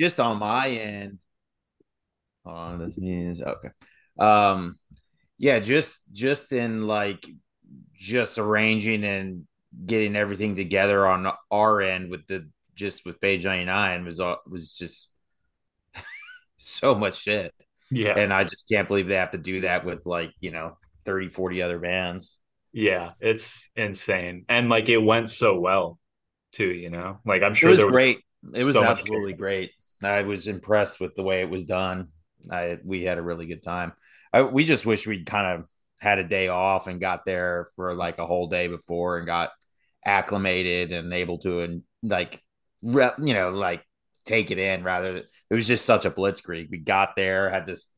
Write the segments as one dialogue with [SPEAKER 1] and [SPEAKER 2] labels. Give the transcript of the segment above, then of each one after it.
[SPEAKER 1] just on my end. Hold on, this means okay. Um, yeah, just just in like just arranging and getting everything together on our end with the just with page 99 was all was just so much shit.
[SPEAKER 2] Yeah.
[SPEAKER 1] And I just can't believe they have to do that with like, you know, 30, 40 other bands.
[SPEAKER 2] Yeah, it's insane. And like it went so well too, you know. Like I'm sure
[SPEAKER 1] it was great. it was
[SPEAKER 2] so
[SPEAKER 1] absolutely great. I was impressed with the way it was done. I we had a really good time. I, we just wish we'd kind of had a day off and got there for like a whole day before and got acclimated and able to and like you know like take it in rather it was just such a blitzkrieg we got there had this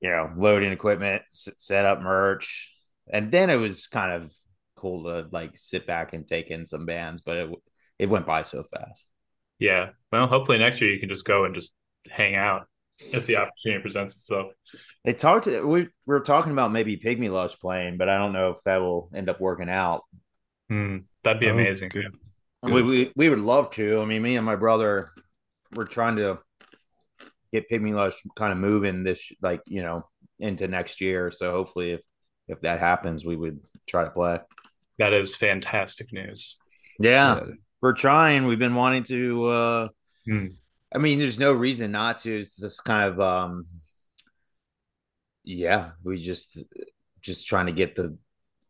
[SPEAKER 1] you know loading equipment set up merch and then it was kind of cool to like sit back and take in some bands but it it went by so fast
[SPEAKER 2] yeah well hopefully next year you can just go and just hang out if the opportunity presents itself
[SPEAKER 1] they talked. We, we were talking about maybe Pygmy Lush playing, but I don't know if that will end up working out.
[SPEAKER 2] Hmm, that'd be oh, amazing.
[SPEAKER 1] Good. Good. We, we we would love to. I mean, me and my brother, we're trying to get Pygmy Lush kind of moving this, like you know, into next year. So hopefully, if if that happens, we would try to play.
[SPEAKER 2] That is fantastic news.
[SPEAKER 1] Yeah, yeah. We're trying. We've been wanting to. uh
[SPEAKER 2] hmm.
[SPEAKER 1] I mean, there's no reason not to. It's just kind of um yeah, we just just trying to get the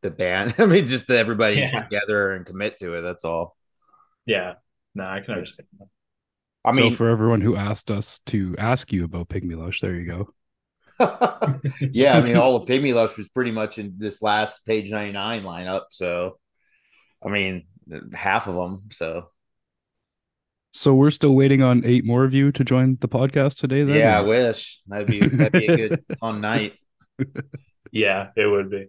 [SPEAKER 1] the band. I mean, just everybody yeah. together and commit to it. That's all.
[SPEAKER 2] Yeah, no, I can understand that.
[SPEAKER 3] I mean, so for everyone who asked us to ask you about Pygmy Lush, there you go.
[SPEAKER 1] yeah, I mean, all of Pygmy Lush was pretty much in this last page ninety nine lineup. So, I mean, half of them. So,
[SPEAKER 3] so we're still waiting on eight more of you to join the podcast today. Then,
[SPEAKER 1] yeah. I wish that'd be that'd be a good fun night.
[SPEAKER 2] Yeah, it would be.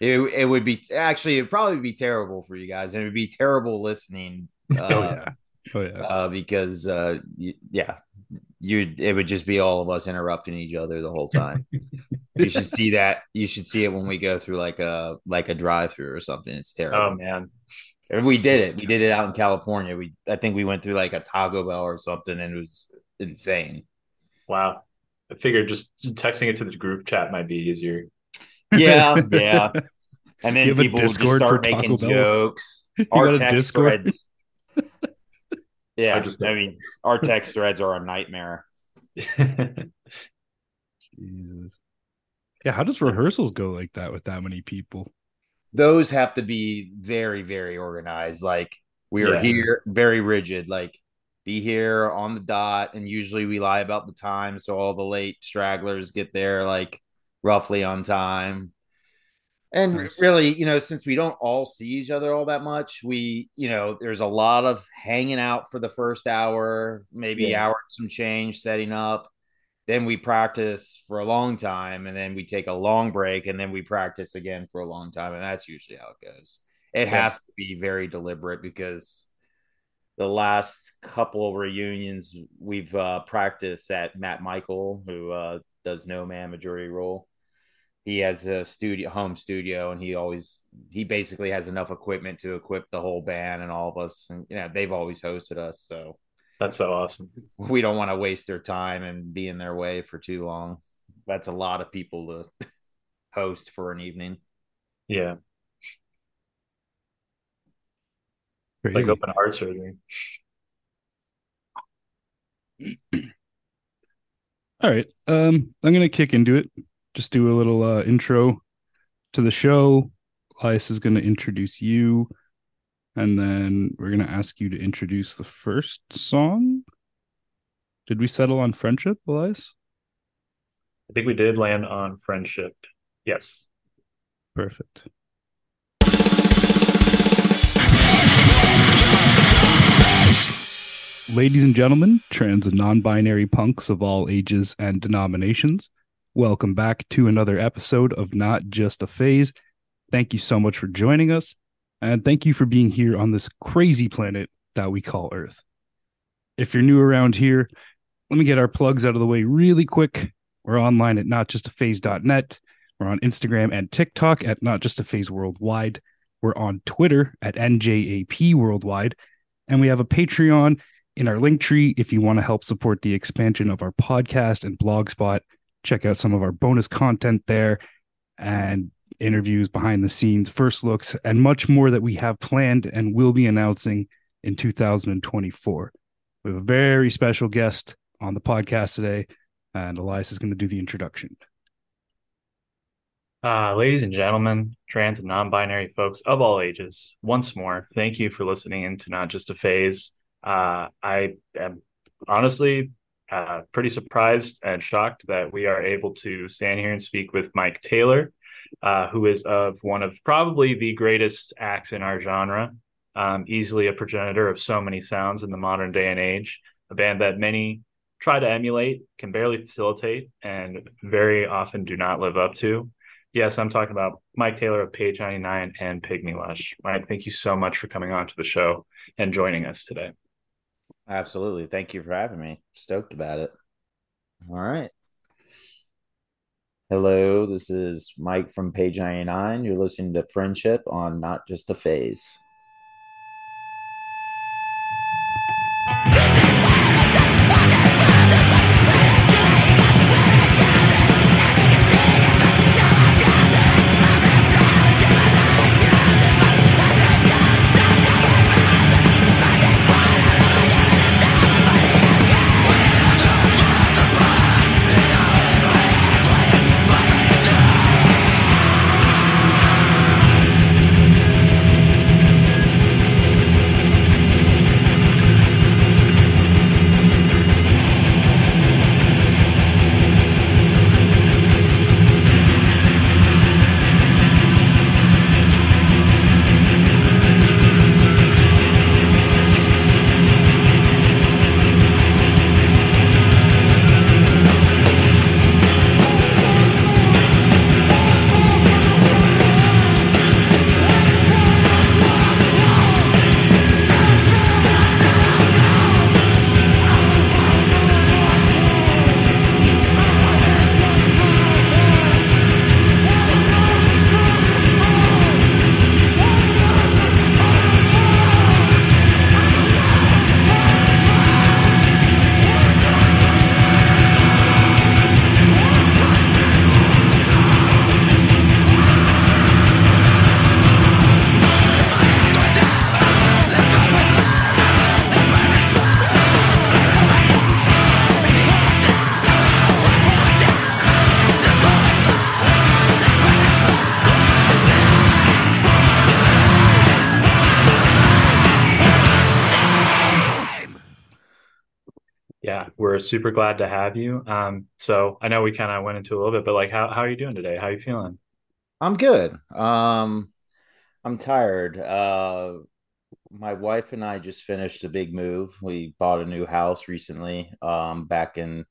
[SPEAKER 1] it it would be actually it'd probably be terrible for you guys, and it would be terrible listening.
[SPEAKER 3] Uh, oh yeah, oh yeah,
[SPEAKER 1] uh, because uh, yeah, you it would just be all of us interrupting each other the whole time. you should see that. You should see it when we go through like a like a drive through or something. It's oh, terrible.
[SPEAKER 2] Oh man, If
[SPEAKER 1] we did it. We did it out in California. We I think we went through like a Taco Bell or something, and it was insane.
[SPEAKER 2] Wow. I figured just texting it to the group chat might be easier.
[SPEAKER 1] Yeah, yeah. And then people would just start making Bell? jokes. You our text threads. yeah, I, just, I mean, our text threads are a nightmare.
[SPEAKER 3] Jesus. Yeah, how does rehearsals go like that with that many people?
[SPEAKER 1] those have to be very very organized like we are yeah. here very rigid like be here on the dot and usually we lie about the time so all the late stragglers get there like roughly on time and nice. really you know since we don't all see each other all that much we you know there's a lot of hanging out for the first hour maybe yeah. hour some change setting up then we practice for a long time and then we take a long break and then we practice again for a long time and that's usually how it goes it yeah. has to be very deliberate because the last couple of reunions we've uh, practiced at matt michael who uh, does Noman majority rule he has a studio home studio and he always he basically has enough equipment to equip the whole band and all of us and you know they've always hosted us so
[SPEAKER 2] that's so awesome.
[SPEAKER 1] We don't want to waste their time and be in their way for too long. That's a lot of people to host for an evening.
[SPEAKER 2] Yeah. Crazy. Like open heart surgery.
[SPEAKER 3] All right. Um, I'm gonna kick into it. Just do a little uh, intro to the show. Elias is gonna introduce you and then we're going to ask you to introduce the first song. Did we settle on friendship, Elias?
[SPEAKER 2] I think we did land on friendship. Yes.
[SPEAKER 3] Perfect. Ladies and gentlemen, trans and non binary punks of all ages and denominations, welcome back to another episode of Not Just a Phase. Thank you so much for joining us. And thank you for being here on this crazy planet that we call Earth. If you're new around here, let me get our plugs out of the way really quick. We're online at notjustaphase.net. We're on Instagram and TikTok at Not Just a Phase Worldwide. We're on Twitter at NJAP Worldwide. And we have a Patreon in our link tree if you want to help support the expansion of our podcast and blogspot. Check out some of our bonus content there and interviews, behind the scenes, first looks, and much more that we have planned and will be announcing in 2024. We have a very special guest on the podcast today, and Elias is going to do the introduction.
[SPEAKER 2] Uh, ladies and gentlemen, trans and non binary folks of all ages, once more, thank you for listening in to Not Just a Phase. Uh, I am honestly uh, pretty surprised and shocked that we are able to stand here and speak with Mike Taylor, uh, who is of one of probably the greatest acts in our genre, um, easily a progenitor of so many sounds in the modern day and age, a band that many try to emulate, can barely facilitate, and very often do not live up to. Yes, I'm talking about Mike Taylor of Page 99 and Pygmy Lush. Mike, thank you so much for coming on to the show and joining us today.
[SPEAKER 1] Absolutely. Thank you for having me. Stoked about it. All right. Hello, this is Mike from Page 99. You're listening to Friendship on Not Just a Phase.
[SPEAKER 2] Super glad to have you. Um, so I know we kind of went into a little bit, but like, how how are you doing today? How are you feeling?
[SPEAKER 1] I'm good. Um, I'm tired. Uh, my wife and I just finished a big move. We bought a new house recently. Um, back in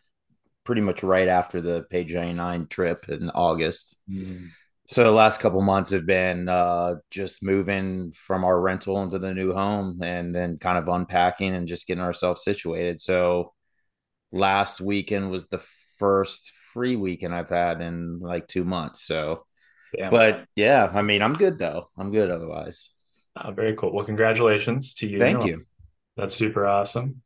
[SPEAKER 1] pretty much right after the Page 99 trip in August. Mm-hmm. So the last couple months have been uh, just moving from our rental into the new home and then kind of unpacking and just getting ourselves situated. So last weekend was the first free weekend I've had in like two months. So, Damn. but yeah, I mean, I'm good though. I'm good otherwise.
[SPEAKER 2] Oh, very cool. Well, congratulations to you.
[SPEAKER 1] Thank you.
[SPEAKER 2] That's super awesome.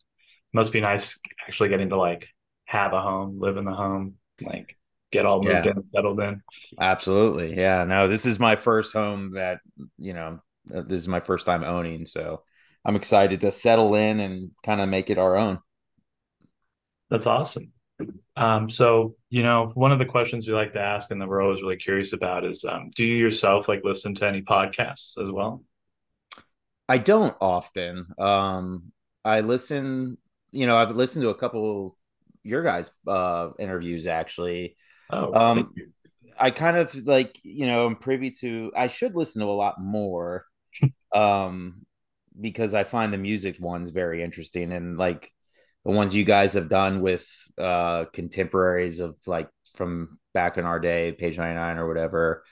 [SPEAKER 2] Must be nice actually getting to like have a home, live in the home, like get all moved yeah. in, settled in.
[SPEAKER 1] Absolutely. Yeah. No, this is my first home that, you know, uh, this is my first time owning. So I'm excited to settle in and kind of make it our own.
[SPEAKER 2] That's awesome. Um, so, you know, one of the questions we like to ask and that we're always really curious about is um, do you yourself like listen to any podcasts as well?
[SPEAKER 1] I don't often. Um, I listen, you know, I've listened to a couple your guys' uh, interviews actually.
[SPEAKER 2] Oh, um,
[SPEAKER 1] I kind of like, you know, I'm privy to, I should listen to a lot more um, because I find the music ones very interesting and like, the ones you guys have done with uh contemporaries of like from back in our day, page 99 or whatever.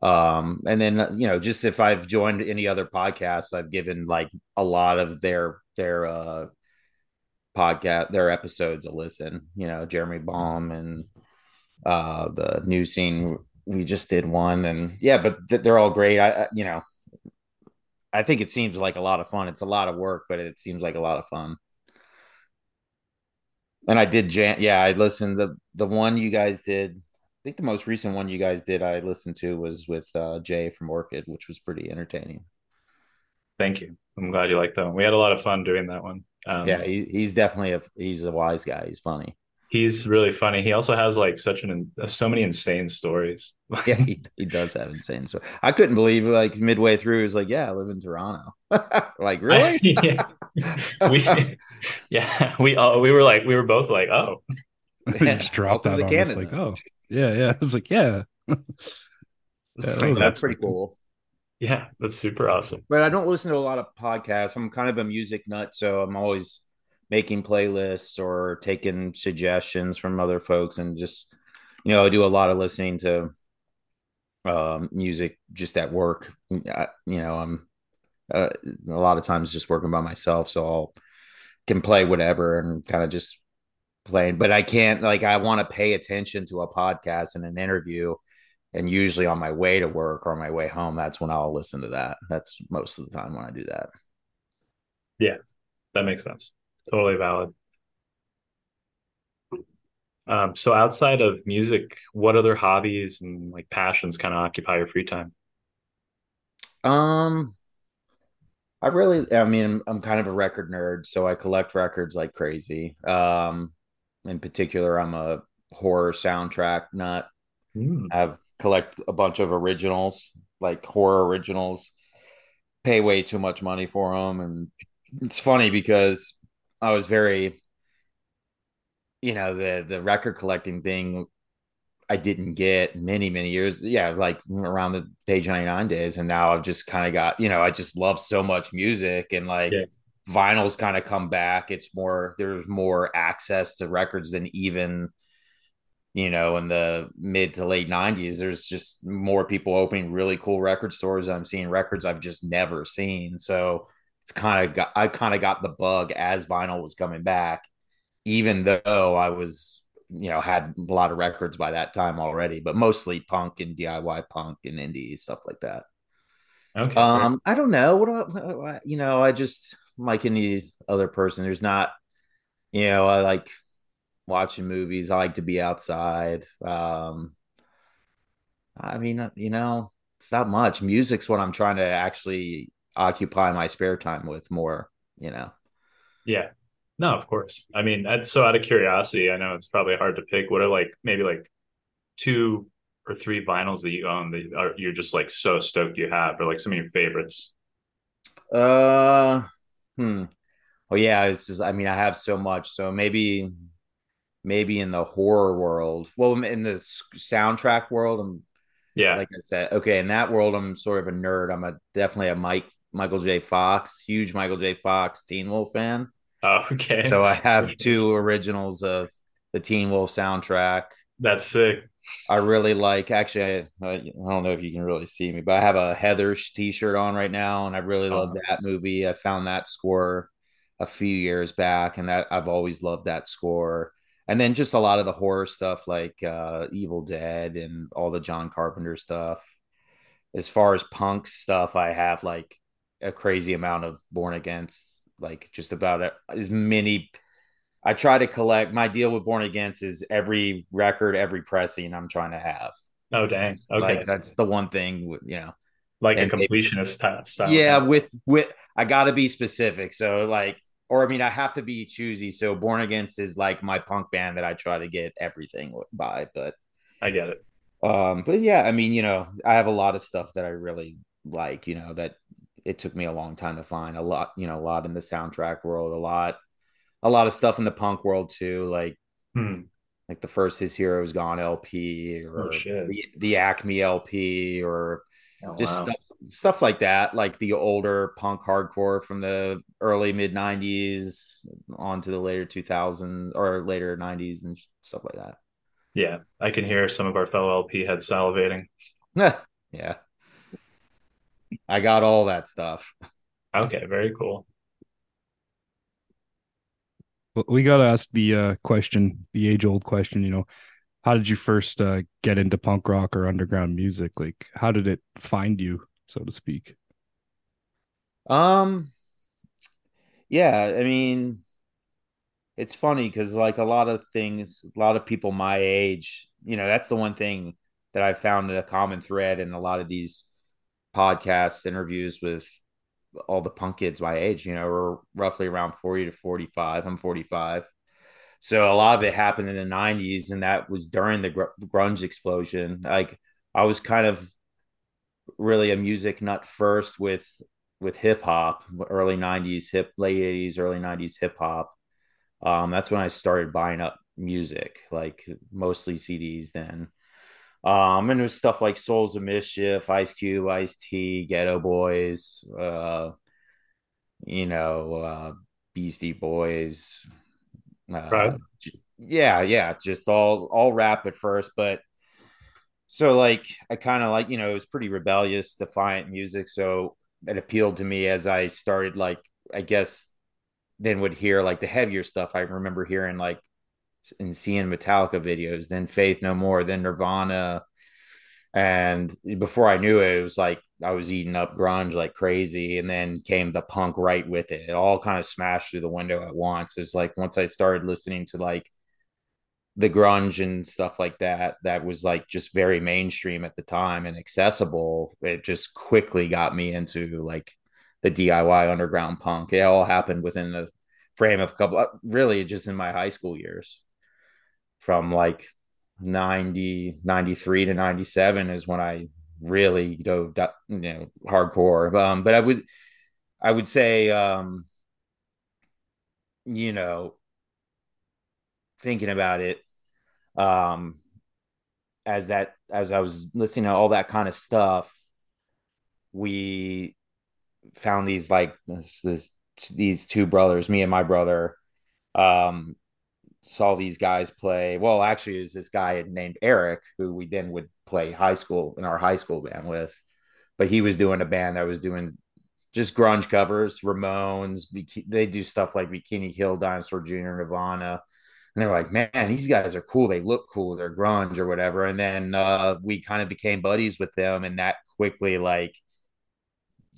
[SPEAKER 1] Um, and then you know, just if I've joined any other podcasts, I've given like a lot of their their uh podcast their episodes a listen, you know, Jeremy Baum and uh the new scene we just did one and yeah, but th- they're all great. I, I you know, I think it seems like a lot of fun. It's a lot of work, but it seems like a lot of fun. And I did jam. Yeah, I listened the the one you guys did. I think the most recent one you guys did I listened to was with uh, Jay from Orchid, which was pretty entertaining.
[SPEAKER 2] Thank you. I'm glad you liked that one. We had a lot of fun doing that one.
[SPEAKER 1] Um, yeah, he, he's definitely a he's a wise guy. He's funny.
[SPEAKER 2] He's really funny. He also has like such an so many insane stories.
[SPEAKER 1] yeah, he, he does have insane stories. I couldn't believe like midway through, he was like, "Yeah, I live in Toronto." like, really?
[SPEAKER 2] yeah. we, yeah, we all we were like, we were both like, "Oh."
[SPEAKER 3] Yeah, just dropped that on us, like, "Oh, yeah, yeah." I was like, "Yeah."
[SPEAKER 1] yeah that that's pretty cool.
[SPEAKER 2] Yeah, that's super awesome.
[SPEAKER 1] But I don't listen to a lot of podcasts. I'm kind of a music nut, so I'm always making playlists or taking suggestions from other folks and just you know, I do a lot of listening to um, music just at work. I, you know, I'm uh, a lot of times just working by myself, so I'll can play whatever and kind of just playing. But I can't like I want to pay attention to a podcast and an interview and usually on my way to work or my way home that's when i'll listen to that that's most of the time when i do that
[SPEAKER 2] yeah that makes sense totally valid um, so outside of music what other hobbies and like passions kind of occupy your free time
[SPEAKER 1] um i really i mean I'm, I'm kind of a record nerd so i collect records like crazy um in particular i'm a horror soundtrack nut mm. i've collect a bunch of originals, like horror originals, pay way too much money for them. And it's funny because I was very, you know, the the record collecting thing I didn't get many, many years. Yeah, like around the page 99 days. And now I've just kind of got, you know, I just love so much music and like yeah. vinyls kind of come back. It's more, there's more access to records than even you know, in the mid to late 90s, there's just more people opening really cool record stores. I'm seeing records I've just never seen. So it's kind of got, I kind of got the bug as vinyl was coming back, even though I was, you know, had a lot of records by that time already, but mostly punk and DIY punk and indie stuff like that. Okay. Um, I don't know. What, do I, you know, I just like any other person. There's not, you know, I like watching movies. I like to be outside. Um, I mean, you know, it's not much. Music's what I'm trying to actually occupy my spare time with more, you know.
[SPEAKER 2] Yeah. No, of course. I mean, so out of curiosity, I know it's probably hard to pick. What are like maybe like two or three vinyls that you own that are you're just like so stoked you have, or like some of your favorites?
[SPEAKER 1] Uh, hmm. Oh yeah, it's just. I mean, I have so much. So maybe maybe in the horror world. Well, in the soundtrack world, I'm yeah, like I said, okay, in that world, I'm sort of a nerd. I'm a definitely a Mike Michael J. Fox, huge Michael J. Fox Teen Wolf fan.
[SPEAKER 2] Oh, okay.
[SPEAKER 1] So I have two originals of the Teen Wolf soundtrack.
[SPEAKER 2] That's sick.
[SPEAKER 1] I really like. Actually, I, I don't know if you can really see me, but I have a Heathers T-shirt on right now, and I really love uh-huh. that movie. I found that score a few years back, and that I've always loved that score and then just a lot of the horror stuff like uh, Evil Dead and all the John Carpenter stuff. As far as punk stuff, I have like a crazy amount of Born Against, like just about as many. I try to collect. My deal with Born Against is every record, every pressing I'm trying to have.
[SPEAKER 2] Oh dang! Okay,
[SPEAKER 1] like that's the one thing you know,
[SPEAKER 2] like a completionist style.
[SPEAKER 1] Yeah, with with I got to be specific. So like or I mean, I have to be choosy. So Born Against is like my punk band that I try to get everything by, but
[SPEAKER 2] I get it.
[SPEAKER 1] Um, but yeah, I mean, you know, I have a lot of stuff that I really like, you know, that it took me a long time to find a lot, you know, a lot in the soundtrack world, a lot, a lot of stuff in the punk world too, like hmm. like the first His Hero Is Gone LP or oh, the, the Acme LP or oh, just wow. stuff stuff like that, like the older punk hardcore from the early mid '90s on to the later 2000s or later '90s and stuff like that.
[SPEAKER 2] Yeah, I can hear some of our fellow LP heads salivating.
[SPEAKER 1] yeah, I got all that stuff.
[SPEAKER 2] Okay, very cool.
[SPEAKER 3] Well, we got to ask the uh, question, the age old question. You know, how did you first uh, get into punk rock or underground music? Like, how did it find you? so to speak?
[SPEAKER 1] Um, yeah, I mean, it's funny because like a lot of things, a lot of people my age, you know, that's the one thing that I found a common thread in a lot of these podcasts, interviews with all the punk kids my age, you know, we're roughly around 40 to 45. I'm 45. So a lot of it happened in the 90s, and that was during the gr- grunge explosion. Like I was kind of really a music nut first with with hip hop, early 90s, hip late 80s, early 90s hip hop. Um, that's when I started buying up music, like mostly CDs then. Um, and it was stuff like Souls of Mischief, Ice Cube, Ice T, Geto Boys, uh, you know, uh, Beastie Boys. Uh, right. Yeah, yeah, just all all rap at first, but so like I kind of like you know it was pretty rebellious, defiant music, so it appealed to me as I started like I guess then would hear like the heavier stuff. I remember hearing like and seeing Metallica videos, then Faith No More, then Nirvana. And before I knew it, it was like I was eating up grunge like crazy. And then came the punk right with it. It all kind of smashed through the window at once. It's like once I started listening to like the grunge and stuff like that, that was like just very mainstream at the time and accessible. It just quickly got me into like the DIY underground punk. It all happened within the frame of a couple, uh, really just in my high school years from like 90 93 to 97 is when i really dove you know hardcore. Um, but i would i would say um, you know thinking about it um as that as i was listening to all that kind of stuff we found these like this, this these two brothers me and my brother um saw these guys play. Well, actually, it was this guy named Eric who we then would play high school in our high school band with. But he was doing a band that was doing just grunge covers, Ramones. They do stuff like Bikini Kill, Dinosaur Jr., Nirvana. And they're like, man, these guys are cool. They look cool. They're grunge or whatever. And then uh, we kind of became buddies with them, and that quickly like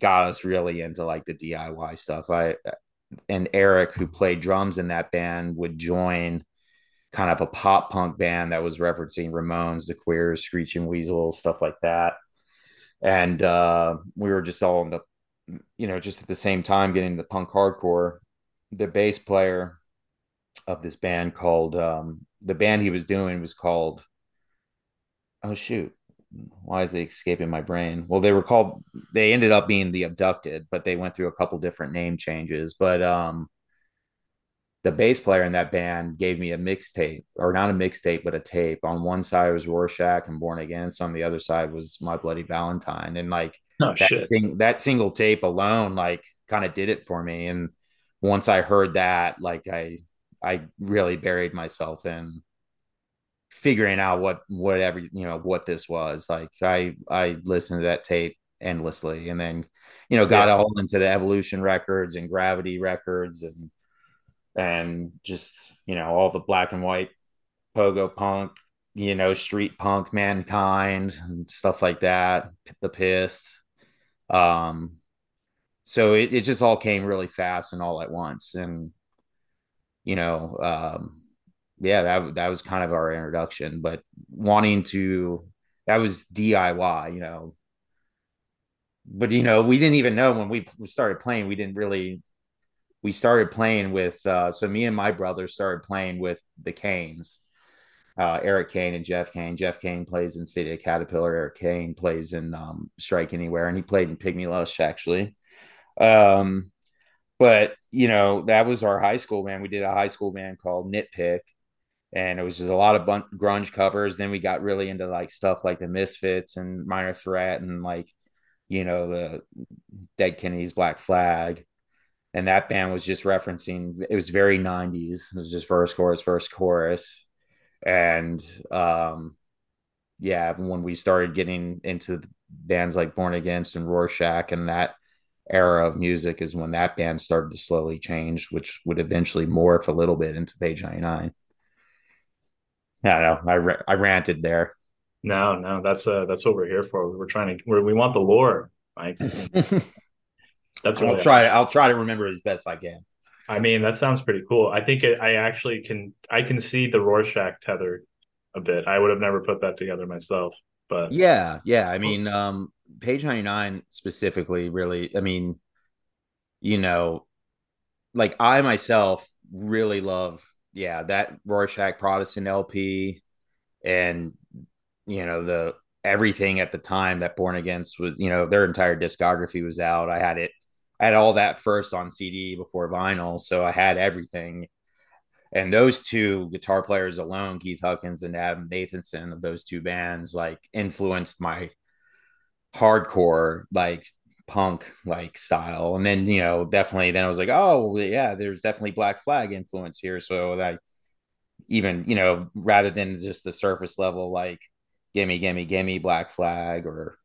[SPEAKER 1] got us really into like the DIY stuff. I and Eric, who played drums in that band, would join kind of a pop punk band that was referencing Ramones, the Queers, Screeching Weasel, stuff like that. And uh, we were just all in the, you know, just at the same time getting the punk hardcore. The bass player of this band called, um, the band he was doing was called, oh shoot, why is it escaping my brain? Well, they were called. They ended up being the Abducted, but they went through a couple different name changes. But um, the bass player in that band gave me a mixtape, or not a mixtape, but a tape. On one side was Rorschach and Born Against. On the other side was My Bloody Valentine. And like oh, that, sing- that single tape alone, like kind of did it for me. And once I heard that, like I I really buried myself in figuring out what whatever you know what this was. Like i i listened to that tape endlessly and then you know got yeah. all into the ebullition records and gravity records and and just you know all the black and white pogo punk you know street punk mankind and stuff like that the pissed. Um so it, it just all came really fast and all at once. And you know um yeah, that that was kind of our introduction. But wanting to, that was DIY, you know. But you know, we didn't even know when we started playing. We didn't really. We started playing with. Uh, so me and my brother started playing with the Kanes. Uh, Eric Kane and Jeff Kane. Jeff Kane plays in City of Caterpillar. Eric Kane plays in um, Strike Anywhere, and he played in Pygmy Lush actually. Um, but you know that was our high school band. We did a high school band called Nitpick, and it was just a lot of bun- grunge covers. Then we got really into like stuff like the Misfits and Minor Threat and like you know the Dead Kennedys Black Flag, and that band was just referencing. It was very '90s. It was just verse chorus verse chorus, and um, yeah, when we started getting into bands like Born Against and Rorschach and that era of music is when that band started to slowly change, which would eventually morph a little bit into Page 99. Yeah, no, I I ranted there.
[SPEAKER 2] No, no, that's uh that's what we're here for. We're trying to we're, we want the lore, Mike.
[SPEAKER 1] that's I'll try. I'll try to remember as best I can.
[SPEAKER 2] I mean, that sounds pretty cool. I think it, I actually can I can see the Rorschach tether a bit. I would have never put that together myself, but
[SPEAKER 1] yeah, yeah. I mean, um, page ninety nine specifically, really. I mean, you know, like I myself really love, yeah, that Rorschach Protestant LP, and you know the everything at the time that Born Against was, you know, their entire discography was out. I had it I had all that first on CD before vinyl, so I had everything. And those two guitar players alone, Keith Huckins and Adam Nathanson of those two bands, like influenced my hardcore like punk like style. And then, you know, definitely then I was like, oh yeah, there's definitely Black Flag influence here. So that even, you know, rather than just the surface level like gimme, gimme, gimme Black Flag or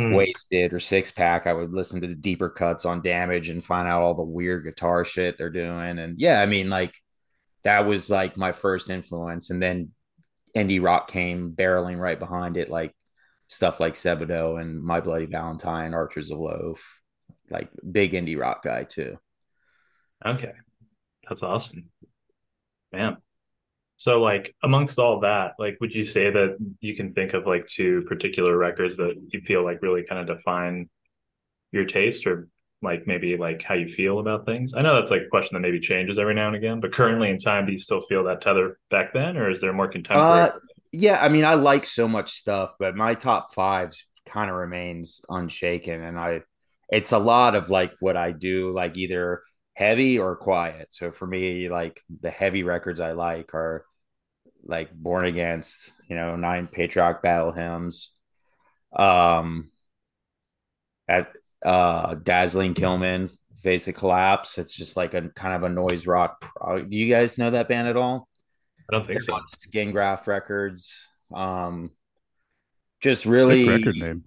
[SPEAKER 1] mm. wasted or six pack i would listen to the deeper cuts on damage and find out all the weird guitar shit they're doing and yeah i mean like that was like my first influence and then indie rock came barreling right behind it like stuff like Sebadoh and My Bloody Valentine, Archers of Loaf, like big indie rock guy too.
[SPEAKER 2] Okay. That's awesome. Man. So like amongst all that, like would you say that you can think of like two particular records that you feel like really kind of define your taste or like maybe like how you feel about things? I know that's like a question that maybe changes every now and again, but currently in time, do you still feel that tether back then or is there more contemporary? Uh,
[SPEAKER 1] yeah, I mean, I like so much stuff, but my top five kind of remains unshaken. And I, it's a lot of like what I do, like either heavy or quiet. So for me, like the heavy records I like are like Born Against, you know, nine patriotic battle hymns. Um, at uh, Dazzling Killmen, Face of Collapse. It's just like a kind of a noise rock. Do you guys know that band at all?
[SPEAKER 2] I don't think They're so.
[SPEAKER 1] Skin Graft Records. Um, just really
[SPEAKER 3] Sick record name.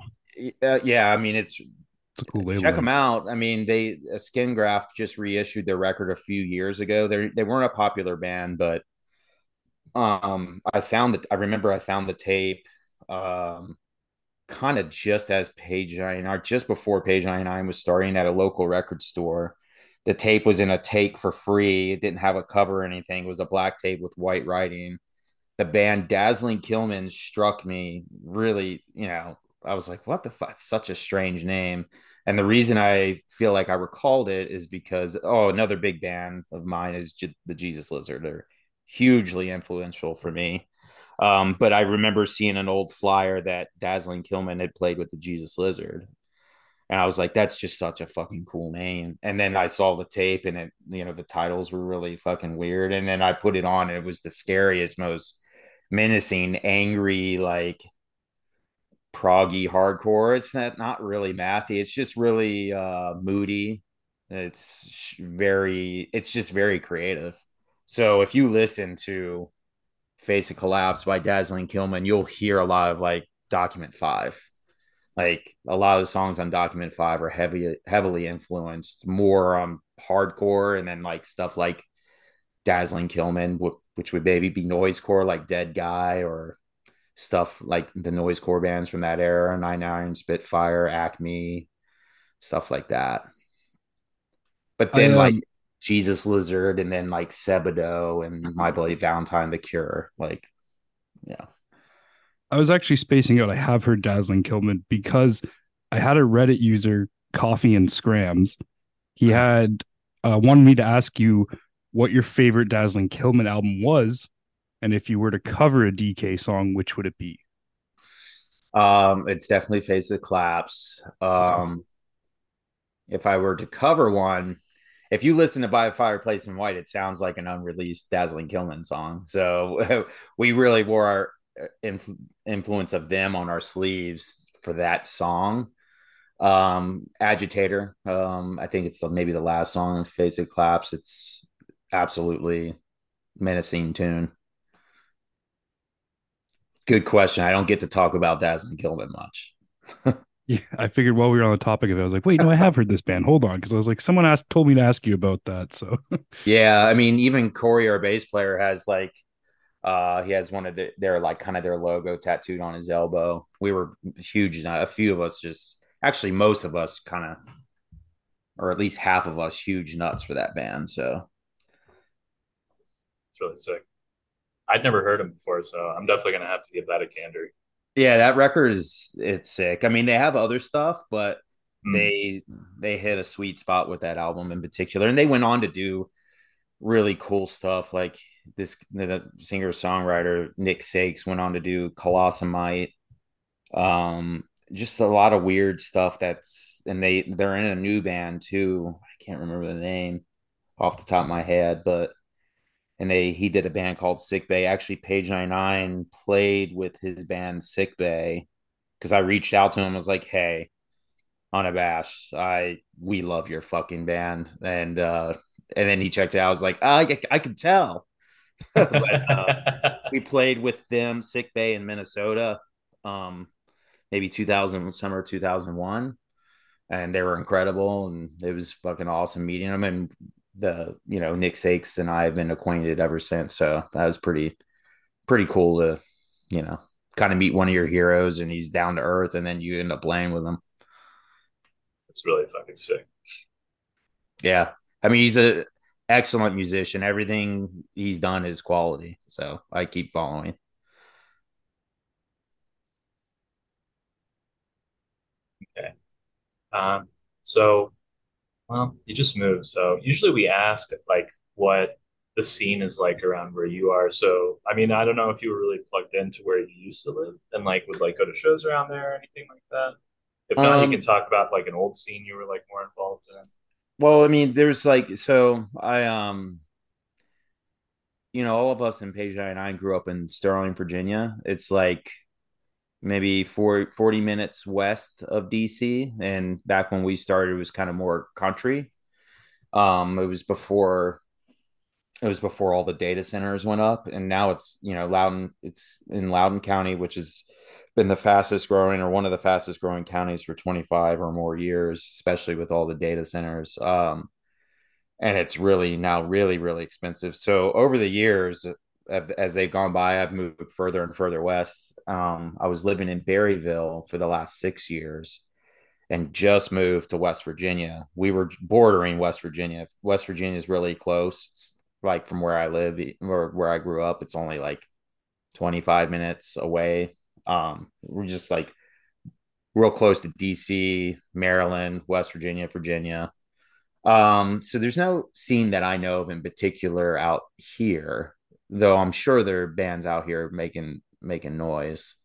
[SPEAKER 1] Uh, yeah, I mean it's
[SPEAKER 3] it's a cool label.
[SPEAKER 1] Check them out. I mean, they Skin Graft just reissued their record a few years ago. They they weren't a popular band, but um i found that i remember i found the tape um kind of just as page 99 just before page 99 was starting at a local record store the tape was in a take for free. It didn't have a cover or anything. It was a black tape with white writing. The band dazzling killmen struck me really you know i was like what the fuck such a strange name. And the reason i feel like i recalled it is because oh another big band of mine is J- the jesus lizard. They're hugely influential for me. Um, but I remember seeing an old flyer that Dazzling Killmen had played with the Jesus Lizard. And I was like, that's just such a fucking cool name. And then I saw the tape and it, you know, the titles were really fucking weird. And then I put it on. And it was the scariest, most menacing, angry, like proggy hardcore. It's not, not really mathy. It's just really uh, moody. It's very, it's just very creative. So if you listen to Face of Collapse by Dazzling Killmen, you'll hear a lot of like Document Five. Like a lot of the songs on Document Five are heavy, heavily influenced more on hardcore, and then like stuff like Dazzling killmen which would maybe be noisecore, like Dead Guy, or stuff like the noisecore bands from that era, Nine Iron, Spitfire, Acme, stuff like that. But then, I, um, like Jesus Lizard and then like Sebadoh and My Bloody Valentine, The Cure. Like, yeah.
[SPEAKER 3] I was actually spacing out. I have heard Dazzling Killmen because I had a Reddit user, Coffee and Scrams. He had uh, wanted me to ask you what your favorite Dazzling Killmen album was, and if you were to cover a DK song, which would it be?
[SPEAKER 1] Um, it's definitely Face the Collapse. Um, if I were to cover one, if you listen to By a Fireplace in White, it sounds like an unreleased Dazzling Killmen song. So we really wore our influ- influence of them on our sleeves for that song. Um, Agitator, um, I think it's the, maybe the last song in Face of Collapse. It's absolutely menacing tune. Good question. I don't get to talk about Dazzling Killmen much.
[SPEAKER 3] Yeah, I figured while we were on the topic of it, I was like, wait, no, I have heard this band. Hold on, because I was like, someone asked, told me to ask you about that. So,
[SPEAKER 1] yeah, I mean, even Corey, our bass player, has like, uh, he has one of the, their like kind of their logo tattooed on his elbow. We were huge. A few of us just, actually, most of us kind of or at least half of us, huge nuts for that band. So
[SPEAKER 2] it's really sick. I'd never heard him before, so I'm definitely gonna have to give that a gander.
[SPEAKER 1] Yeah, that record is it's sick. I mean, they have other stuff, but mm. they they hit a sweet spot with that album in particular, and they went on to do really cool stuff. Like this, the singer songwriter Nick Sakes went on to do Colossamite. Um, just a lot of weird stuff. That's and they they're in a new band too. I can't remember the name off the top of my head, but and they he did a band called Sicbay. Actually, Page 99 played with his band Sicbay because I reached out to him. I was like, "Hey, unabashed, I we love your fucking band," and uh, and then he checked it out. I was like, oh, I I could tell. but, uh, we played with them Sicbay in Minnesota, um, maybe 2000 summer 2001, and they were incredible, and it was fucking awesome meeting them and the you know Nick Sakes and I have been acquainted ever since. So that was pretty pretty cool to you know kind of meet one of your heroes and he's down to earth and then you end up playing with him.
[SPEAKER 2] It's really fucking sick.
[SPEAKER 1] Yeah. I mean he's a excellent musician. Everything he's done is quality. So I keep following.
[SPEAKER 2] Okay. Um so well, you just moved. So usually we ask like what the scene is like around where you are. So I mean, I don't know if you were really plugged into where you used to live and like would like go to shows around there or anything like that. If not, um, you can talk about like an old scene you were like more involved in.
[SPEAKER 1] Well, I mean, there's like so I um you know, all of us in Page 99 grew up in Sterling, Virginia. It's like maybe 40, 40 minutes west of DC. And back when we started, it was kind of more country. Um, it was before it was before all the data centers went up, and now it's you know loudoun It's in loudoun County, which has been the fastest growing or one of the fastest growing counties for 25 or more years, especially with all the data centers. Um, and it's really now really really expensive. So over the years, as they've gone by, I've moved further and further west. Um, I was living in Berryville for the last six years and just moved to West Virginia. We were bordering West Virginia. West Virginia is really close. It's like from where I live or where I grew up, it's only like 25 minutes away. Um, we're just like real close to DC, Maryland, West Virginia, Virginia. Um, so there's no scene that I know of in particular out here though I'm sure there are bands out here making making noise.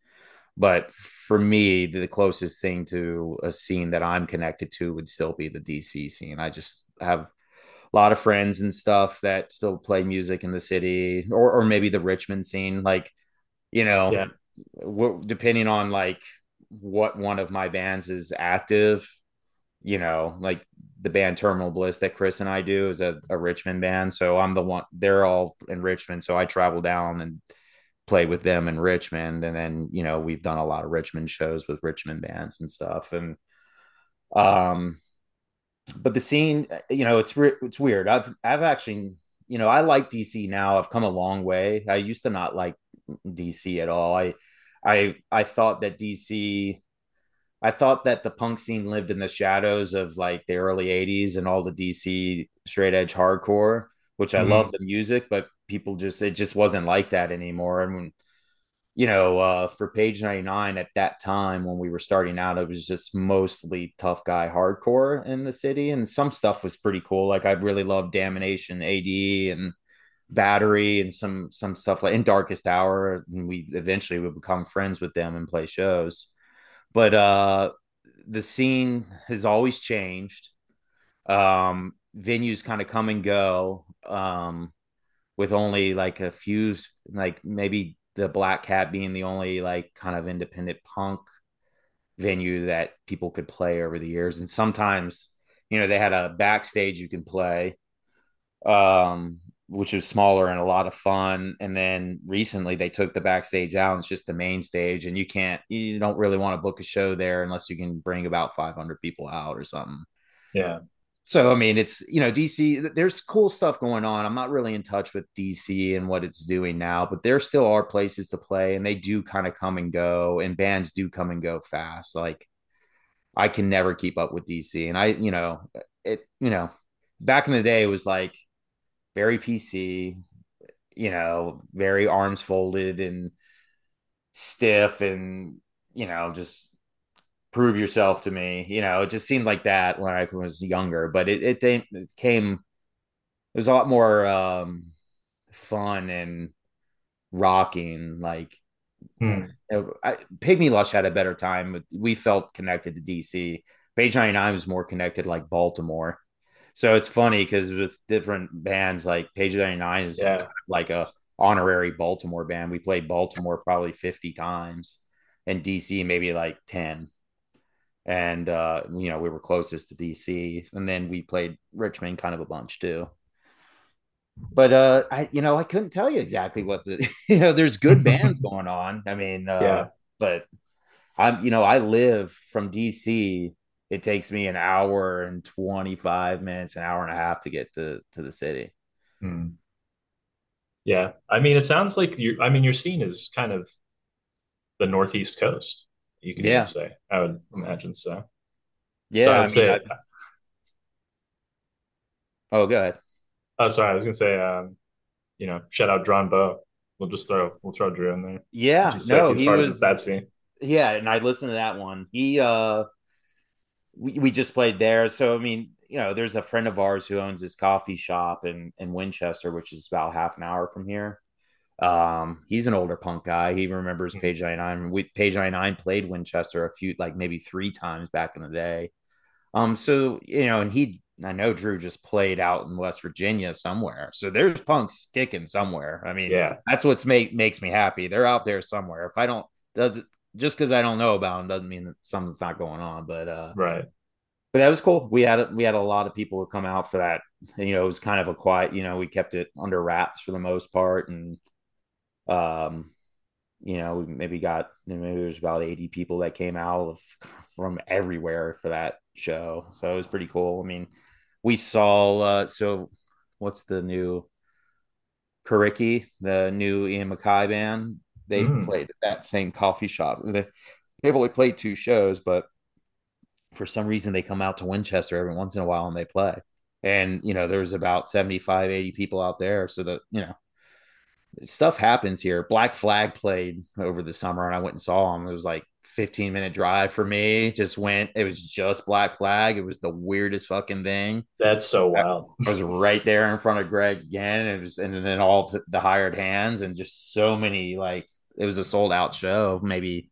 [SPEAKER 1] But for me, the closest thing to a scene that I'm connected to would still be the DC scene. I just have a lot of friends and stuff that still play music in the city, or or maybe the Richmond scene. Like, you know, yeah. Depending on like what one of my bands is active, you know, like the band Terminal Bliss that Chris and I do is a, a Richmond band. So I'm the one, they're all in Richmond. So I travel down and play with them in Richmond. And then, you know, we've done a lot of Richmond shows with Richmond bands and stuff. And, um, but the scene, you know, it's, it's weird. I've, I've actually, you know, I like DC now. I've come a long way. I used to not like DC at all. I, I, I thought that DC, I thought that the punk scene lived in the shadows of like the early 80s and all the DC straight edge hardcore, which I mm-hmm. love the music, but people just it just wasn't like that anymore. And when you know, uh, for page 99 at that time when we were starting out, it was just mostly tough guy hardcore in the city. And some stuff was pretty cool. Like I really loved Damnation AD and Battery and some some stuff like in Darkest Hour. And we eventually would become friends with them and play shows but uh, the scene has always changed. Um, venues kind of come and go um, with only like a few, like maybe the Black Cat being the only like kind of independent punk venue that people could play over the years. And sometimes, you know, they had a backstage you can play. Um, which was smaller and a lot of fun. And then recently they took the backstage out. It's just the main stage, and you can't, you don't really want to book a show there unless you can bring about 500 people out or something.
[SPEAKER 2] Yeah.
[SPEAKER 1] So I mean, it's you know DC. There's cool stuff going on. I'm not really in touch with DC and what it's doing now, but there still are places to play, and they do kind of come and go, and bands do come and go fast. Like I can never keep up with DC, and I, you know, it you know back in the day it was like very PC, you know, very arms folded and stiff and you know just prove yourself to me. You know, it just seemed like that when I was younger, but it it, it came it was a lot more um fun and rocking like
[SPEAKER 2] Hmm.
[SPEAKER 1] I, Pygmy Lush had a better time. But we felt connected to DC. Page 99 was more connected like Baltimore. So it's funny because with different bands, like Page 99 is
[SPEAKER 2] Yeah.
[SPEAKER 1] kind of like a honorary Baltimore band. We played Baltimore probably 50 times and DC maybe like 10. And uh, you know, we were closest to DC. And then we played Richmond kind of a bunch too. But uh I you know, I couldn't tell you exactly what the you know, there's good bands going on. I mean, uh
[SPEAKER 2] Yeah.
[SPEAKER 1] but I'm you know, I live from DC. It takes me an hour and 25 minutes, an hour and a half to get to to the city.
[SPEAKER 2] Hmm. Yeah. I mean, it sounds like you, I mean, your scene is kind of the Northeast coast, you could
[SPEAKER 1] Yeah.
[SPEAKER 2] say. I would imagine so. So
[SPEAKER 1] Yeah,
[SPEAKER 2] I
[SPEAKER 1] I
[SPEAKER 2] would
[SPEAKER 1] mean,
[SPEAKER 2] say,
[SPEAKER 1] I, oh, go ahead.
[SPEAKER 2] oh, sorry, I was gonna say, um, you know, shout out Drawn Bow. We'll just throw, we'll throw Drew in there.
[SPEAKER 1] Yeah, no, he was
[SPEAKER 2] that scene.
[SPEAKER 1] yeah, and I listened to that one. He uh we, we just played there. So I mean, you know, there's a friend of ours who owns this coffee shop in in Winchester, which is about half an hour from here. Um, he's an older punk guy. He remembers
[SPEAKER 2] Mhm.
[SPEAKER 1] Page 99. We Page 99 played Winchester a few like maybe three times back in the day. Um, so you know, and he I know Drew just played out in West Virginia somewhere. So there's punks kicking somewhere. I mean,
[SPEAKER 2] Yeah.
[SPEAKER 1] that's what's make makes me happy. They're out there somewhere. If I don't does it just because I don't know about them doesn't mean that something's not going on. But uh
[SPEAKER 2] Right.
[SPEAKER 1] but that was cool. We had we had a lot of people who come out for that. And, you know, it was kind of a quiet, you know, we kept it under wraps for the most part. And um, you know, we maybe got maybe there's about 80 people that came out of from everywhere for that show. So it was pretty cool. I mean, we saw uh so what's the new Coriky, the new Ian MacKaye band? They
[SPEAKER 2] Mm.
[SPEAKER 1] played at that same coffee shop. They, they've only played two shows, but for some reason they come out to Winchester every once in a while and they play. And you know, there's about 75, 80 people out there. So that, you know, stuff happens here. Black Flag played over the summer and I went and saw them. It was like 15 minute drive for me. Just went, it was just Black Flag. It was the weirdest fucking thing.
[SPEAKER 2] That's so wild.
[SPEAKER 1] I was right there in front of Greg again. It was, and then all the hired hands and just so many, like, it was a sold out show of maybe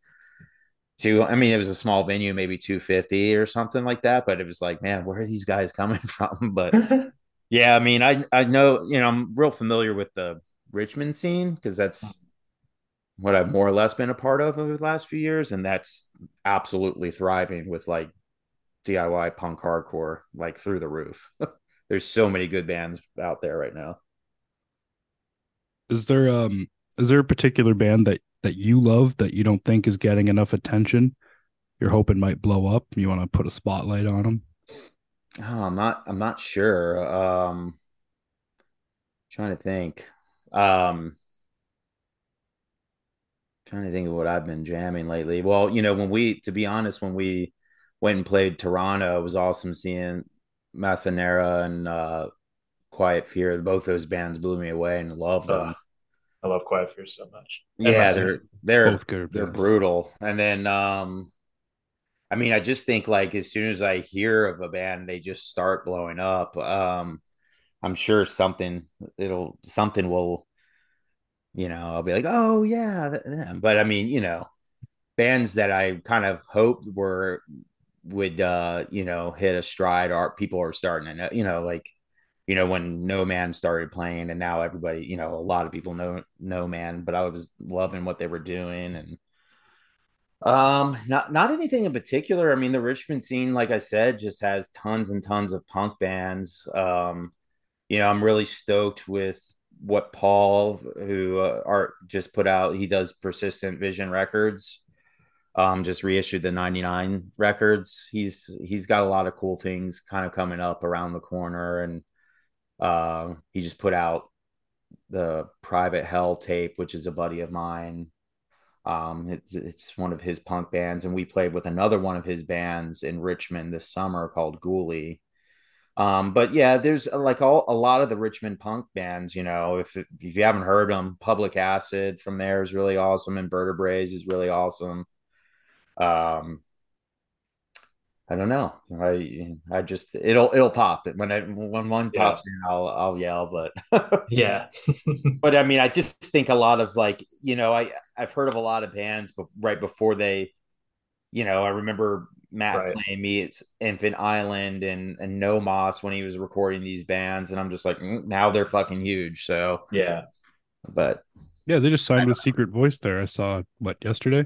[SPEAKER 1] two. I mean, it was a small venue, maybe 250 or something like that. But it was like, man, where are these guys coming from? But yeah, I mean, I, I know, you know, I'm real familiar with the Richmond scene because that's what I've more or less been a part of over the last few years. And that's absolutely thriving with like DIY punk hardcore, like through the roof. There's so many good bands out there right now.
[SPEAKER 3] Is there um is there a particular band that that you love that you don't think is getting enough attention? You're hoping might blow up. You want to put a spotlight on them.
[SPEAKER 1] Oh, I'm not. I'm not sure. Um, trying to think. Um, trying to think of what I've been jamming lately. Well, you know, when we, to be honest, when we went and played Toronto, it was awesome seeing Massanera and uh, Quiet Fear. Both those bands blew me away and loved them.
[SPEAKER 2] Ugh, I love Quiet Fear so much. And
[SPEAKER 1] yeah,
[SPEAKER 2] Massanera.
[SPEAKER 1] they're they're
[SPEAKER 3] Both good
[SPEAKER 1] they're
[SPEAKER 3] bands.
[SPEAKER 1] brutal. And then um I mean, I just think like as soon as I hear of a band, they just start blowing up. Um I'm sure something it'll something will, you know, I'll be like, "Oh yeah." th- But I mean, you know, bands that I kind of hoped were would uh, you know, hit a stride are people are starting to know, you know, like you know, when No Man started playing and now everybody, you know, a lot of people know No Man, but I was loving what they were doing and um, not not anything in particular. I mean, the Richmond scene, like I said, just has tons and tons of punk bands. Um, you know, I'm really stoked with what Paul, who uh, art just put out. He does Persistent Vision Records. Um, just reissued the '99 records. He's he's got a lot of cool things kind of coming up around the corner, and uh, he just put out the Private Hell tape, which is a buddy of mine. Um, it's it's one of his punk bands, and we played with another one of his bands in Richmond this summer called Ghoulie. Um, but yeah, there's uh, like all a lot of the Richmond punk bands. You know, if if you haven't heard them, Public Acid from there is really awesome. Invertebrates is really awesome. Um, I don't know. I I just it'll it'll pop when I when one
[SPEAKER 2] Yeah.
[SPEAKER 1] pops in, I'll I'll yell. But
[SPEAKER 2] Yeah.
[SPEAKER 1] but I mean, I just think a lot of like you know I I've heard of a lot of bands, but right before they, you know, I remember Matt
[SPEAKER 2] Right.
[SPEAKER 1] playing me at Infant Island and and No Moss when he was recording these bands, and I'm just like mm, now they're fucking huge. So,
[SPEAKER 2] Yeah.
[SPEAKER 1] but
[SPEAKER 3] Yeah, they just signed with Secret Voice there. I saw what yesterday.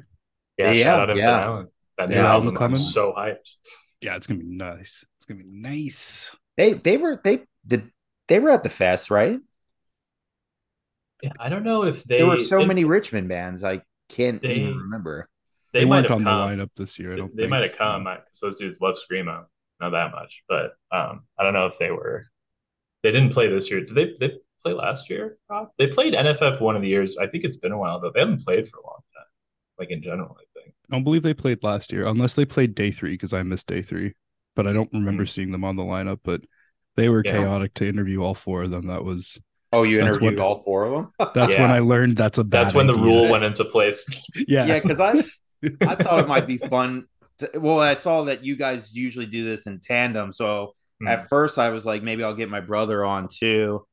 [SPEAKER 2] Yeah.
[SPEAKER 1] Yeah,
[SPEAKER 2] shout out Infinite
[SPEAKER 1] yeah.
[SPEAKER 2] Island. That new
[SPEAKER 1] Yeah,
[SPEAKER 2] album. I'm
[SPEAKER 3] Clemens.
[SPEAKER 2] so hyped.
[SPEAKER 3] Yeah, it's gonna be nice. It's gonna be nice.
[SPEAKER 1] they they were they did they were at the fest, right?
[SPEAKER 2] Yeah, I don't know if they
[SPEAKER 1] there were so
[SPEAKER 2] it-
[SPEAKER 1] many Richmond bands, I can't
[SPEAKER 2] They-
[SPEAKER 1] even remember.
[SPEAKER 3] They,
[SPEAKER 2] They, might
[SPEAKER 3] weren't
[SPEAKER 2] have
[SPEAKER 3] on
[SPEAKER 2] come.
[SPEAKER 3] the lineup this year. I don't
[SPEAKER 2] they
[SPEAKER 3] think.
[SPEAKER 2] might have come because those dudes love screamo. Not that much, but um, I don't know if they were. They didn't play this year. Did they? They play last year? Rob? They played NFF one of the years. I think it's been a while though. They haven't played for a long time. Like in general, I.
[SPEAKER 3] I don't believe they played last year, unless they played day three because I missed day three. But I don't remember
[SPEAKER 2] Hmm.
[SPEAKER 3] seeing them on the lineup. But they were
[SPEAKER 2] Yeah.
[SPEAKER 3] chaotic to interview all four of them. That was
[SPEAKER 1] Oh, you
[SPEAKER 3] That's
[SPEAKER 1] interviewed
[SPEAKER 3] what-
[SPEAKER 1] all four of them?
[SPEAKER 3] that's when I learned that's a bad
[SPEAKER 2] That's when the
[SPEAKER 3] idea.
[SPEAKER 2] rule went into place.
[SPEAKER 3] Yeah,
[SPEAKER 1] yeah, because I I thought it might be fun. To, well, I saw that you guys usually do this in tandem, so
[SPEAKER 2] Hmm.
[SPEAKER 1] at first I was like, maybe I'll get my brother on too,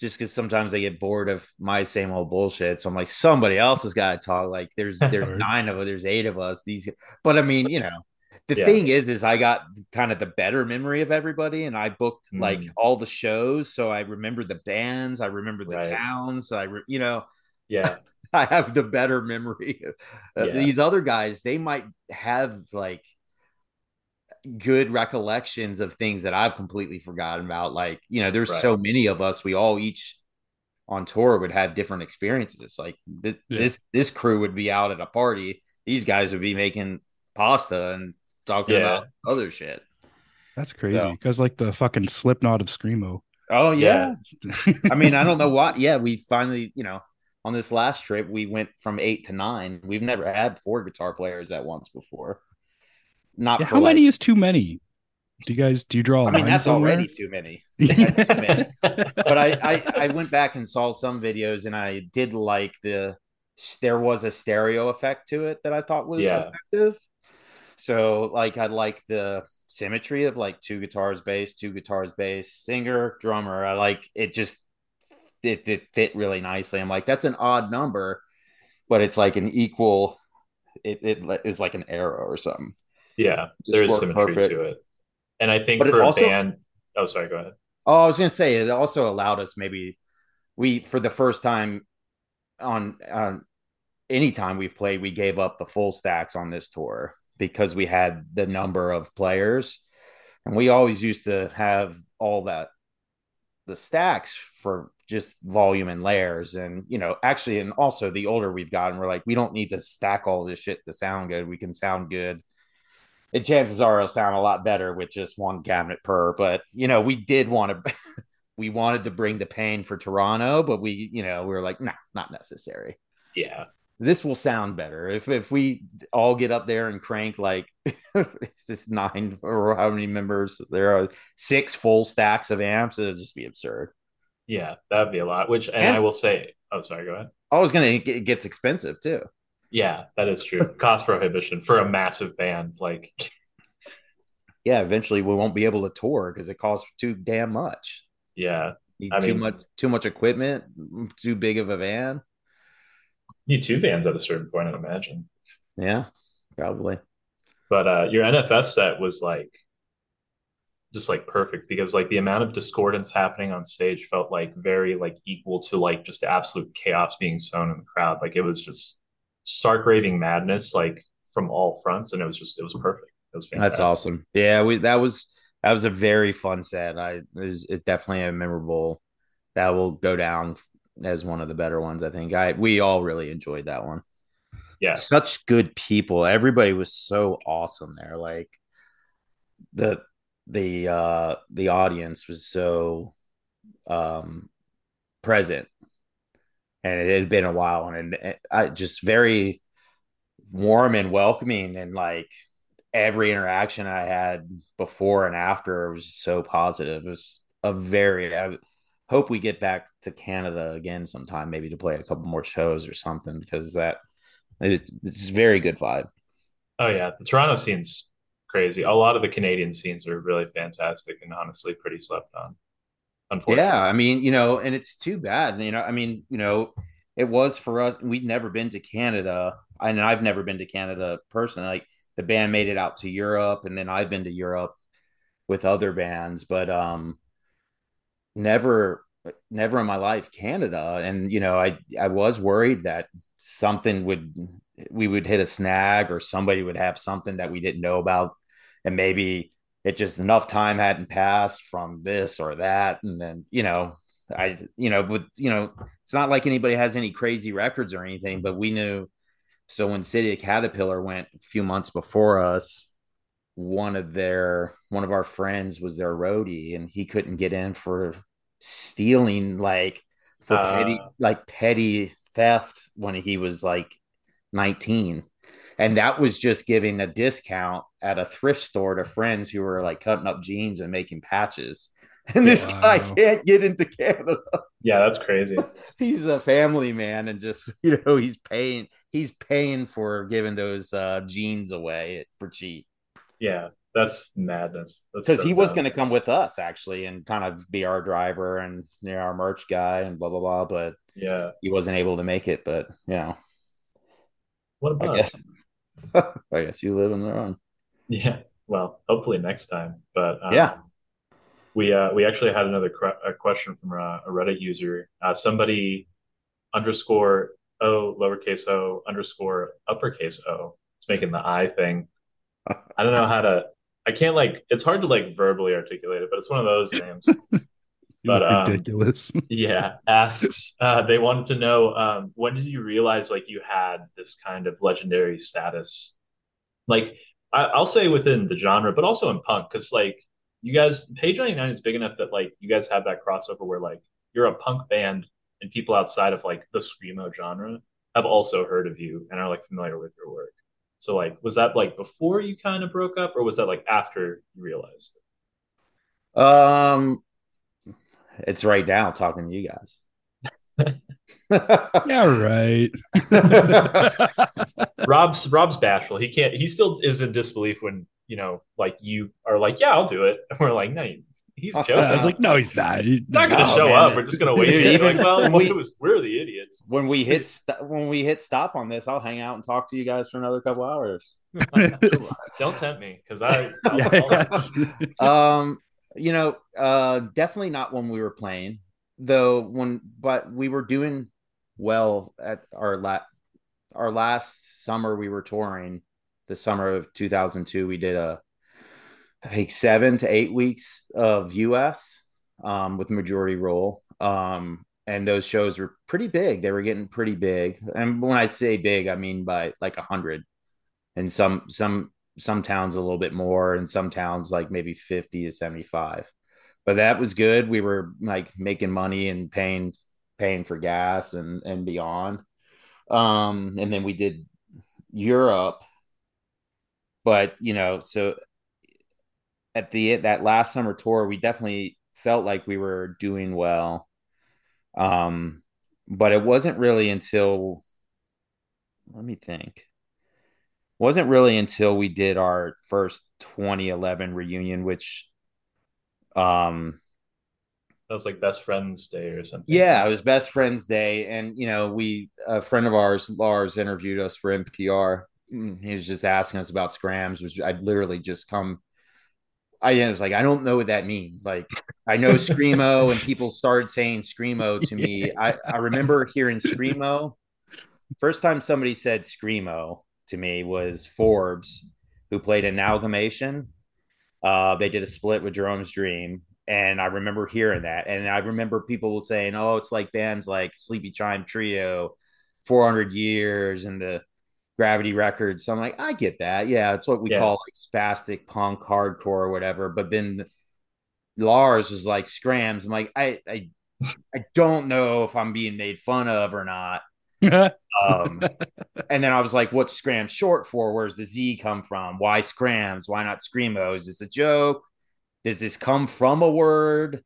[SPEAKER 1] just because sometimes I get bored of my same old bullshit. So I'm like, somebody else has got to talk. Like, there's there's nine of us, there's eight of us. These, but I mean, you know. The
[SPEAKER 2] Yeah.
[SPEAKER 1] thing is, is I got kind of the better memory of everybody, and I booked like
[SPEAKER 2] Mm.
[SPEAKER 1] all the shows, so I remember the bands, I remember the
[SPEAKER 2] Right.
[SPEAKER 1] towns, I, re- you know,
[SPEAKER 2] Yeah,
[SPEAKER 1] I have the better memory. Uh,
[SPEAKER 2] Yeah.
[SPEAKER 1] These other guys, they might have like good recollections of things that I've completely forgotten about. Like, you know, there's
[SPEAKER 2] Right.
[SPEAKER 1] so many of us, we all each on tour would have different experiences. Like th-
[SPEAKER 3] Yeah.
[SPEAKER 1] this this crew would be out at a party. These guys would be making pasta and talking
[SPEAKER 2] Yeah.
[SPEAKER 1] about other shit.
[SPEAKER 3] that's crazy.
[SPEAKER 1] So-
[SPEAKER 3] Because like the fucking Slipknot of screamo.
[SPEAKER 1] Oh yeah.
[SPEAKER 2] Yeah.
[SPEAKER 1] I mean, I don't know why. Yeah, we finally, you know, on this last trip, we went from eight to nine. We've never had four guitar players at once before. Not
[SPEAKER 3] Yeah,
[SPEAKER 1] for
[SPEAKER 3] how
[SPEAKER 1] like,
[SPEAKER 3] many is too many? Do you guys do you draw? a
[SPEAKER 1] I mean, that's
[SPEAKER 3] somewhere?
[SPEAKER 1] already too many. That's too many. But I, I, I went back and saw some videos, and I did like the. There was a stereo effect to it that I thought was
[SPEAKER 2] Yeah.
[SPEAKER 1] effective. So, like, I like the symmetry of like two guitars, bass, two guitars, bass, singer, drummer. I like it. Just it, it fit really nicely. I'm like, that's an odd number, but it's like an equal. It it is like an arrow or something.
[SPEAKER 2] Yeah, there is symmetry
[SPEAKER 1] perfect.
[SPEAKER 2] to it, and I think
[SPEAKER 1] But
[SPEAKER 2] for a band. Oh, sorry. Go ahead.
[SPEAKER 1] Oh, I was gonna say it also allowed us maybe we for the first time on on any time we've played, we gave up the full stacks on this tour because we had the number of players. And we always used to have all that the stacks for just volume and layers. And you know, actually, and also the older we've gotten, we're like, we don't need to stack all this shit to sound good. We can sound good and chances are it'll sound a lot better with just one cabinet per. But you know, we did want to, we wanted to bring the pain for Toronto, but we, you know, we were like, nah, not necessary.
[SPEAKER 2] Yeah,
[SPEAKER 1] This will sound better if if we all get up there and crank like just nine or how many members there are six full stacks of amps. It'll just be absurd.
[SPEAKER 2] yeah, that'd be a lot. Which, and,
[SPEAKER 1] And-
[SPEAKER 2] I will say. Oh, sorry. Go ahead.
[SPEAKER 1] I was gonna it gets expensive too.
[SPEAKER 2] Yeah, that is true. Cost prohibition for a massive band. Like,
[SPEAKER 1] Yeah, eventually we won't be able to tour because it costs too damn much.
[SPEAKER 2] yeah,
[SPEAKER 1] Need
[SPEAKER 2] I
[SPEAKER 1] too
[SPEAKER 2] mean-
[SPEAKER 1] much too much equipment, too big of a van.
[SPEAKER 2] you two vans at a certain point, I'd imagine.
[SPEAKER 1] Yeah, probably.
[SPEAKER 2] But uh, your NFF set was like just like perfect because like the amount of discordance happening on stage felt like very like equal to like just absolute chaos being sown in the crowd. Like it was just stark raving madness like from all fronts, and it was just it was perfect. It was fantastic.
[SPEAKER 1] That's awesome. Yeah, we that was that was a very fun set. I it was it definitely a memorable that will go down as one of the better ones. I think I we all really enjoyed that one.
[SPEAKER 2] Yeah,
[SPEAKER 1] Such good people. Everybody was so awesome there. Like the the uh the audience was so um present and it had been a while and, and I uh, just very warm and welcoming and like every interaction I had before and after was so positive. It was a very, I hope we get back to Canada again sometime, maybe to play a couple more shows or something, because that it, it's very good vibe.
[SPEAKER 2] Oh yeah, the Toronto scene's crazy. A lot of the Canadian scenes are really fantastic and honestly pretty slept on.
[SPEAKER 1] Unfortunately. Yeah, I mean, you know, and it's too bad. You know, I mean, you know, it was for us. We'd never been to Canada, and I've never been to Canada personally. Like the band made it out to Europe, and then I've been to Europe with other bands, but um, never, never in my life Canada. And you know, I I was worried that something would we would hit a snag or somebody would have something that we didn't know about, and maybe it just enough time hadn't passed from this or that. And then you know i you know but you know it's not like anybody has any crazy records or anything but we knew. So when city of caterpillar went a few months before us one of their one of our friends was their roadie and he couldn't get in for stealing like for uh, petty like petty theft when he was like 19 and that was just giving a discount at a thrift store to friends who were like cutting up jeans and making patches. And this wow. guy can't get into Canada.
[SPEAKER 2] Yeah, that's crazy.
[SPEAKER 1] he's a family man and just, you know, he's paying he's paying for giving those uh jeans away for cheap.
[SPEAKER 2] Yeah, that's madness.
[SPEAKER 1] Because so he was going to come with us actually and kind of be our driver and you know, our merch guy and blah blah blah. But
[SPEAKER 2] yeah,
[SPEAKER 1] he wasn't able to make it. But you know,
[SPEAKER 2] what about?
[SPEAKER 1] I guess I guess you live in their own.
[SPEAKER 2] Yeah. Well, hopefully next time. But
[SPEAKER 1] um, yeah,
[SPEAKER 2] we uh, we actually had another a question from a, a Reddit user. Uh, somebody underscore o lowercase o underscore uppercase o. It's making the I thing. I don't know how to. I can't like. It's hard to like verbally articulate it, but it's one of those names.
[SPEAKER 3] but um, ridiculous.
[SPEAKER 2] yeah, asks. Uh, they wanted to know um, when did you realize like you had this kind of legendary status? Like I, will say within the genre, but also in punk, because like you guys, Page ninety nine is big enough that like you guys have that crossover where like you're a punk band and people outside of like the screamo genre have also heard of you and are like familiar with your work. So like, was that like before you kind of broke up, or was that like after you realized? It?
[SPEAKER 1] Um, it's right now talking to you guys.
[SPEAKER 3] yeah, right.
[SPEAKER 2] Rob's Rob's bashful. He can't. He still is in disbelief when you know, like you are like, yeah, I'll do it, and we're like, no, he's joking. I
[SPEAKER 3] was like, no, he's not.
[SPEAKER 2] He's not going to show man. up. We're just going to wait. Even like, well, we, was, we're the idiots.
[SPEAKER 1] When we hit st- when we hit stop on this, I'll hang out and talk to you guys for another couple hours.
[SPEAKER 2] Don't tempt me because I. Yeah,
[SPEAKER 1] um, you know, uh, definitely not when we were playing, though. When but we were doing well at our la- our last summer we were touring, the summer of 2002. We did a, I think seven to eight weeks of U.S. Um, with majority rule. Um, and those shows were pretty big. They were getting pretty big. And when I say big, I mean by like a hundred. And some some some towns a little bit more and some towns like maybe 50 to 75 but that was good. We were like making money and paying paying for gas and and beyond. Um and then we did europe but you know so at the that last summer tour we definitely felt like we were doing well. Um but it wasn't really until let me think wasn't really until we did our first 2011 reunion, which um
[SPEAKER 2] that was like best friends day or something.
[SPEAKER 1] Yeah, it was best friends day, and you know, we a friend of ours, Lars, interviewed us for NPR. Mm, he was just asking us about skramz, which I'd literally just come. I was like, I don't know what that means. Like, I know screamo, and people started saying screamo to me. I I remember hearing screamo. First time somebody said screamo, to me was Forbes, who played Amalgamation. Uh, they did a split with Jerome's Dream, and I remember hearing that, and I remember people saying, "Oh, it's like bands like Sleepytime Trio, 400 Years, and the Gravity Records." So I'm like, I get that. Yeah, it's what we yeah. call like spastic punk, hardcore, or whatever. But then Lars was like Skramz. I'm like, I, I, I don't know if I'm being made fun of or not. Um, and then I was like, what's Scram short for? Where's the Z come from? Why Skramz? Why not Screamo? Is this a joke? Does this come from a word?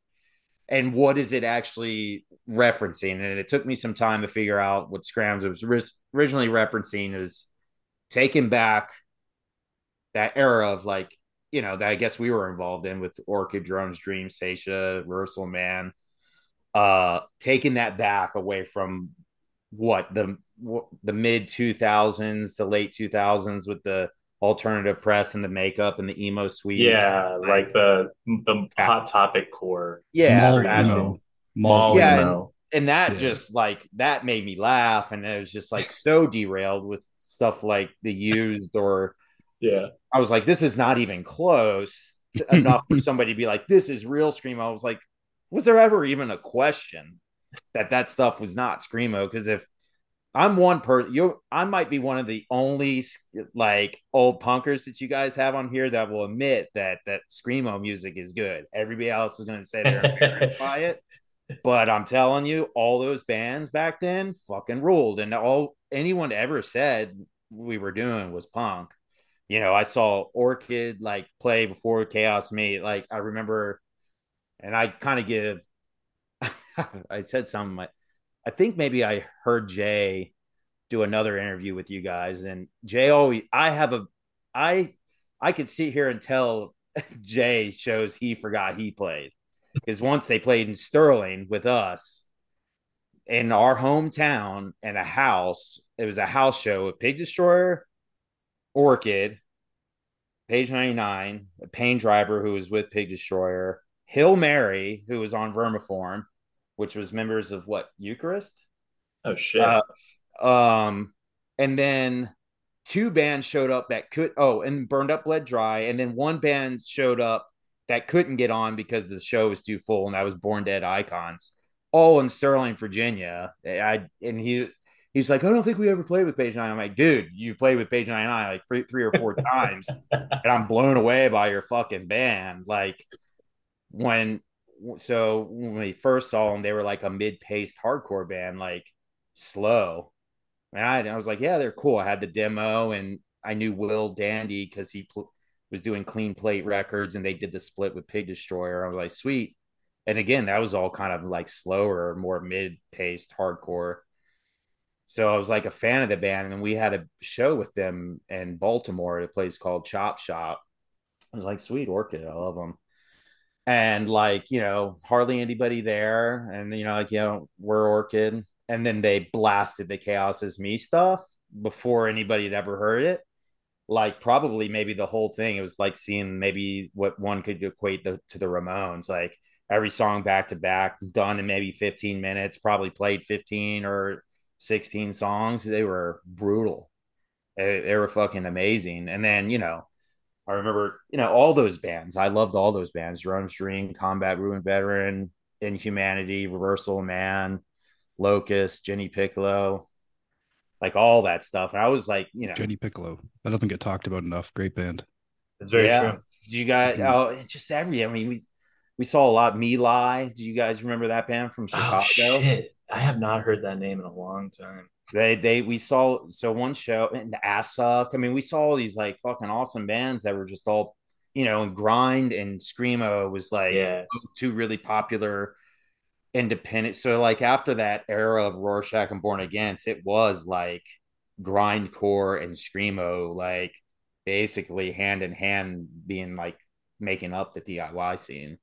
[SPEAKER 1] And what is it actually referencing? And it took me some time to figure out what Skramz was originally referencing is taking back that era of like, you know, that I guess we were involved in with Orchid, Jerome's Dream, Saetia, Reversal Man, uh, taking that back away from what the the mid 2000s, the late 2000s with the alternative press and the makeup and the emo suite.
[SPEAKER 2] Yeah, like the the hot topic core.
[SPEAKER 1] Yeah,
[SPEAKER 3] Mall emo. Mall
[SPEAKER 1] yeah,
[SPEAKER 3] emo.
[SPEAKER 1] And, and that
[SPEAKER 3] Yeah.
[SPEAKER 1] just like that made me laugh, and it was just like so derailed with stuff like the used or
[SPEAKER 2] Yeah.
[SPEAKER 1] I was like, this is not even close enough for somebody to be like, this is real scream I was like, was there ever even a question that that stuff was not screamo? Because if I'm one person, you, I might be one of the only like old punkers that you guys have on here that will admit that that screamo music is good. Everybody else is going to say they're embarrassed by it. But I'm telling you, all those bands back then fucking ruled, and all anyone ever said we were doing was punk you know, I saw Orchid like play before Chaos Mate. Like I remember, and I kind of give. I said something. I think maybe I heard Jay do another interview with you guys, and Jay always. I have a, I, I could sit here and tell Jay shows he forgot he played because once they played in Sterling with us in our hometown and a house. It was a house show with Pig Destroyer, Orchid, Page 99, a Pain Driver who was with Pig Destroyer, Hill Mary, who was on Vermiform, which was members of what, Eucharist?
[SPEAKER 2] Oh shit.
[SPEAKER 1] Uh, Um, and then two bands showed up that could oh, and Burned Up Bled Dry, and then one band showed up that couldn't get on because the show was too full, and that was Born Dead Icons, all in Sterling, Virginia. I and he he's like, I don't think we ever played with Page Nine. I'm like, dude, you played with Page Nine I like three, three or four times, and I'm blown away by your fucking band. Like when so when we first saw them, they were like a mid-paced hardcore band, like slow. And I, I was like, yeah, they're cool. I had the demo, and I knew Will Dandy because he pl- was doing Clean Plate Records, and they did the split with Pig Destroyer. I was like, sweet. And again, that was all kind of like slower, more mid-paced hardcore. So I was like a fan of the band, and we had a show with them in Baltimore at a place called Chop Shop. I was like, sweet Orchid, I love them. And like, you know, hardly anybody there. And, you know, like, you know, we're Orchid. And then they blasted the Chaos is Me stuff before anybody had ever heard it. Like, probably maybe the whole thing, it was like seeing maybe what one could equate the, to the Ramones. Like, every song back to back, done in maybe 15 minutes, probably played 15 or 16 songs. They were brutal. They, they were fucking amazing. And then, you know, I remember, you know, all those bands. I loved all those bands: Jerome's Dream, Combat Wounded Veteran, Inhumanity, Reversal Man, Locust, Jenny Piccolo, like all that stuff. And I was like, you know,
[SPEAKER 3] Jenny Piccolo. That doesn't get talked about enough. Great band.
[SPEAKER 2] It's very
[SPEAKER 1] yeah.
[SPEAKER 2] true.
[SPEAKER 1] Did you guys? Oh, just every. I mean, we we saw a lot. Me Lie. Do you guys remember that band from oh, Chicago?
[SPEAKER 2] Oh shit. I have not heard that name in a long time.
[SPEAKER 1] They they we saw so one show and Assuck. I mean, we saw all these like fucking awesome bands that were just all you know, and grind and screamo was like
[SPEAKER 2] Yeah.
[SPEAKER 1] two really popular independent. So like after that era of Rorschach and Born Against, it was like grindcore and screamo, like basically hand in hand, being like making up the DIY scene.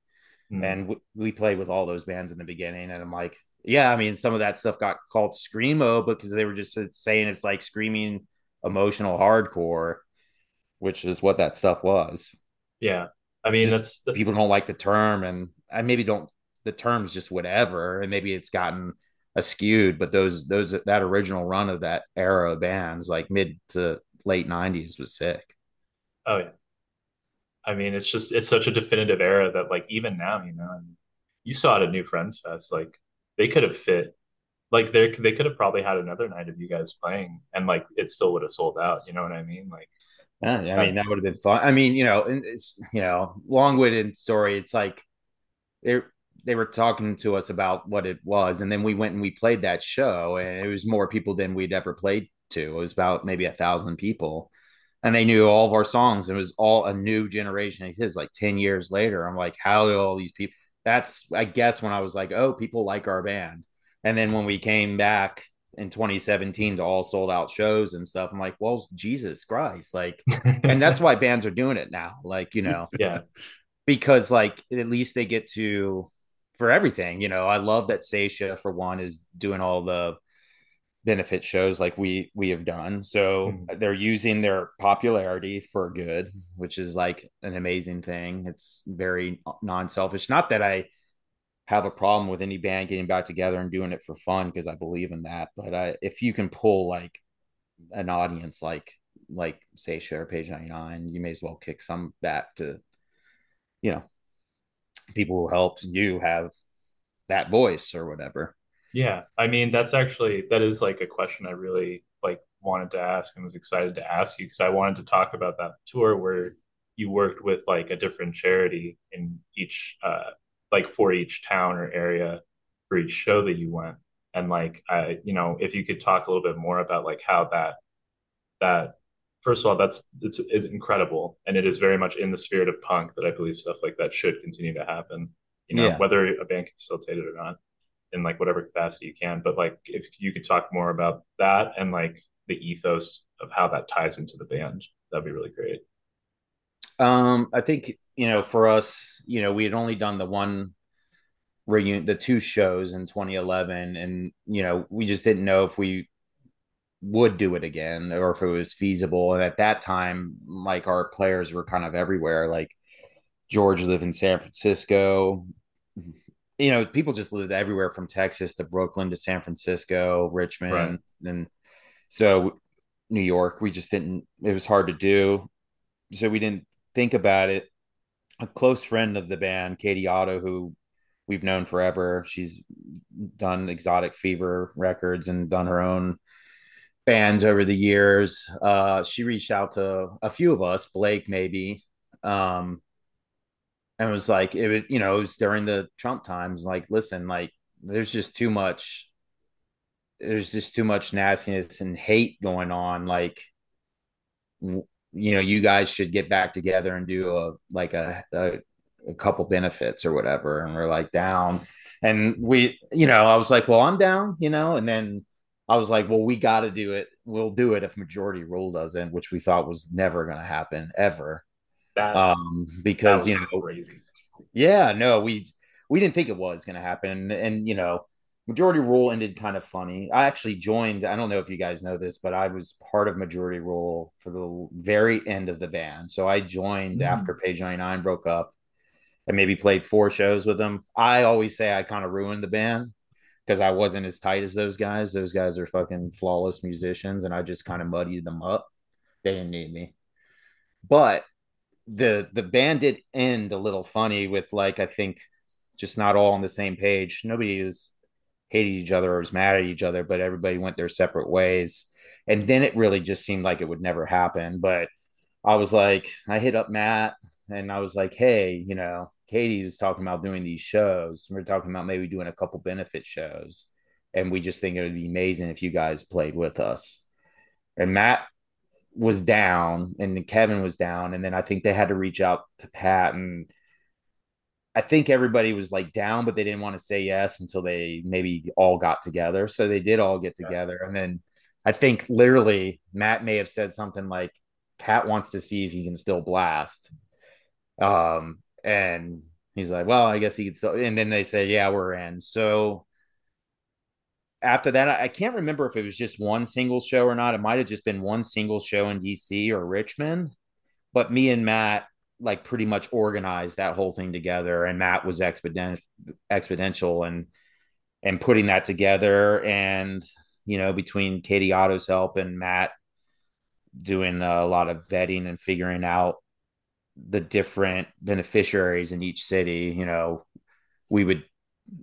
[SPEAKER 2] Mm.
[SPEAKER 1] And w- we played with all those bands in the beginning, and I'm like, yeah, I mean, some of that stuff got called screamo because they were just saying it's like screaming emotional hardcore, which is what that stuff was.
[SPEAKER 2] yeah. I mean,
[SPEAKER 1] Just
[SPEAKER 2] that's the,
[SPEAKER 1] people don't like the term, and I maybe don't. The term's just whatever, and maybe it's gotten askewed. But those those that original run of that era of bands, like mid to late '90s, was sick.
[SPEAKER 2] oh yeah. I mean, it's just it's such a definitive era that like even now, you know, and you saw it at New Friends Fest, like they could have fit like they they could have probably had another night of you guys playing and like it still would have sold out, you know what I mean? Like
[SPEAKER 1] Yeah, I mean that would have been fun. I mean, you know, it's you know, long-winded story. It's like there they were talking to us about what it was, and then we went and we played that show, and it was more people than we'd ever played to. It was about maybe a thousand people, and they knew all of our songs. It was all a new generation of his. Like ten years later, I'm like, how do all these people? That's I guess when I was like, oh, people like our band, and then when we came back in 2017 to all sold out shows and stuff, I'm like, well, Jesus Christ, like, and that's why bands are doing it now, like you know,
[SPEAKER 2] yeah,
[SPEAKER 1] because like at least they get to for everything. You know, I love that Saetia for one is doing all the benefit shows like we we have done. So mm-hmm. they're using their popularity for good, which is like an amazing thing. It's very non-selfish. Not that I have a problem with any band getting back together and doing it for fun because I believe in that, but I, if you can pull like an audience like like say share page 99 you may as well kick some back to you know people who helped you have that voice or whatever.
[SPEAKER 2] Yeah, I mean that's actually that is like a question I really like wanted to ask and was excited to ask you because I wanted to talk about that tour where you worked with like a different charity in each uh like for each town or area for each show that you went and like I you know if you could talk a little bit more about like how that that first of all, that's it's, it's incredible, and it is very much in the spirit of punk that I believe stuff like that should continue to happen. You know, yeah. whether a band can facilitate it or not, in like whatever capacity you can. But like, if you could talk more about that and like the ethos of how that ties into the band, that'd be really great.
[SPEAKER 1] Um, I think you know, for us, you know, we had only done the one reunion, the two shows in 2011, and you know, we just didn't know if we would do it again or if it was feasible. And at that time, like our players were kind of everywhere. Like George lived in San Francisco. You know, people just lived everywhere from Texas to Brooklyn to San Francisco, Richmond, right. and so New York. We just didn't. It was hard to do, so we didn't think about it. A close friend of the band, Katie Otto, who we've known forever. She's done Exotic Fever records and done her own bands over the years. Uh, she reached out to a few of us, Blake maybe, um, and was like, it was you know it was during the Trump times. Like, listen, like there's just too much. There's just too much nastiness and hate going on. Like, you know, you guys should get back together and do a like a, a, a couple benefits or whatever. And we're like down, and we, you know, I was like, well, I'm down, you know, and then I was like, well, we got to do it. We'll do it if majority rule doesn't, which we thought was never going to happen ever. That, um, because you know, crazy. Yeah, no, we we didn't think it was going to happen, and, and you know, majority rule ended kind of funny. I actually joined. I don't know if you guys know this, but I was part of majority rule for the very end of the band. So I joined mm. after Page Ninety Nine broke up, and maybe played four shows with them. I always say I kind of ruined the band because I wasn't as tight as those guys. Those guys are fucking flawless musicians, and I just kind of muddied them up. They didn't need me, but the the band did end a little funny with like I think just not all on the same page. Nobody was hated each other or was mad at each other, but everybody went their separate ways. And then it really just seemed like it would never happen. But I was like, I hit up Matt and I was like, hey, you know, Katie was talking about doing these shows. We are talking about maybe doing a couple benefit shows. And we just think it would be amazing if you guys played with us. And Matt was down and Kevin was down. And then I think they had to reach out to Pat. And I think everybody was like down, but they didn't want to say yes until they maybe all got together. So they did all get together. And then I think literally Matt may have said something like, Pat wants to see if he can still blast. Um, and he's like, well, I guess he could still. And then they say, yeah, we're in. So after that, I can't remember if it was just one single show or not. It might have just been one single show in DC or Richmond. But me and Matt like pretty much organized that whole thing together, and Matt was exponential, exponential, and and putting that together. And you know, between Katie Otto's help and Matt doing a lot of vetting and figuring out the different beneficiaries in each city you know we would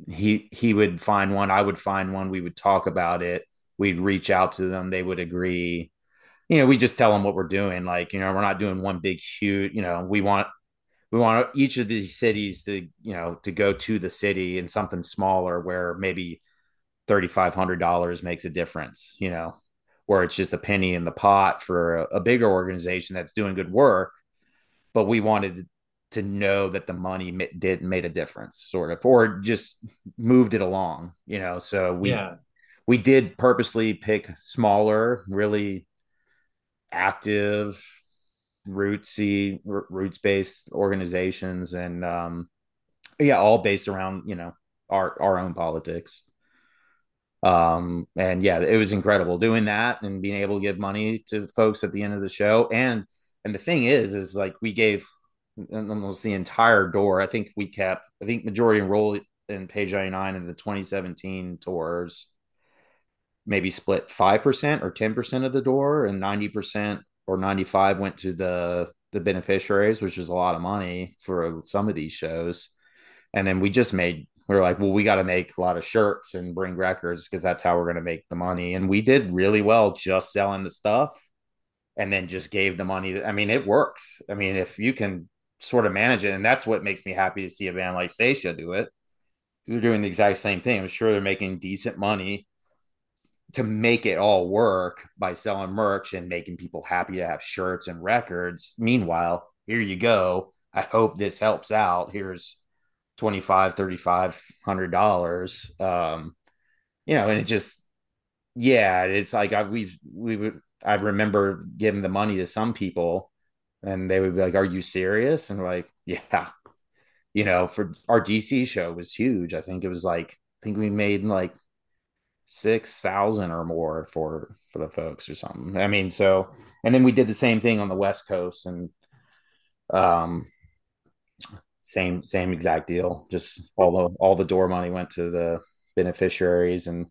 [SPEAKER 1] he he would find one i would find one we would talk about it. We'd reach out to them they would agree. You know we just tell them what we're doing like you know we're not doing one big huge you know we want we want each of these cities to you know to go to the city in something smaller where maybe $3500 makes a difference you know where it's just a penny in the pot for a, a bigger organization that's doing good work but we wanted to know that the money did made a difference sort of or just moved it along you know? So we yeah. we did purposely pick smaller really active rootsy roots based organizations and um yeah all based around you know our our own politics. Um and yeah it was incredible doing that and being able to give money to folks at the end of the show. And and the thing is is like we gave almost the entire door. I think we kept, I think majority enrolled in page 99 in the 2017 tours, maybe split 5% or 10% of the door and 90% or 95 went to the, the beneficiaries, which was a lot of money for some of these shows. And then we just made, we are like, well, we got to make a lot of shirts and bring records because that's how we're going to make the money. And we did really well just selling the stuff and then just gave the money. I mean, it works. I mean, if you can sort of manage it. And that's what makes me happy to see a band like Saetia do it. They're doing the exact same thing. I'm sure they're making decent money to make it all work by selling merch and making people happy to have shirts and records. Meanwhile, here you go. I hope this helps out. Here's 25, 35 hundred dollars. Um, you know, and it just yeah, it's like I've we've we would I remember giving the money to some people and they would be like, "Are you serious?" And like, "Yeah." You know, for our DC show was huge. I think it was like I think we made like six thousand or more for for the folks or something. I mean, so and then we did the same thing on the West Coast and um same same exact deal. Just all the all the door money went to the beneficiaries and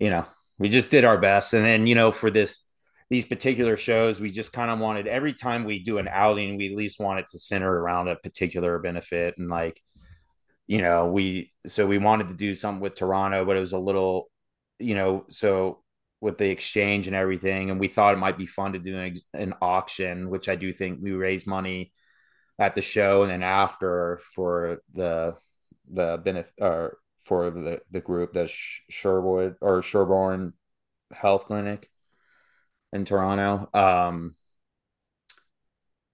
[SPEAKER 1] you know, we just did our best. And then, you know, for this these particular shows, we just kind of wanted every time we do an outing, we at least want it to center around a particular benefit. And like, you know, we so we wanted to do something with Toronto, but it was a little, you know, so with the exchange and everything, and we thought it might be fun to do an, an auction, which I do think we raise money at the show and then after for the the benefit or for the the group the Sherwood or Sherbourne Health Clinic in Toronto. Um,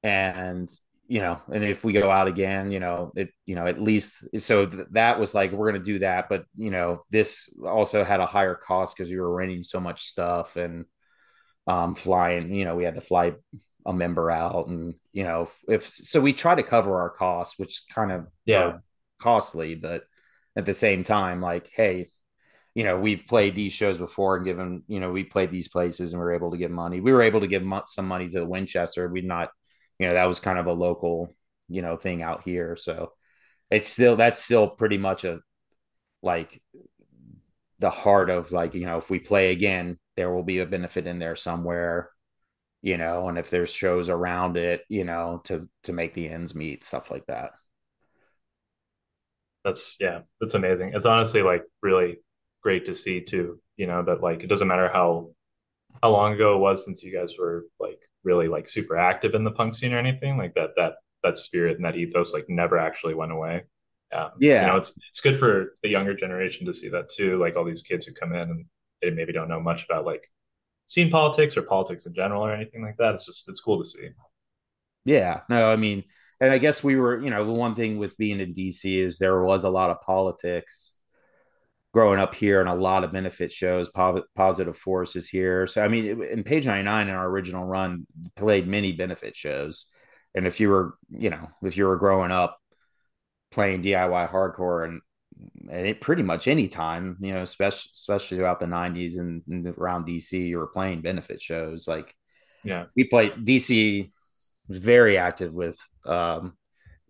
[SPEAKER 1] and you know, and if we go out again, you know, it, you know, at least so th- that was like we're gonna do that, but you know, this also had a higher cost because we were renting so much stuff and um flying. You know, we had to fly a member out, and you know, if, if so, we try to cover our costs, which kind of
[SPEAKER 2] yeah
[SPEAKER 1] costly, but at the same time, like, hey, you know, we've played these shows before and given, you know, we played these places and we were able to give money. We were able to give some money to Winchester. We'd not, you know, that was kind of a local, you know, thing out here. So it's still, that's still pretty much a, like the heart of like, you know, if we play again, there will be a benefit in there somewhere, you know, and if there's shows around it, you know, to, to make the ends meet, stuff like that.
[SPEAKER 2] That's, yeah, that's amazing. It's honestly like really great to see too. You know that like it doesn't matter how how long ago it was since you guys were like really like super active in the punk scene or anything like that. That that spirit and that ethos like never actually went away. Um, yeah, you know it's it's good for the younger generation to see that too. Like all these kids who come in and they maybe don't know much about like scene politics or politics in general or anything like that. It's just it's cool to see.
[SPEAKER 1] Yeah, no, I mean, and I guess we were, you know, the one thing with being in DC is there was a lot of politics growing up here and a lot of benefit shows, positive forces here. So, I mean, in page 99 in our original run, played many benefit shows. And if you were, you know, if you were growing up playing DIY hardcore and, and it pretty much any time, you know, especially, especially throughout the 90s and, and around DC, you were playing benefit shows. Like,
[SPEAKER 2] yeah,
[SPEAKER 1] we played DC was very active with um,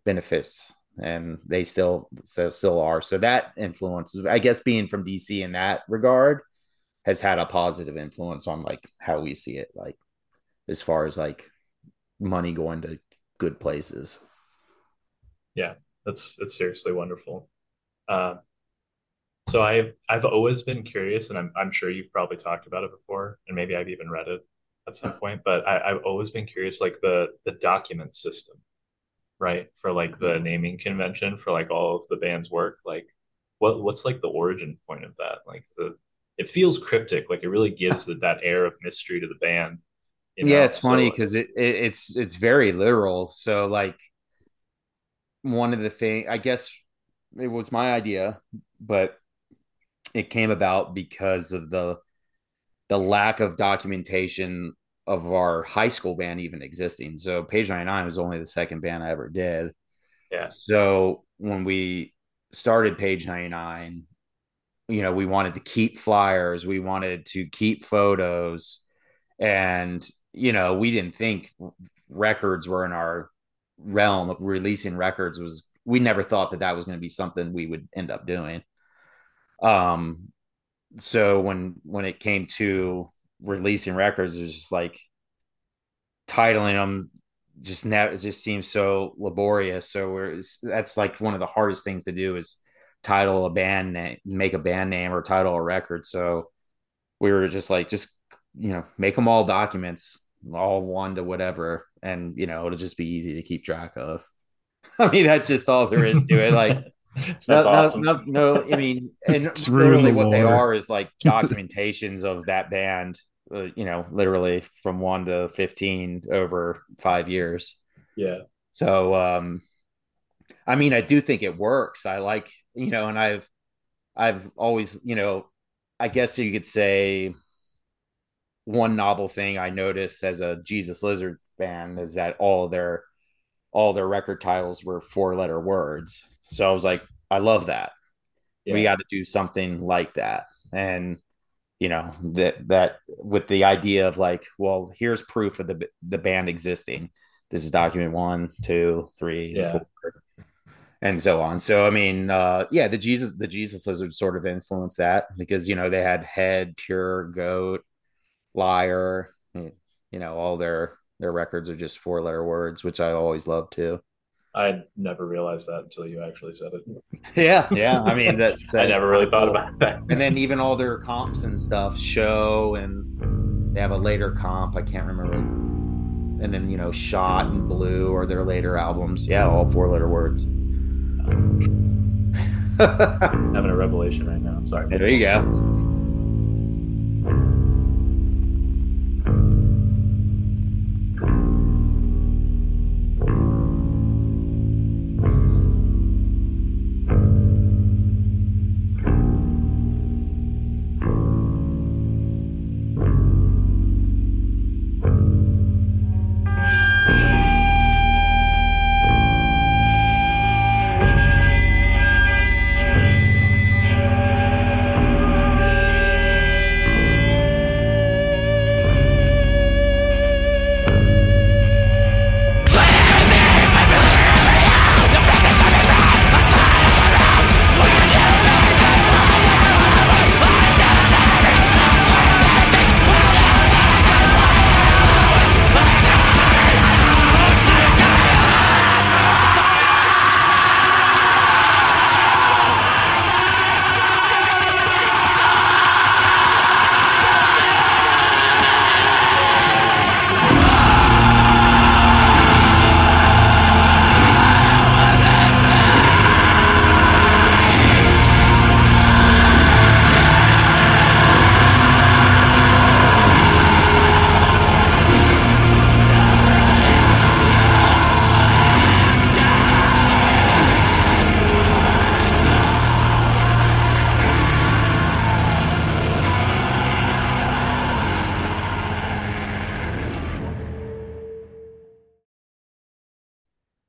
[SPEAKER 1] benefits and they still so, still are. So that influence, I guess, being from DC in that regard, has had a positive influence on like how we see it, like as far as like money going to good places.
[SPEAKER 2] Yeah, that's it's seriously wonderful. Uh, so I've I've always been curious, and I'm I'm sure you've probably talked about it before, and maybe I've even read it at some point. But I, I've always been curious, like the the document system right? For like the mm-hmm. naming convention for like all of the band's work. Like, what what's like the origin point of that? Like the it feels cryptic. Like it really gives that that air of mystery to the band.
[SPEAKER 1] You know? Yeah, it's so, funny because it, it it's it's very literal. So like one of the thing I guess it was my idea, but it came about because of the the lack of documentation of our high school band even existing. So Page 99 was only the second band I ever did.
[SPEAKER 2] Yeah.
[SPEAKER 1] So when we started Page 99, you know, we wanted to keep flyers, we wanted to keep photos, and you know, we didn't think records were in our realm of releasing records was we never thought that that was going to be something we would end up doing. Um so when when it came to releasing records, is just like titling them just now it just seems so laborious. So we're that's like one of the hardest things to do is title a band name, make a band name or title a record. So we were just like, just you know, make them all documents, all one to whatever, and you know, it'll just be easy to keep track of. I mean, that's just all there is to it. Like That's no, awesome. no, no, no, I mean, and literally what they are is like documentations of that band, uh, you know, literally from one to 15 over five years.
[SPEAKER 2] Yeah.
[SPEAKER 1] So, um, I mean, I do think it works. I like, you know, and I've, I've always, you know, I guess you could say one novel thing I noticed as a Jesus Lizard fan is that all their all their record titles were four letter words. So I was like, I love that. Yeah. We got to do something like that. And you know that that with the idea of like, well, here's proof of the the band existing. This is document one, two, three, yeah. four, and so on. So I mean, uh, yeah, the Jesus the Jesus lizard sort of influenced that because you know they had head, pure, goat, liar. You know, all their their records are just four letter words, which I always love too.
[SPEAKER 2] I never realized that until you actually said it.
[SPEAKER 1] Yeah, yeah. I mean, that's
[SPEAKER 2] I never really thought cool. about that.
[SPEAKER 1] and then even all their comps and stuff show, and they have a later comp. I can't remember. And then you know, shot and blue or their later albums. Yeah, all four letter words.
[SPEAKER 2] having a revelation right now. I'm sorry.
[SPEAKER 1] There you go.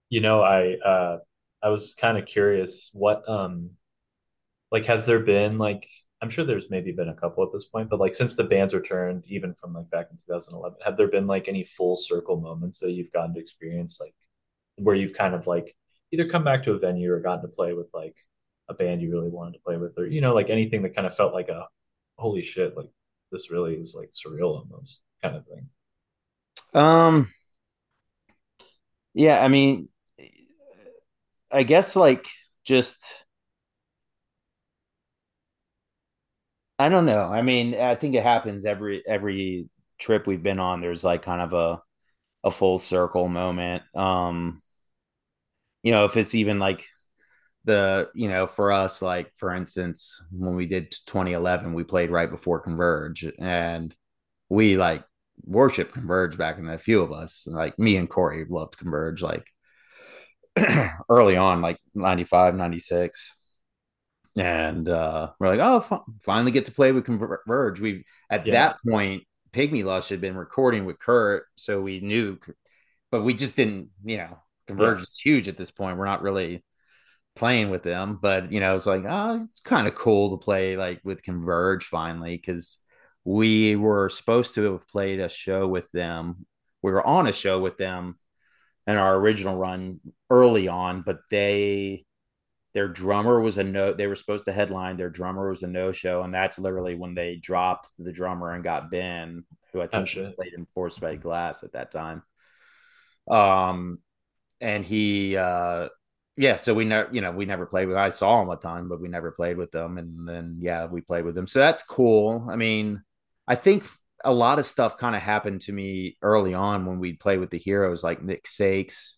[SPEAKER 2] You know, I uh, I was kind of curious what um like has there been like I'm sure there's maybe been a couple at this point, but like since the band's returned, even from like back in 2011, have there been like any full circle moments that you've gotten to experience, like where you've kind of like either come back to a venue or gotten to play with like a band you really wanted to play with, or you know, like anything that kind of felt like a holy shit, like this really is like surreal almost kind of thing.
[SPEAKER 1] Um, yeah, I mean, I guess like just I don't know. I mean, I think it happens every every trip we've been on. There's like kind of a a full circle moment. Um you know, if it's even like the, you know, for us, like for instance, when we did 2011, we played right before Converge and we like worship Converge back in the few of us. Like me and Corey loved Converge like early on, like 95, 96 and uh, we're like, oh, f- finally get to play with Converge. We at yeah. that point, Pygmy Lush had been recording with Kurt, so we knew, but we just didn't, you know, Converge yeah. is huge at this point. We're not really playing with them, but you know, it's like, oh, it's kind of cool to play like with Converge finally because we were supposed to have played a show with them. We were on a show with them in our original run early on, but they their drummer was a no they were supposed to headline their drummer was a no show and that's literally when they dropped the drummer and got ben who i think oh, played in force fed glass at that time. Um and he uh yeah so we never you know we never played with i saw him a time but we never played with them and then yeah we played with them. So that's cool. I mean i think a lot of stuff kind of happened to me early on when we played with the heroes like nick sakes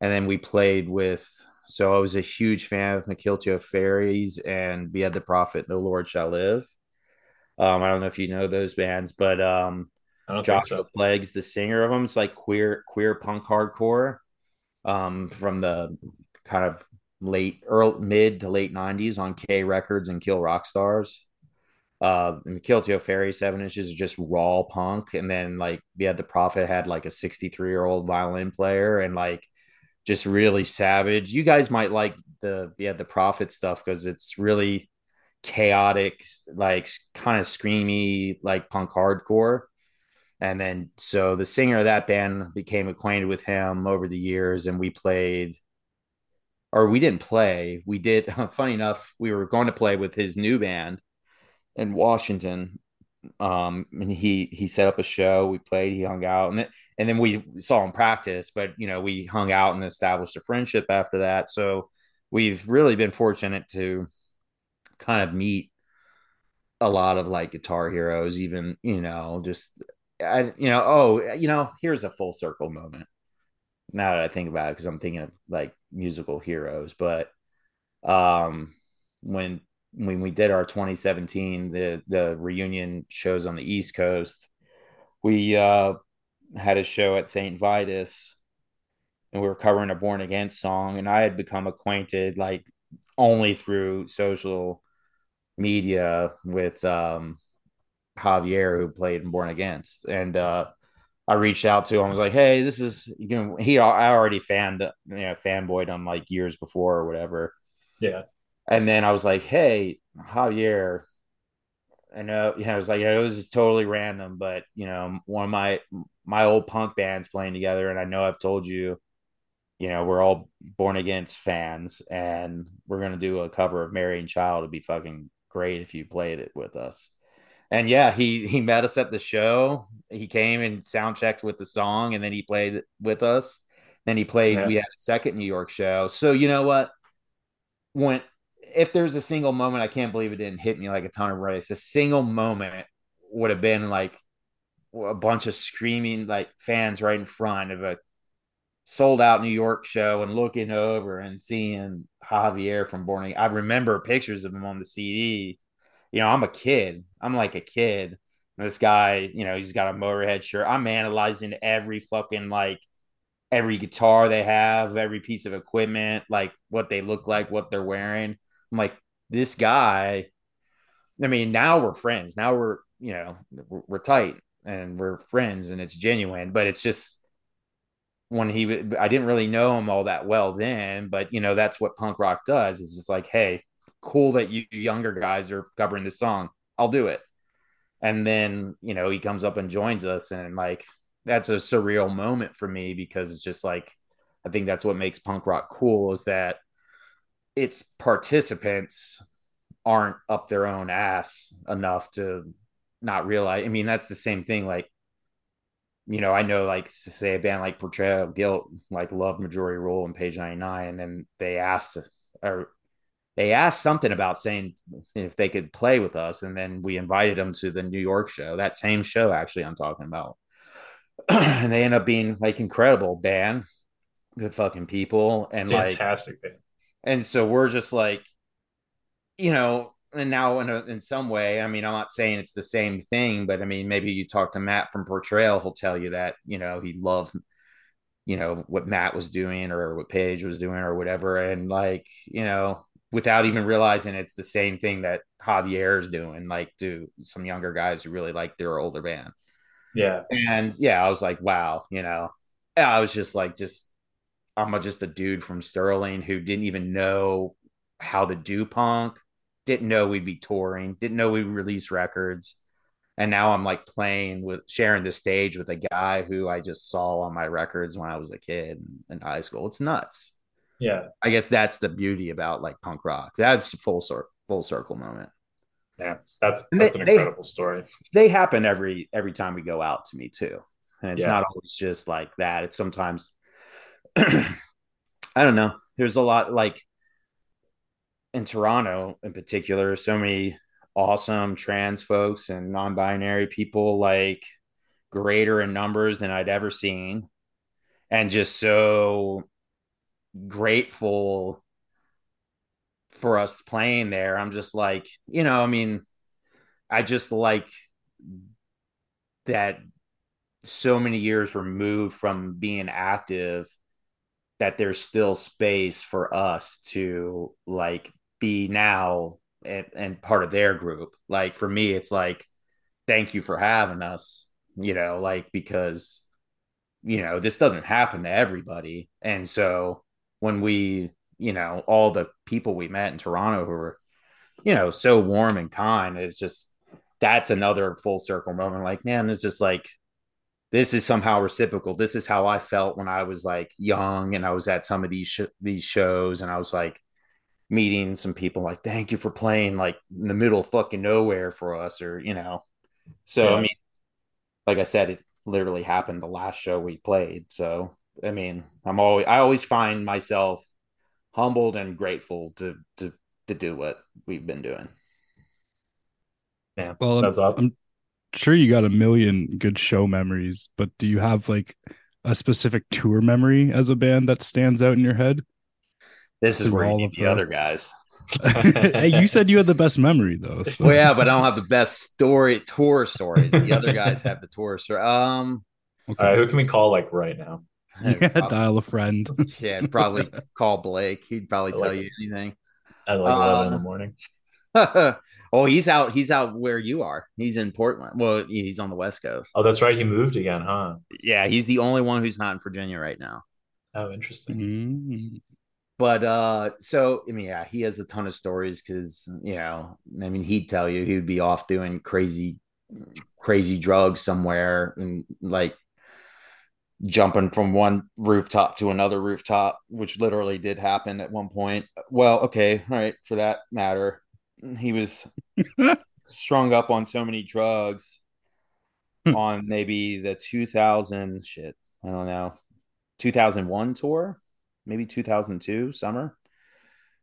[SPEAKER 1] and then we played with so I was a huge fan of Mukilteo Fairies and Behead the Prophet, The Lord Shall Live. Um, I don't know if you know those bands, but um, Joshua so. The singer of them, is like queer queer punk hardcore um, from the kind of late early mid to late 90s on K Records and Kill Rock Stars. Uh, Teo Fairy seven inches is just raw punk, and then like yeah, the Prophet had like a 63 year old violin player, and like just really savage. You guys might like the yeah the Prophet stuff because it's really chaotic, like kind of screamy, like punk hardcore. And then so the singer of that band became acquainted with him over the years, and we played, or we didn't play. We did. Funny enough, we were going to play with his new band in Washington, um and he he set up a show we played he hung out and then and then we saw him practice but you know we hung out and established a friendship after that. So we've really been fortunate to kind of meet a lot of like guitar heroes even you know just I, you know oh you know here's a full circle moment. Now that i think about it because i'm thinking of like musical heroes but um when when we did our 2017 the the reunion shows on the East Coast, we uh, had a show at St. Vitus, and we were covering a Born Against song, and I had become acquainted like only through social media with um, Javier, who played in Born Against, and uh, I reached out to him. I was like, "Hey, this is you know he I already fanned you know fanboyed him like years before or whatever."
[SPEAKER 2] Yeah.
[SPEAKER 1] And then I was like, hey, Javier, I know, you know, it was like, you know, it was totally random, but you know, one of my my old punk bands playing together, and I know I've told you, you know, we're all born against fans, and we're gonna do a cover of Mary and Child. It'd be fucking great if you played it with us. And yeah, he he met us at the show. He came and sound checked with the song, and then he played with us. Then he played. Yeah. We had a second New York show. So you know what? When if there's a single moment, I can't believe it didn't hit me like a ton of rice. A single moment would have been like a bunch of screaming like fans right in front of a sold out New York show and looking over and seeing Javier from Born. I remember pictures of him on the CD. You know, I'm a kid. I'm like a kid. This guy, you know, he's got a Motorhead shirt. I'm analyzing every fucking like every guitar they have, every piece of equipment, like what they look like, what they're wearing. I'm like, this guy. I mean, now we're friends. Now we're, you know, we're, we're tight and we're friends and it's genuine, but it's just when he, I didn't really know him all that well then, but you know, that's what punk rock does is it's like, hey, cool that you younger guys are covering this song. I'll do it. And then, you know, he comes up and joins us and like, that's a surreal moment for me because it's just like, I think that's what makes punk rock cool is that its participants aren't up their own ass enough to not realize. I mean, that's the same thing. Like, you know, I know, like, say a band like Portrayal of Guilt, like, love Majority Rule and Page 99, and then they asked, or they asked something about saying if they could play with us, and then we invited them to the New York show, that same show, actually, I'm talking about. and they end up being like incredible band good fucking people and like
[SPEAKER 2] Fantastic
[SPEAKER 1] like and so we're just like you know and now in, a, in some way i mean i'm not saying it's the same thing but i mean maybe you talk to matt from portrayal he'll tell you that you know he loved you know what matt was doing or what Page was doing or whatever. And like you know without even realizing it's the same thing that javier is doing like to some younger guys who really like their older band.
[SPEAKER 2] Yeah.
[SPEAKER 1] And yeah i was like wow you know. I was just like just i'm a, just a dude from sterling who didn't even know how to do punk didn't know we'd be touring, didn't know we'd release records. And now I'm like playing with sharing the stage with a guy who I just saw on my records when I was a kid in high school. It's nuts.
[SPEAKER 2] Yeah.
[SPEAKER 1] I guess that's the beauty about like punk rock. That's full circle full circle moment.
[SPEAKER 2] Yeah. That's, that's they, an incredible
[SPEAKER 1] they,
[SPEAKER 2] story.
[SPEAKER 1] They happen every every time we go out to me too. And it's yeah. not always just like that. It's sometimes I don't know. There's a lot like in Toronto in particular, so many awesome trans folks and non-binary people like greater in numbers than I'd ever seen and just so grateful for us playing there. I'm just like, you know, I mean, I just like that so many years removed from being active that there's still space for us to like be now and, and part of their group. Like for me, it's like, thank you for having us, you know, like because, you know, this doesn't happen to everybody. And so when we, you know, all the people we met in Toronto who were, you know, so warm and kind, it's just, that's another full circle moment. Like, man, it's just like, this is somehow reciprocal. This is how I felt when I was like young and I was at some of these sh- these shows and I was like, meeting some people like thank you for playing like in the middle of fucking nowhere for us or you know. So yeah. i mean like i said it literally happened the last show we played. So i mean i'm always i always find myself humbled and grateful to to to do what we've been doing.
[SPEAKER 2] Yeah.
[SPEAKER 3] Well I'm, I'm sure you got a million good show memories but do you have like a specific tour memory as a band that stands out in your head
[SPEAKER 1] this is where all of the, the other guys.
[SPEAKER 3] hey, you said you had the best memory though.
[SPEAKER 1] So. Well, yeah, but I don't have the best story tour stories. The other guys have the tour story. Um,
[SPEAKER 2] okay. All right, who can we call like right now?
[SPEAKER 3] Yeah, probably, dial a friend.
[SPEAKER 1] yeah, probably call Blake. He'd probably tell you anything.
[SPEAKER 2] At like eleven in the um, morning.
[SPEAKER 1] oh, he's out. He's out where you are. He's in Portland. Well, he's on the West Coast.
[SPEAKER 2] Oh, that's right. He moved again, huh?
[SPEAKER 1] Yeah, he's the only one who's not in Virginia right now.
[SPEAKER 2] Oh, interesting.
[SPEAKER 3] Mm-hmm
[SPEAKER 1] but uh so i mean yeah he has a ton of stories because you know i mean he'd tell you he would be off doing crazy crazy drugs somewhere and like jumping from one rooftop to another rooftop which literally did happen at one point well okay all right for that matter he was strung up on so many drugs hmm. on maybe the 2000 shit i don't know 2001 tour maybe 2002 summer.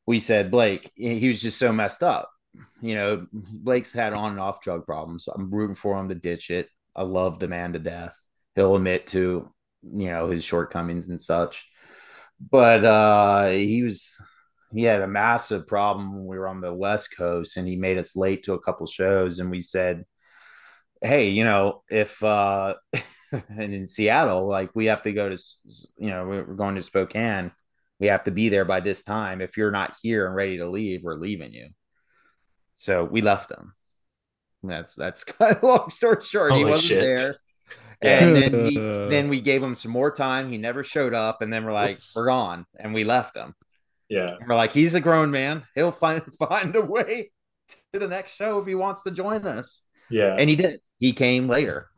[SPEAKER 1] We said Blake, he was just so messed up. You know, Blake's had on and off drug problems. I'm rooting for him to ditch it. I love the man to death. He'll admit to, you know, his shortcomings and such. But uh he was he had a massive problem when we were on the West Coast and he made us late to a couple shows and we said, Hey, you know, if uh and in Seattle, like we have to go to, you know, we're going to Spokane. We have to be there by this time. If you're not here and ready to leave, we're leaving you. So we left them. That's that's kind of long story short. Holy he wasn't shit. there. And then he, then we gave him some more time. He never showed up, and then we're like, Oops. we're gone, and we left him.
[SPEAKER 2] Yeah,
[SPEAKER 1] and we're like, he's a grown man. He'll find find a way to the next show if he wants to join us.
[SPEAKER 2] Yeah,
[SPEAKER 1] and he did. He came later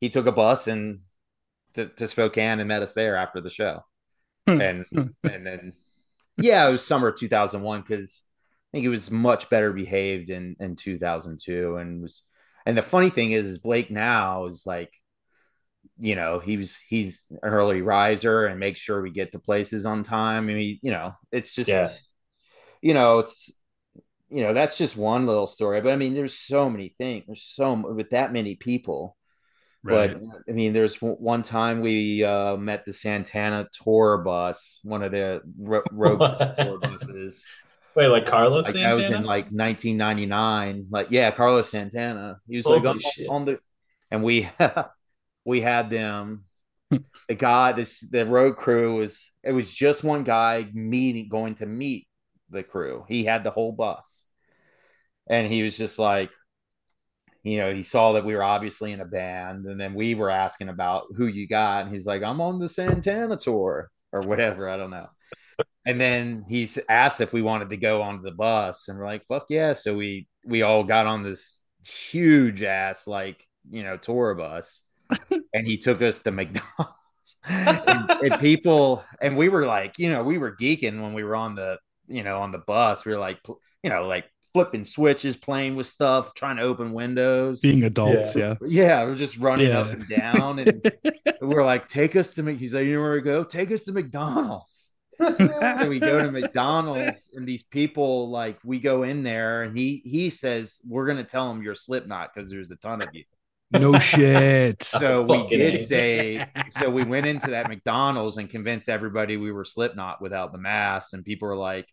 [SPEAKER 1] he took a bus and to, to Spokane and met us there after the show. Hmm. and and then yeah, it was summer 2001 because I think he was much better behaved in in 2002 and was and the funny thing is is Blake now is like you know he was he's an early riser and make sure we get to places on time. I mean, you know, it's just yeah. you know, it's you know, that's just one little story. But I mean, there's so many things. There's so with that many people Right. But I mean, there's one time we uh, met the Santana tour bus, one of the ro- road tour buses.
[SPEAKER 2] Wait, like Carlos
[SPEAKER 1] like,
[SPEAKER 2] Santana?
[SPEAKER 1] I was in like 1999. Like, yeah, Carlos Santana. He was Holy like on, on, the, and we we had them. Hmm. the guy, this the road crew was it was just one guy meeting going to meet the crew. He had the whole bus, and he was just like, you know, he saw that we were obviously in a band, and then we were asking about who you got, and he's like, I'm on the Santana tour or whatever. I don't know. And then he's asked if we wanted to go onto the bus, and we're like, "Fuck yeah!" So we we all got on this huge ass like you know tour bus, and he took us to McDonald's. and, and people, and we were like, you know, we were geeking when we were on the you know on the bus. We were like, you know, like flipping switches, playing with stuff, trying to open windows.
[SPEAKER 3] Being adults, yeah.
[SPEAKER 1] Yeah, yeah we're just running yeah. up and down. And we are like, take us to He's like, you know where to go? Take us to McDonald's. so we go to McDonald's and these people like we go in there and he he says we're gonna tell him you're Slipknot because there's a ton of you.
[SPEAKER 3] No shit.
[SPEAKER 1] so we did say so we went into that McDonald's and convinced everybody we were Slipknot without the mask and people were like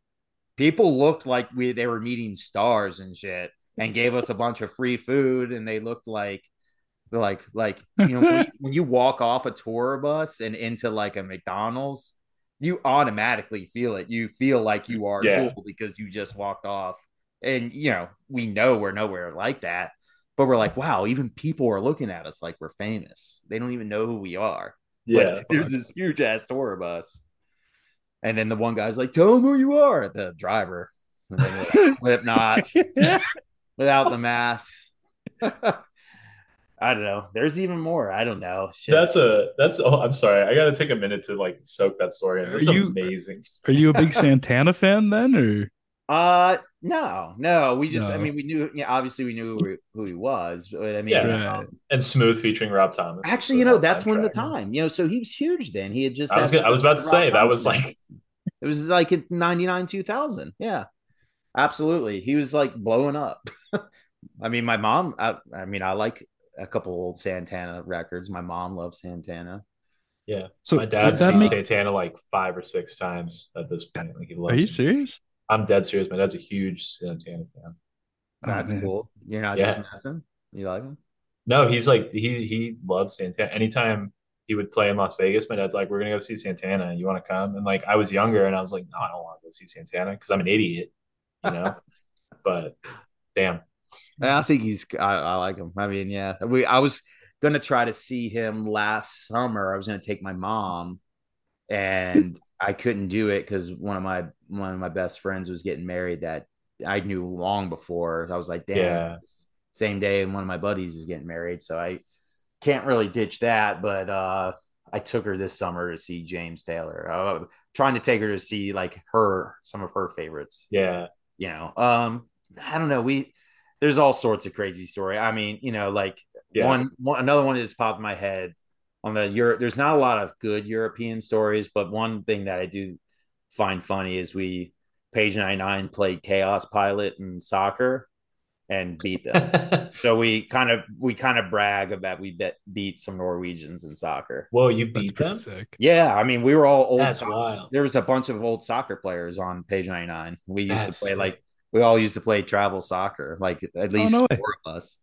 [SPEAKER 1] people looked like we they were meeting stars and shit and gave us a bunch of free food and they looked like like like you know when, you, when you walk off a tour bus and into like a McDonald's you automatically feel it you feel like you are yeah. cool because you just walked off and you know we know we're nowhere like that but we're like wow even people are looking at us like we're famous they don't even know who we are
[SPEAKER 2] yeah
[SPEAKER 1] but there's this huge ass tour bus and then the one guy's like, "Tell him who you are." The driver, like, Slipknot, without the mask. I don't know. There's even more. I don't know.
[SPEAKER 2] Shit. That's a that's. Oh, I'm sorry. I got to take a minute to like soak that story in. That's are you, amazing.
[SPEAKER 3] Are you a big Santana fan then, or?
[SPEAKER 1] Uh, no, no. We just. No. I mean, we knew. Yeah, obviously, we knew who, who he was. But I mean,
[SPEAKER 2] yeah. Um, and Smooth featuring Rob Thomas.
[SPEAKER 1] Actually, you know, that's when the time. You know, so he was huge then. He had just.
[SPEAKER 2] I was. Gonna, I was about to say that was like.
[SPEAKER 1] It was like in '99, 2000. Yeah, absolutely. He was like blowing up. I mean, my mom. I, I mean, I like a couple old Santana records. My mom loves Santana.
[SPEAKER 2] Yeah. So my dad's seen make... Santana like five or six times at this point. Like he loves.
[SPEAKER 3] Are you
[SPEAKER 2] him.
[SPEAKER 3] serious?
[SPEAKER 2] I'm dead serious. My dad's a huge Santana fan.
[SPEAKER 1] That's oh, cool. You're not yeah. just messing. You like him?
[SPEAKER 2] No, he's like he he loves Santana. Anytime he would play in Las Vegas, my dad's like, "We're gonna go see Santana. You want to come?" And like I was younger, and I was like, "No, I don't want to go see Santana because I'm an idiot," you know. but damn,
[SPEAKER 1] I think he's. I, I, like him. I mean, yeah. We. I was gonna try to see him last summer. I was gonna take my mom, and I couldn't do it because one of my one of my best friends was getting married that I knew long before. I was like, damn, yeah. same day, and one of my buddies is getting married, so I can't really ditch that. But uh, I took her this summer to see James Taylor. Uh, trying to take her to see like her some of her favorites.
[SPEAKER 2] Yeah,
[SPEAKER 1] you know, um, I don't know. We there's all sorts of crazy story. I mean, you know, like yeah. one, one another one just popped in my head on the Europe. There's not a lot of good European stories, but one thing that I do find funny is we page 99 played Kaospilot in soccer and beat them. so we kind of we kind of brag about we bet, beat some Norwegians in soccer.
[SPEAKER 2] Whoa, you beat them?
[SPEAKER 3] Sick.
[SPEAKER 1] Yeah, I mean we were all old.
[SPEAKER 2] That's wild.
[SPEAKER 1] There was a bunch of old soccer players on page 99. We used That's to play like we all used to play travel soccer, like at oh, least oh, no four of us.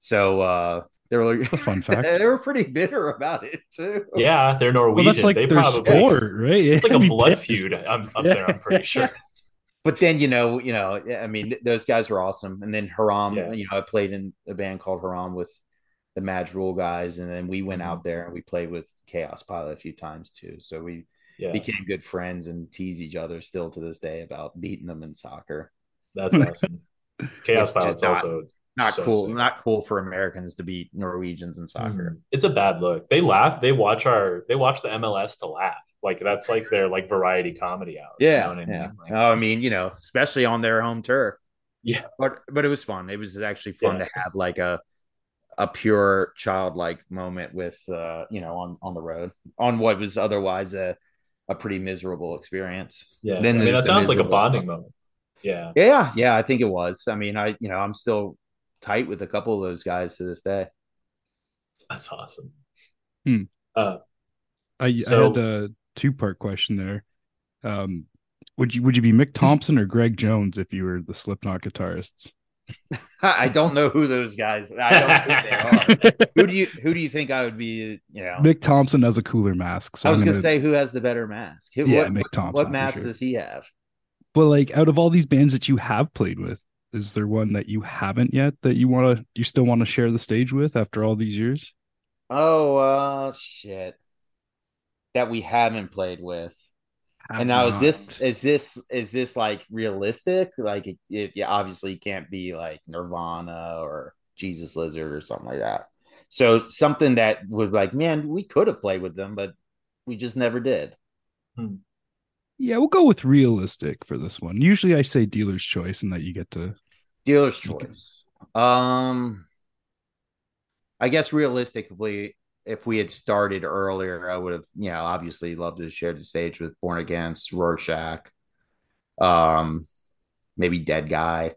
[SPEAKER 1] So uh they were like,
[SPEAKER 3] fun fact.
[SPEAKER 1] they were pretty bitter about it too.
[SPEAKER 2] Yeah, they're Norwegian. Well, that's like they
[SPEAKER 3] their probably, sport, right?
[SPEAKER 2] It's like a blood feud up, up yeah. there. I'm pretty sure.
[SPEAKER 1] but then you know, you know, I mean, those guys were awesome. And then Haram, yeah. you know, I played in a band called Haram with the Maj Rule guys, and then we went mm-hmm. out there and we played with Kaospilot a few times too. So we yeah. became good friends and tease each other still to this day about beating them in soccer.
[SPEAKER 2] That's awesome. Kaospilot's also
[SPEAKER 1] not so cool. Sick. Not cool for Americans to beat Norwegians in soccer.
[SPEAKER 2] Mm. It's a bad look. They laugh. They watch our. They watch the MLS to laugh. Like that's like their like variety comedy hour.
[SPEAKER 1] Yeah, you know I mean? yeah. Like, oh, I mean, you know, especially on their home turf.
[SPEAKER 2] Yeah,
[SPEAKER 1] but but it was fun. It was actually fun yeah. to have like a a pure childlike moment with uh you know on on the road on what was otherwise a a pretty miserable experience.
[SPEAKER 2] Yeah, then I mean that sounds like a bonding stuff. moment. Yeah.
[SPEAKER 1] Yeah. Yeah. I think it was. I mean, I, you know, I'm still tight with a couple of those guys to this day.
[SPEAKER 2] That's awesome.
[SPEAKER 3] Hmm.
[SPEAKER 2] Uh,
[SPEAKER 3] I,
[SPEAKER 2] So-
[SPEAKER 3] I had a two part question there. Um, would you would you be Mick Thompson or Craig Jones if you were the Slipknot guitarists?
[SPEAKER 1] I don't know who those guys. I don't know who they are. who do you who do you think I would be? You know,
[SPEAKER 3] Mick Thompson has a cooler mask. So
[SPEAKER 1] I was
[SPEAKER 3] I'm
[SPEAKER 1] gonna, say who has the better mask. Who,
[SPEAKER 3] Yeah,
[SPEAKER 1] what,
[SPEAKER 3] Mick Thompson,
[SPEAKER 1] What mask
[SPEAKER 3] sure.
[SPEAKER 1] does he have?
[SPEAKER 3] but like out of all these bands that you have played with, is there one that you haven't yet that you want to you still want to share the stage with after all these years?
[SPEAKER 1] Oh, uh, shit. That we haven't played with.
[SPEAKER 3] Have
[SPEAKER 1] and now is this is this is this like realistic? Like it, it yeah, obviously can't be like Nirvana or Jesus Lizard or something like that. So something that would like, man, we could have played with them, but we just never did.
[SPEAKER 3] Yeah, we'll go with realistic for this one. Usually I say dealer's choice and that you get to
[SPEAKER 1] Dealer's
[SPEAKER 3] You can-
[SPEAKER 1] choice. Um, I guess realistically, if we had started earlier, I would have, you know, obviously loved to share the stage with Born Against, Rorschach, um, maybe Deadguy.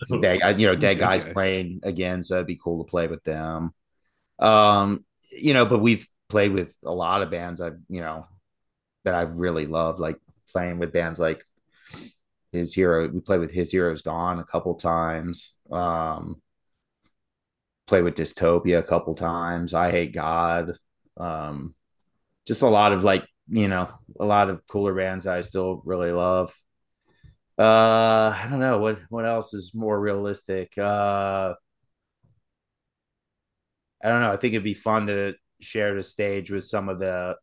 [SPEAKER 1] Dead, you know, Dead Deadguy's
[SPEAKER 3] Guy.
[SPEAKER 1] playing again, so it'd be cool to play with them. Um, you know, but we've played with a lot of bands I've, you know, that I've really loved, like playing with bands like his hero. We played with his heroes gone a couple times. Um, played with Dystopia a couple times. I hate God. Um, just a lot of like, you know, a lot of cooler bands I still really love. Uh, I don't know what what else is more realistic. Uh, I don't know. I think it'd be fun to share the stage with some of the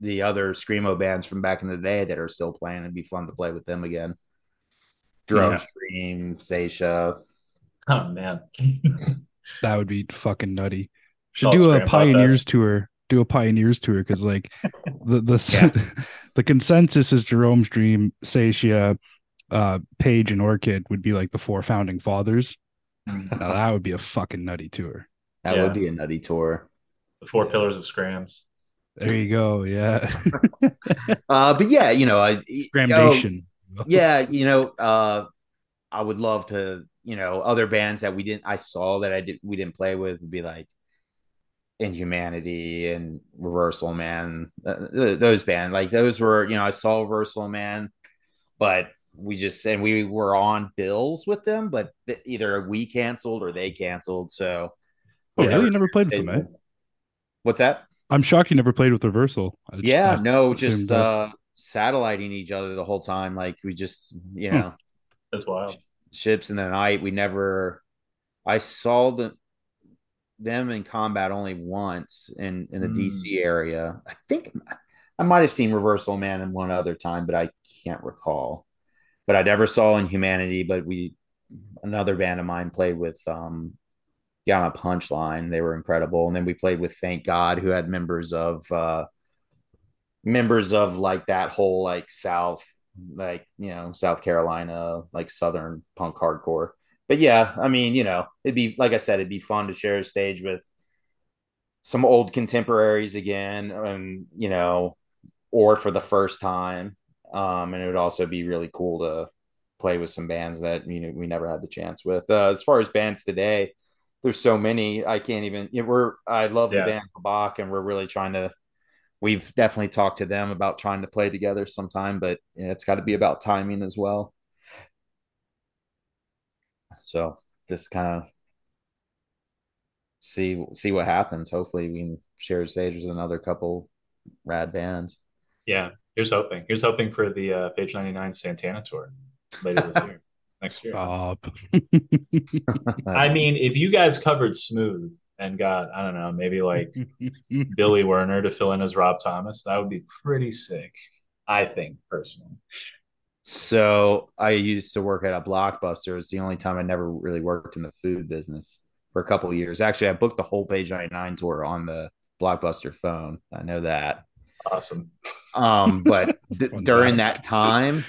[SPEAKER 1] the other screamo bands from back in the day that are still playing. It'd be fun to play with them again. Drone
[SPEAKER 2] Yeah.
[SPEAKER 1] Stream, Saetia.
[SPEAKER 2] oh man,
[SPEAKER 3] that would be fucking nutty. Should
[SPEAKER 2] Oh,
[SPEAKER 3] do a pioneers tour. Do a pioneers tour because like the the the consensus is Jerome's dream, Saetia, uh, Page, and Orchid would be like the four founding fathers. Now that would be a fucking nutty tour.
[SPEAKER 1] That
[SPEAKER 2] Yeah.
[SPEAKER 1] would be a nutty tour.
[SPEAKER 2] the four pillars of skramz.
[SPEAKER 3] There you go. Yeah.
[SPEAKER 1] Uh, but yeah, you know, I
[SPEAKER 3] Scramdation.
[SPEAKER 1] Oh, yeah, you know, uh, I would love to, you know, other bands that we didn't, I saw that I did, we didn't play with would be like Inhumanity and Reversal Man. Uh, those band, like those were, you know, I saw Reversal Man, but we just and we were on bills with them, but th- either we canceled or they canceled. So,
[SPEAKER 3] Oh, really? You never played with them, eh?
[SPEAKER 1] What's that?
[SPEAKER 3] I'm shocked you never played with Reversal. I just-
[SPEAKER 1] Yeah,
[SPEAKER 3] I
[SPEAKER 1] no, just
[SPEAKER 3] that.
[SPEAKER 1] uh satelliting each other the whole time. Like we just, you
[SPEAKER 3] Hmm.
[SPEAKER 1] know,
[SPEAKER 2] That's wild.
[SPEAKER 1] ships in the night. We never. I saw the them in combat only once in in the
[SPEAKER 2] Mm.
[SPEAKER 1] DC area. I think I might have seen Reversal Man in one other time, but I can't recall. But I never saw Inhumanity. But we another band of mine played with um yeah, on a punchline. They were incredible. And then we played with Thank God, who had members of uh members of like that whole like South, like you know, South Carolina, like Southern punk hardcore. But yeah, I mean, you know, it'd be like I said, it'd be fun to share a stage with some old contemporaries again, and you know, or for the first time. Um, and it would also be really cool to play with some bands that you know we never had the chance with. Uh, as far as bands today, there's so many I can't even. You know, we're I love
[SPEAKER 2] Yeah.
[SPEAKER 1] the band Bach, and we're really trying to. We've definitely talked to them about trying to play together sometime, but know, it's got to be about timing as well. So just kind of see see what happens. Hopefully, we can share stage with another couple rad bands.
[SPEAKER 2] Yeah, here's hoping. Here's hoping for the uh, Page 99 Santana tour later this year, next year.
[SPEAKER 3] Stop.
[SPEAKER 2] I mean, if you guys covered Smooth and got, I don't know, maybe like Billy Werner to fill in as Rob Thomas, that would be pretty sick. I think personally.
[SPEAKER 1] So I used to work at a Blockbuster. It's the only time I never really worked in the food business for a couple of years. Actually, I booked the whole Page 99 tour on the Blockbuster phone. I know that.
[SPEAKER 2] Awesome.
[SPEAKER 1] Um, but th- during that time,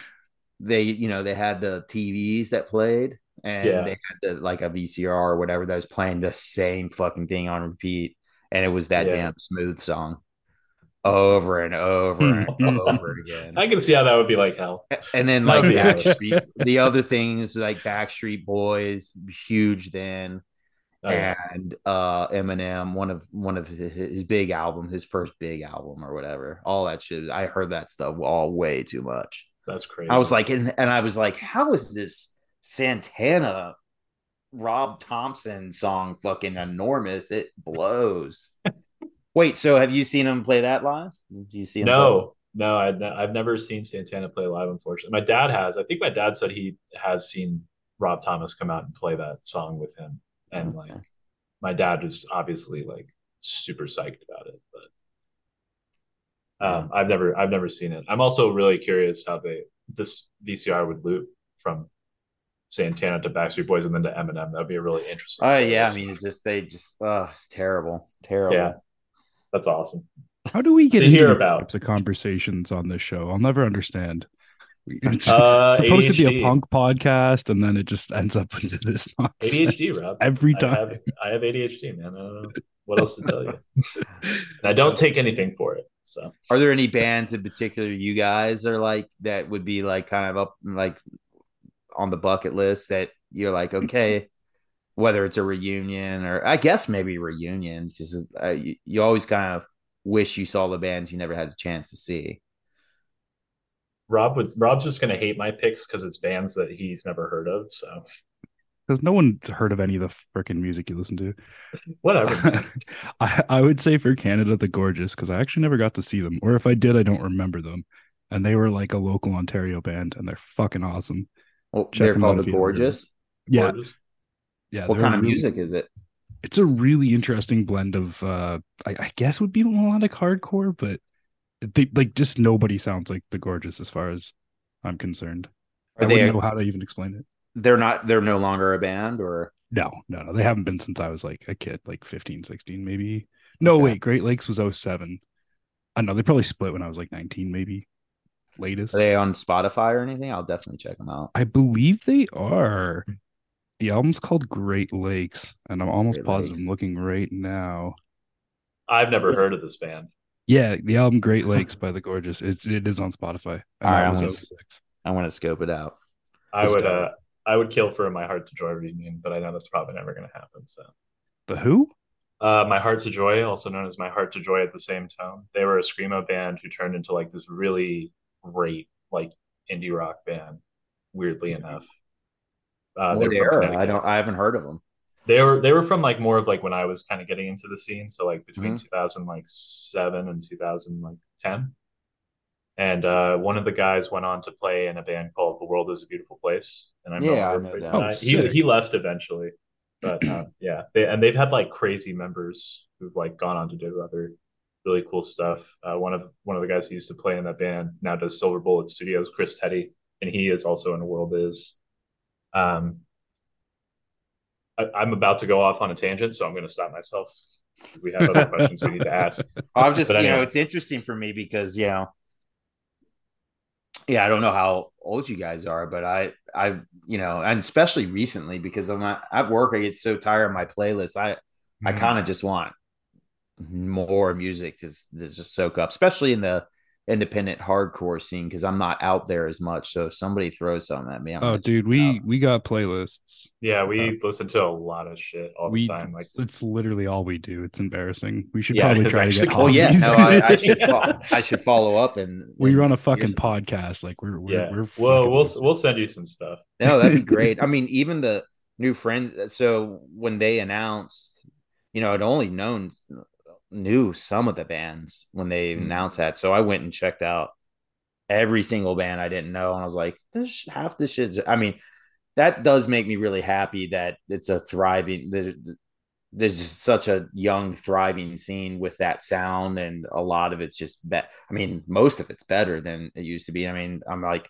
[SPEAKER 1] they, you know, they had the TVs that played and
[SPEAKER 2] Yeah.
[SPEAKER 1] they had the, like a VCR or whatever that was playing the same fucking thing on repeat. And it was that
[SPEAKER 2] Yeah.
[SPEAKER 1] damn smooth song over and over and over again.
[SPEAKER 2] I can see how that would be like hell.
[SPEAKER 1] And then like Backstreet, the other things like Backstreet Boys, huge then. oh, yeah. and uh Eminem, one of one of his, his, big album, his first big album or whatever. All that shit. I heard that stuff all way too much.
[SPEAKER 2] That's crazy.
[SPEAKER 1] I was like, and, and I was like, how is this Santana Rob Thompson song fucking enormous? It blows. Wait, so have you seen him play that live? Did you see him?
[SPEAKER 2] No, no, I, I've never seen Santana play live. Unfortunately, my dad has. I think my dad said he has seen Rob Thomas come out and play that song with him, and okay. like my dad was obviously like super psyched about it. But um. I've never, I've never seen it. I'm also really curious how they this VCR would loop from Santana to Backstreet Boys and then to Eminem. That'd be a really interesting.
[SPEAKER 1] Oh yeah, I mean, just they just oh, it's terrible, terrible. Yeah,
[SPEAKER 2] that's awesome.
[SPEAKER 3] How do we get to hear about types of conversations on this show? I'll never understand. It's uh, supposed ADHD. to be a punk podcast, and then it just ends up into this nonsense.
[SPEAKER 2] ADHD, Rob.
[SPEAKER 3] Every time. I
[SPEAKER 2] have, I have ADHD, man. I don't know what else to tell you. and I don't take anything for it. So,
[SPEAKER 1] are there any bands in particular you guys are like that would be like kind of up like on the bucket list that you're like, okay, whether it's a reunion or I guess maybe reunion, because uh, you, you always kind of wish you saw the bands you never had a chance to see.
[SPEAKER 2] Rob was Rob's just gonna hate my picks because it's bands that he's never heard of. So
[SPEAKER 3] because no one's heard of any of the freaking music you listen to.
[SPEAKER 2] Whatever.
[SPEAKER 3] I, I would say for Canada the Gorgeous because I actually never got to see them, or if I did, I don't remember them. And they were like a local Ontario band, and they're fucking awesome.
[SPEAKER 1] Well, they're called the Gorgeous.
[SPEAKER 3] Yeah,
[SPEAKER 1] Gorgeous. yeah. What kind of really, music is it?
[SPEAKER 3] It's a really interesting blend of, uh I, I guess would be melodic hardcore, but they like just nobody sounds like the Gorgeous as far as I'm concerned. Are I they, wouldn't know how to even explain it.
[SPEAKER 1] They're not. They're no longer a band, or
[SPEAKER 3] no, no, no. They haven't been since I was like a kid, like 15, 16, maybe. No, okay. wait. Great Lakes was 07. I know they probably split when I was like 19, maybe latest.
[SPEAKER 1] Are they on Spotify or anything? I'll definitely check them out.
[SPEAKER 3] I believe they are. The album's called Great Lakes, and I'm almost Great positive Lakes. I'm looking right now.
[SPEAKER 2] I've never heard of this band.
[SPEAKER 3] Yeah, the album Great Lakes by the Gorgeous. It's it is on Spotify.
[SPEAKER 1] All right, I'm want to scope it out.
[SPEAKER 2] I would uh I would kill for my Heart to Joy reunion, but I know that's probably never going to happen. So
[SPEAKER 3] the who?
[SPEAKER 2] Uh, my Heart to Joy, also known as My Heart to Joy at the same time, They were a screamo band who turned into like this really great like indie rock band. Weirdly enough,
[SPEAKER 1] uh, what era? I don't. I haven't heard of them.
[SPEAKER 2] They were they were from like more of like when I was kind of getting into the scene. So like between mm-hmm. 2000 like seven and 2000 like 10. And uh, one of the guys went on to play in a band called The World Is a Beautiful Place. And I
[SPEAKER 1] yeah, I know that.
[SPEAKER 2] Oh, he he left eventually, but uh, yeah, they, and they've had like crazy members who've like gone on to do other really cool stuff. Uh, one of one of the guys who used to play in that band now does Silver Bullet Studios, Chris Teti, and he is also in the world is. Um, I, am about to go off on a tangent, so I'm going to stop myself. We have other questions we need to ask.
[SPEAKER 1] I'm just, anyway. you know, it's interesting for me because you know, yeah, I don't know how old you guys are, but I, I, you know, and especially recently because I'm not, at work, I get so tired of my playlist. I, mm-hmm. I kind of just want more music to, to just soak up, especially in the independent hardcore scene because I'm not out there as much. So if somebody throws something at me, I'm
[SPEAKER 3] oh, dude, we out. we got playlists.
[SPEAKER 2] Yeah, we uh, listen to a lot of shit all we, the time. Like
[SPEAKER 3] it's literally all we do. It's embarrassing. We should yeah, probably try to get.
[SPEAKER 1] Oh yeah, no, I, I, should fo- I should follow up and, and
[SPEAKER 3] we run a fucking podcast. Like we're we're,
[SPEAKER 2] yeah.
[SPEAKER 3] we're
[SPEAKER 2] well, we'll we'll send you some stuff.
[SPEAKER 1] No, that'd be great. I mean, even the new friends. So when they announced, you know, I'd only known knew some of the bands when they mm-hmm. announced that. So I went and checked out every single band I didn't know. And I was like, this half this shit's I mean, that does make me really happy that it's a thriving there's such a young thriving scene with that sound and a lot of it's just bet I mean, most of it's better than it used to be. I mean, I'm like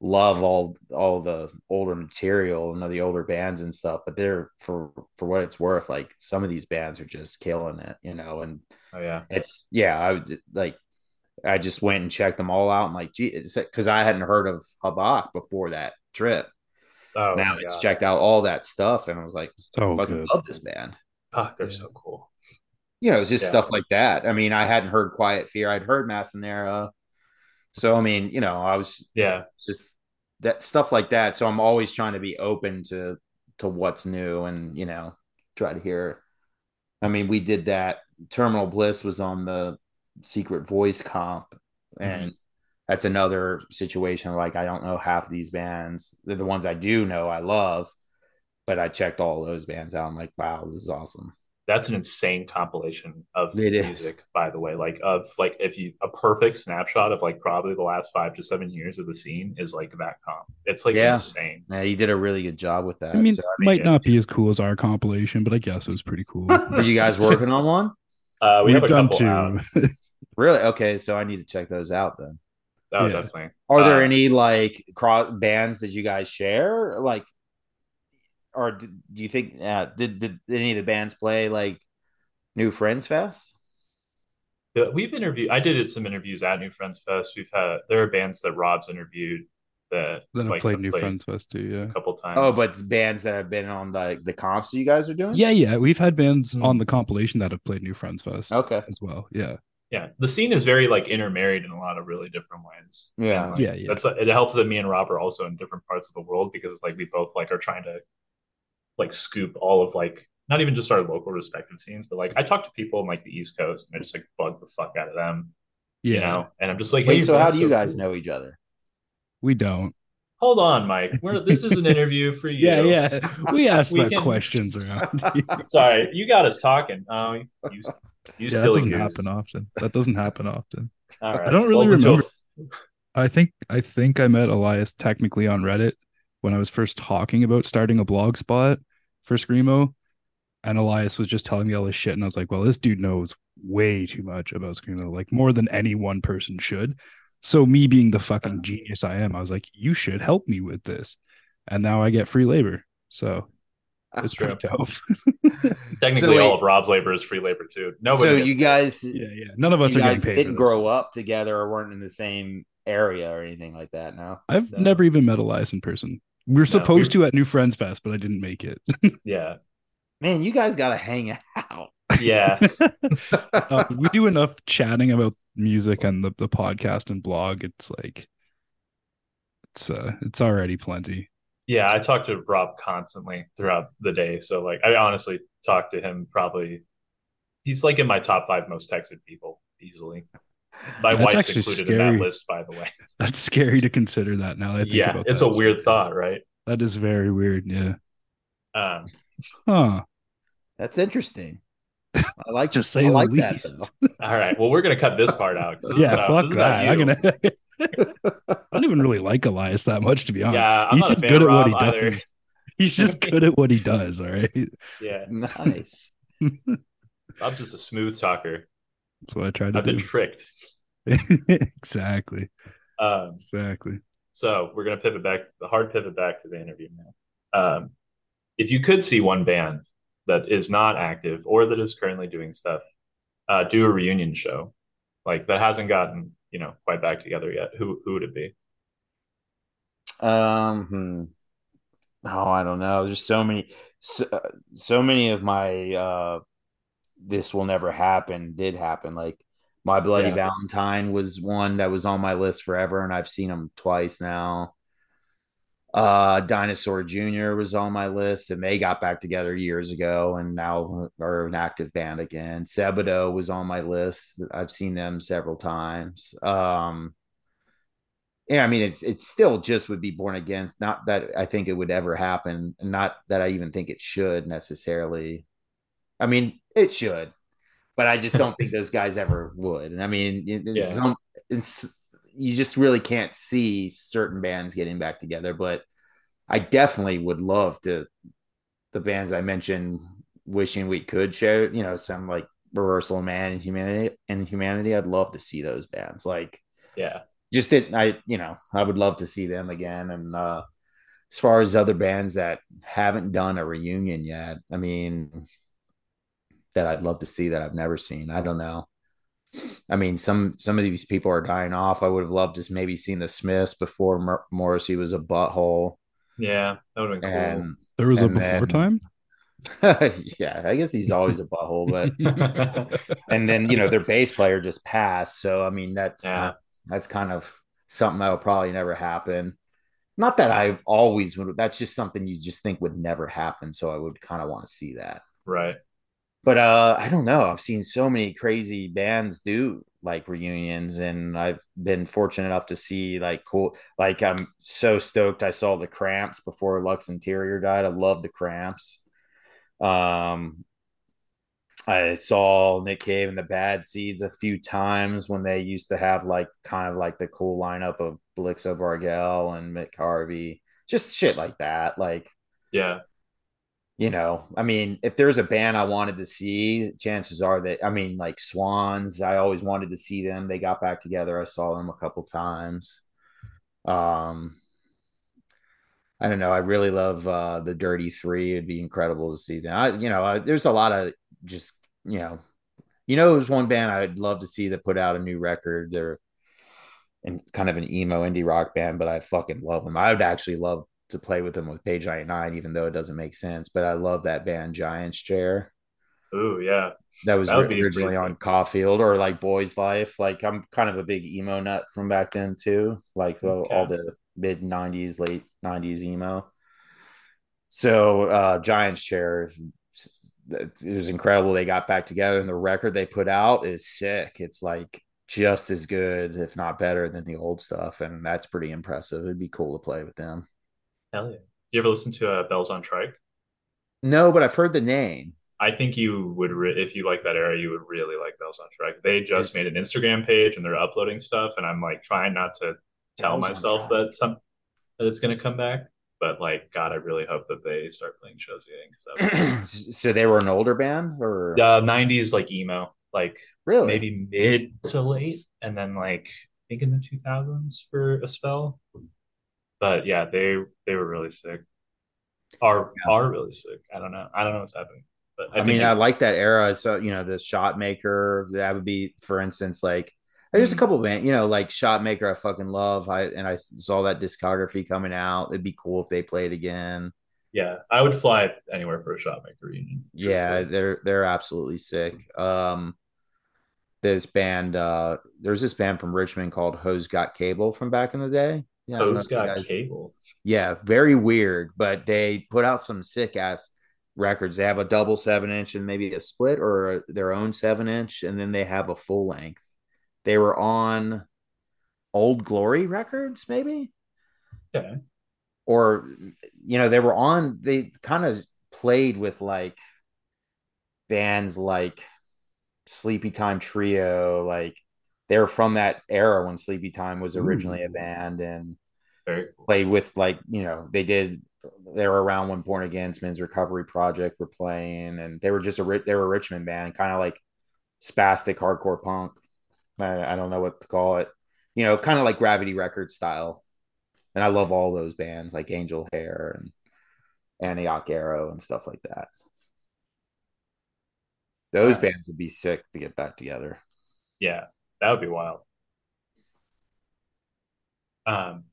[SPEAKER 1] love all all the older material and the older bands and stuff but they're for for what it's worth like some of these bands are just killing it you know and
[SPEAKER 2] oh yeah.
[SPEAKER 1] it's yeah i would like i just went and checked them all out. And like gee because i hadn't heard of habak before that trip. Oh now it's God. checked out all that stuff and i was like so I fucking good. love this band.
[SPEAKER 2] Oh they're so cool.
[SPEAKER 1] You know it's just yeah. stuff like that. I mean i hadn't heard quiet fear. I'd heard Massanera so I mean, you know, I was
[SPEAKER 2] yeah,
[SPEAKER 1] just that stuff like that. So I'm always trying to be open to to what's new and you know try to hear. I mean, we did that. Terminal Bliss was on the Secret Voice comp, and mm-hmm. that's another situation. Like I don't know half of these bands. They're the ones I do know. I love, but I checked all those bands out. I'm like, wow, this is awesome
[SPEAKER 2] that's an insane compilation of it music, is. by the way. Like of like if you a perfect snapshot of like probably the last five to seven years of the scene is like that comp. It's like yeah. insane.
[SPEAKER 1] Yeah, you did a really good job with that.
[SPEAKER 3] I mean, so, I mean might yeah. not be as cool as our compilation, but I guess it was pretty cool.
[SPEAKER 1] Are you guys working on one?
[SPEAKER 2] Uh, we We've have done two.
[SPEAKER 1] really? Okay, so I need to check those out then.
[SPEAKER 2] Oh, yeah. definitely.
[SPEAKER 1] Are there uh, any like cross bands that you guys share? Like or do you think uh, did, did any of the bands play like New Friends Fest?
[SPEAKER 2] We've interviewed. I did some interviews at New Friends Fest. We've had there are bands that Rob's interviewed that
[SPEAKER 3] then like, I played New played Friends Fest too. Yeah,
[SPEAKER 2] a couple times.
[SPEAKER 1] Oh, but bands that have been on the the comps that you guys are doing.
[SPEAKER 3] Yeah, yeah, we've had bands mm-hmm. on the compilation that have played New Friends Fest.
[SPEAKER 1] Okay,
[SPEAKER 3] as well. Yeah,
[SPEAKER 2] yeah. The scene is very like intermarried in a lot of really different ways.
[SPEAKER 1] Yeah,
[SPEAKER 2] like,
[SPEAKER 3] yeah, yeah.
[SPEAKER 2] That's it helps that me and Rob are also in different parts of the world because it's like we both like are trying to like scoop all of like not even just our local respective scenes, but like I talk to people in like the East Coast and I just like bug the fuck out of them. Yeah. You know, and I'm just like,
[SPEAKER 1] Wait, hey, so how do you guys cool. know each other?
[SPEAKER 3] We don't.
[SPEAKER 2] Hold on, Mike. We're, this is an interview for you.
[SPEAKER 3] yeah, yeah. We asked we the can... questions around.
[SPEAKER 2] Sorry, you got us talking. Oh, you, you
[SPEAKER 3] yeah, that doesn't goose. happen often. That doesn't happen often. All right. I don't really well, remember. I think I think I met Elias technically on Reddit when I was first talking about starting a blog spot for Screamo. And Elias was just telling me all this shit. And I was like, well, this dude knows way too much about Screamo, like more than any one person should. So, me being the fucking genius I am, I was like, you should help me with this. And now I get free labor. So, ah.
[SPEAKER 2] it's true. Technically, so, all of Rob's labor is free labor too. Nobody.
[SPEAKER 1] So you guys,
[SPEAKER 3] yeah, yeah. None of us are getting paid.
[SPEAKER 1] Didn't grow up together or weren't in the same area or anything like that. No,
[SPEAKER 3] I've no. never even met Elias in person. We are supposed no, we to at New Friends Fest, but I didn't make it.
[SPEAKER 2] yeah.
[SPEAKER 1] Man, you guys got to hang out.
[SPEAKER 2] Yeah.
[SPEAKER 3] uh, we do enough chatting about music and the, the podcast and blog. It's like, it's uh, it's already plenty.
[SPEAKER 2] Yeah, I talk to Rob constantly throughout the day. So like, I honestly talk to him probably. He's like in my top five most texted people easily. My That's wife's included scary. in that list, by the way.
[SPEAKER 3] That's scary to consider that now. I think
[SPEAKER 2] yeah, it's that. a weird thought, right?
[SPEAKER 3] That is very weird. Yeah.
[SPEAKER 2] Um,
[SPEAKER 3] huh.
[SPEAKER 1] That's interesting. I like to say I like least. that.
[SPEAKER 2] Though. All right. Well, we're gonna cut this part out.
[SPEAKER 3] yeah, fuck that. I'm gonna. I don't even really like Elias that much, to be honest.
[SPEAKER 2] Yeah, I'm he's just good at what he either.
[SPEAKER 3] does. He's just good at what he does. All right.
[SPEAKER 2] Yeah.
[SPEAKER 1] Nice.
[SPEAKER 2] I'm just a smooth talker.
[SPEAKER 3] That's what I tried to
[SPEAKER 2] I've
[SPEAKER 3] do.
[SPEAKER 2] been tricked.
[SPEAKER 3] exactly.
[SPEAKER 2] Um,
[SPEAKER 3] exactly.
[SPEAKER 2] So we're gonna pivot back, the hard pivot back to the interview now. Um, if you could see one band that is not active or that is currently doing stuff, uh, do a reunion show, like that hasn't gotten you know quite back together yet. Who who would it be?
[SPEAKER 1] Um. Hmm. Oh, I don't know. There's so many, so, so many of my uh this will never happen did happen. Like My Bloody yeah. Valentine was one that was on my list forever, and I've seen them twice now. Uh, Dinosaur Jr. was on my list, and they got back together years ago and now are an active band again. Sebadoh was on my list. I've seen them several times. Um, yeah, I mean, it's it still just would be born against. Not that I think it would ever happen, not that I even think it should necessarily. I mean, it should, but I just don't think those guys ever would. And I mean, yeah. some, you just really can't see certain bands getting back together. But I definitely would love to. The bands I mentioned, wishing we could show, you know, some like Reversal of Man and Humanity and Humanity. I'd love to see those bands. Like,
[SPEAKER 2] yeah,
[SPEAKER 1] just that I, you know, I would love to see them again. And uh as far as other bands that haven't done a reunion yet, I mean, that I'd love to see that I've never seen. I don't know. I mean, some some of these people are dying off. I would have loved to maybe seen the Smiths before Mor- Morrissey was a butthole.
[SPEAKER 2] Yeah, that would have been
[SPEAKER 3] and, cool. There was a before then, time.
[SPEAKER 1] yeah, I guess he's always a butthole, but and then you know their bass player just passed, so I mean that's yeah. kind of, that's kind of something that will probably never happen. Not that I always would. That's just something you just think would never happen. So I would kind of want to see that.
[SPEAKER 2] Right.
[SPEAKER 1] But uh, I don't know. I've seen so many crazy bands do like reunions, and I've been fortunate enough to see like cool. Like I'm so stoked. I saw the Cramps before Lux Interior died. I love the Cramps. Um, I saw Nick Cave and the Bad Seeds a few times when they used to have like kind of like the cool lineup of Blixa Bargeld and Mick Harvey, just shit like that. Like,
[SPEAKER 2] yeah,
[SPEAKER 1] you know, I mean, if there's a band I wanted to see, chances are that I mean, like Swans, I always wanted to see them. They got back together. I saw them a couple times. Um, I don't know. I really love uh, the Dirty Three. It'd be incredible to see them. I, you know, I, there's a lot of just you know, you know, there's one band I'd love to see that put out a new record. They're and kind of an emo indie rock band, but I fucking love them. I would actually love to play with them with Page 99, even though it doesn't make sense. But I love that band Giant's Chair.
[SPEAKER 2] Oh yeah.
[SPEAKER 1] That was originally on Caulfield or like Boys Life. Like I'm kind of a big emo nut from back then too. Like okay. all the mid 90s, late 90s emo. So uh Giant's Chair it was incredible. They got back together, and the record they put out is sick. It's like just as good, if not better, than the old stuff, and that's pretty impressive. It'd be cool to play with them.
[SPEAKER 2] Hell yeah! You ever listen to uh, Bells on Trike?
[SPEAKER 1] No, but I've heard the name.
[SPEAKER 2] I think you would, re- if you like that era, you would really like Bells on Trike. They just made an Instagram page and they're uploading stuff, and I'm like trying not to tell Bells myself that some that it's going to come back but like god i really hope that they start playing shows
[SPEAKER 1] again so they were an older band or
[SPEAKER 2] uh, 90s like emo like
[SPEAKER 1] really
[SPEAKER 2] maybe mid to late and then like i think in the 2000s for a spell but yeah they they were really sick are yeah. are really sick i don't know i don't know what's happening but
[SPEAKER 1] i, I mean i like that era so you know the shotmaker that would be for instance like there's a mm-hmm. couple band, you know, like Shotmaker. I fucking love. I and I saw that discography coming out. It'd be cool if they played again.
[SPEAKER 2] Yeah, I would fly anywhere for a Shotmaker reunion.
[SPEAKER 1] Yeah, they're they're absolutely sick. Um, this band, uh, there's this band from Richmond called Hose Got Cable from back in the day.
[SPEAKER 2] Yeah, Hose Got Cable.
[SPEAKER 1] Yeah, very weird, but they put out some sick ass records. They have a double seven inch and maybe a split or their own seven inch, and then they have a full length. They were on Old Glory Records, maybe.
[SPEAKER 2] Yeah.
[SPEAKER 1] Or you know, they were on. They kind of played with like bands like Sleepytime Trio, like they were from that era when Sleepytime was originally Ooh. a band and
[SPEAKER 2] cool.
[SPEAKER 1] played with like you know they did they were around when Born Against Men's Recovery Project were playing and they were just a they were a Richmond band kind of like spastic hardcore punk I, I don't know what to call it. You know, kind of like Gravity Records style. And I love all those bands like Angel Hair and Antioch Arrow and stuff like that. Those bands would be sick to get back together.
[SPEAKER 2] Yeah, that would be wild. Um,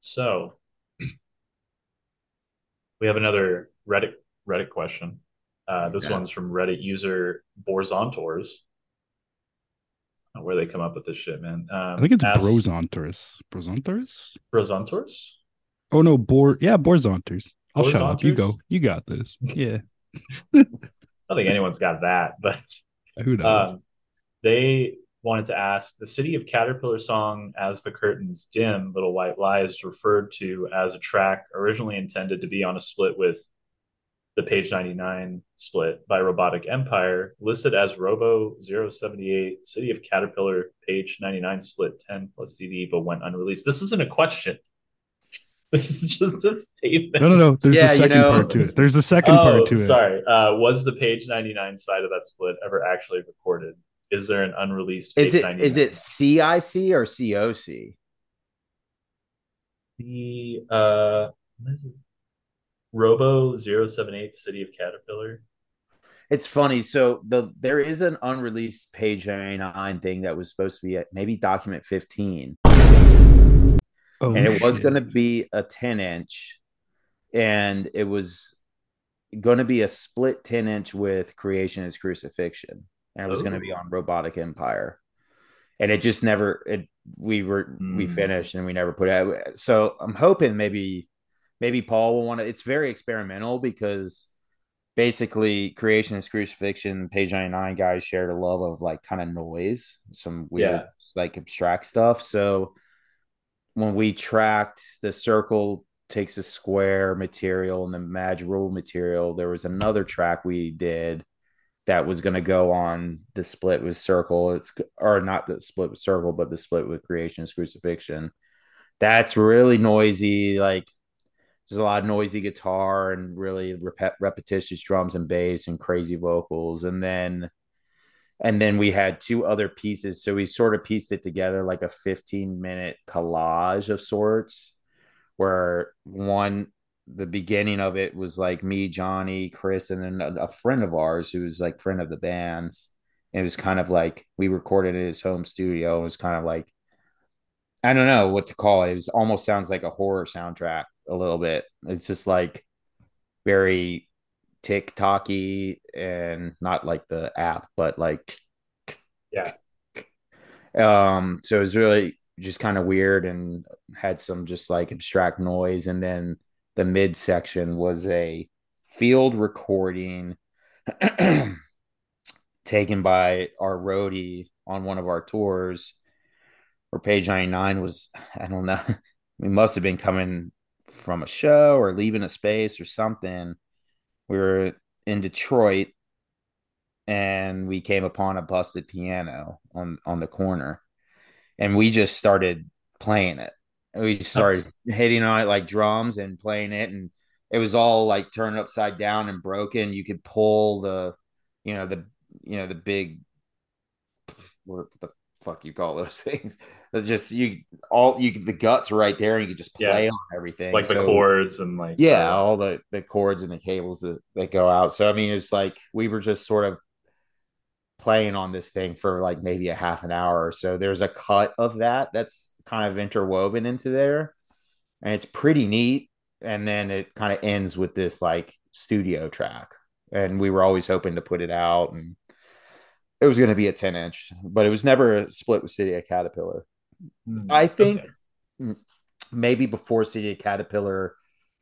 [SPEAKER 2] so we have another Reddit Reddit question. Uh, this yes. one's from Reddit user Borzontors where they come up with this shit, man. Um,
[SPEAKER 3] I think it's as... Brozontaurus. Brozontaurus?
[SPEAKER 2] Brozontaurus?
[SPEAKER 3] Oh no, Bor yeah, Borzontors. I'll shut up. You go. You got this. Yeah.
[SPEAKER 2] I don't think anyone's got that, but
[SPEAKER 3] who knows? Um,
[SPEAKER 2] they wanted to ask the city of Caterpillar song as the curtains dim, Little White Lies referred to as a track originally intended to be on a split with the page 99 split by Robotic Empire, listed as Robo 078, City of Caterpillar, page 99 split 10 plus CD, but went unreleased. This isn't a question. This is just a statement.
[SPEAKER 3] No, no, no. There's yeah, a second you know, part to it. There's a second oh, part to it.
[SPEAKER 2] Sorry. Uh, was the page 99 side of that split ever actually recorded? Is there an unreleased?
[SPEAKER 1] Is it 99? is it CIC or COC?
[SPEAKER 2] The uh, what is this? Robo 078 City of Caterpillar.
[SPEAKER 1] It's funny. So the there is an unreleased page 99 thing that was supposed to be at maybe document 15. Oh, and it was going to be a 10 inch and it was going to be a split 10 inch with creation is crucifixion and it was going to be on robotic empire and it just never it we were mm. we hmm. finished and we never put it so i'm hoping maybe maybe Paul will want to. It's very experimental because basically Creation Is Crucifixion page 99 guys shared a love of like kind of noise some weird yeah. like abstract stuff so when we tracked the circle takes a square material and the Maj Rule material there was another track we did that was going to go on the split with circle. It's or not the split with circle but the split with Creation Is Crucifixion. That's really noisy like there's a lot of noisy guitar and really rep- repetitious drums and bass and crazy vocals. And then and then we had two other pieces. So we sort of pieced it together like a 15 minute collage of sorts where one the beginning of it was like me johnny chris and then a, a friend of ours who was like friend of the band's and it was kind of like we recorded in his home studio it was kind of like i don't know what to call it it was almost sounds like a horror soundtrack a little bit. It's just like very TikToky and not like the app, but like
[SPEAKER 2] yeah.
[SPEAKER 1] Um, so it was really just kind of weird and had some just like abstract noise. And then the mid section was a field recording taken by our roadie on one of our tours. Or page 99 was, I don't know, we must have been coming from a show or leaving a space or something. We were in Detroit and we came upon a busted piano on on the corner and we just started playing it. We started hitting on it like drums and playing it and it was all like turned upside down and broken. You could pull the you know the you know the big what the fuck you call those things. just you all you the guts right there, and you can just play yeah. on everything,
[SPEAKER 2] like so, the cords and like
[SPEAKER 1] yeah, all the the cords and the cables that, that go out. So I mean, it's like we were just sort of playing on this thing for like maybe a half an hour or so. There's a cut of that that's kind of interwoven into there, and it's pretty neat. And then it kind of ends with this like studio track, and we were always hoping to put it out and it was going to be a 10 inch, but it was never a split with City of Caterpillar. Mm, I think okay. maybe before City of Caterpillar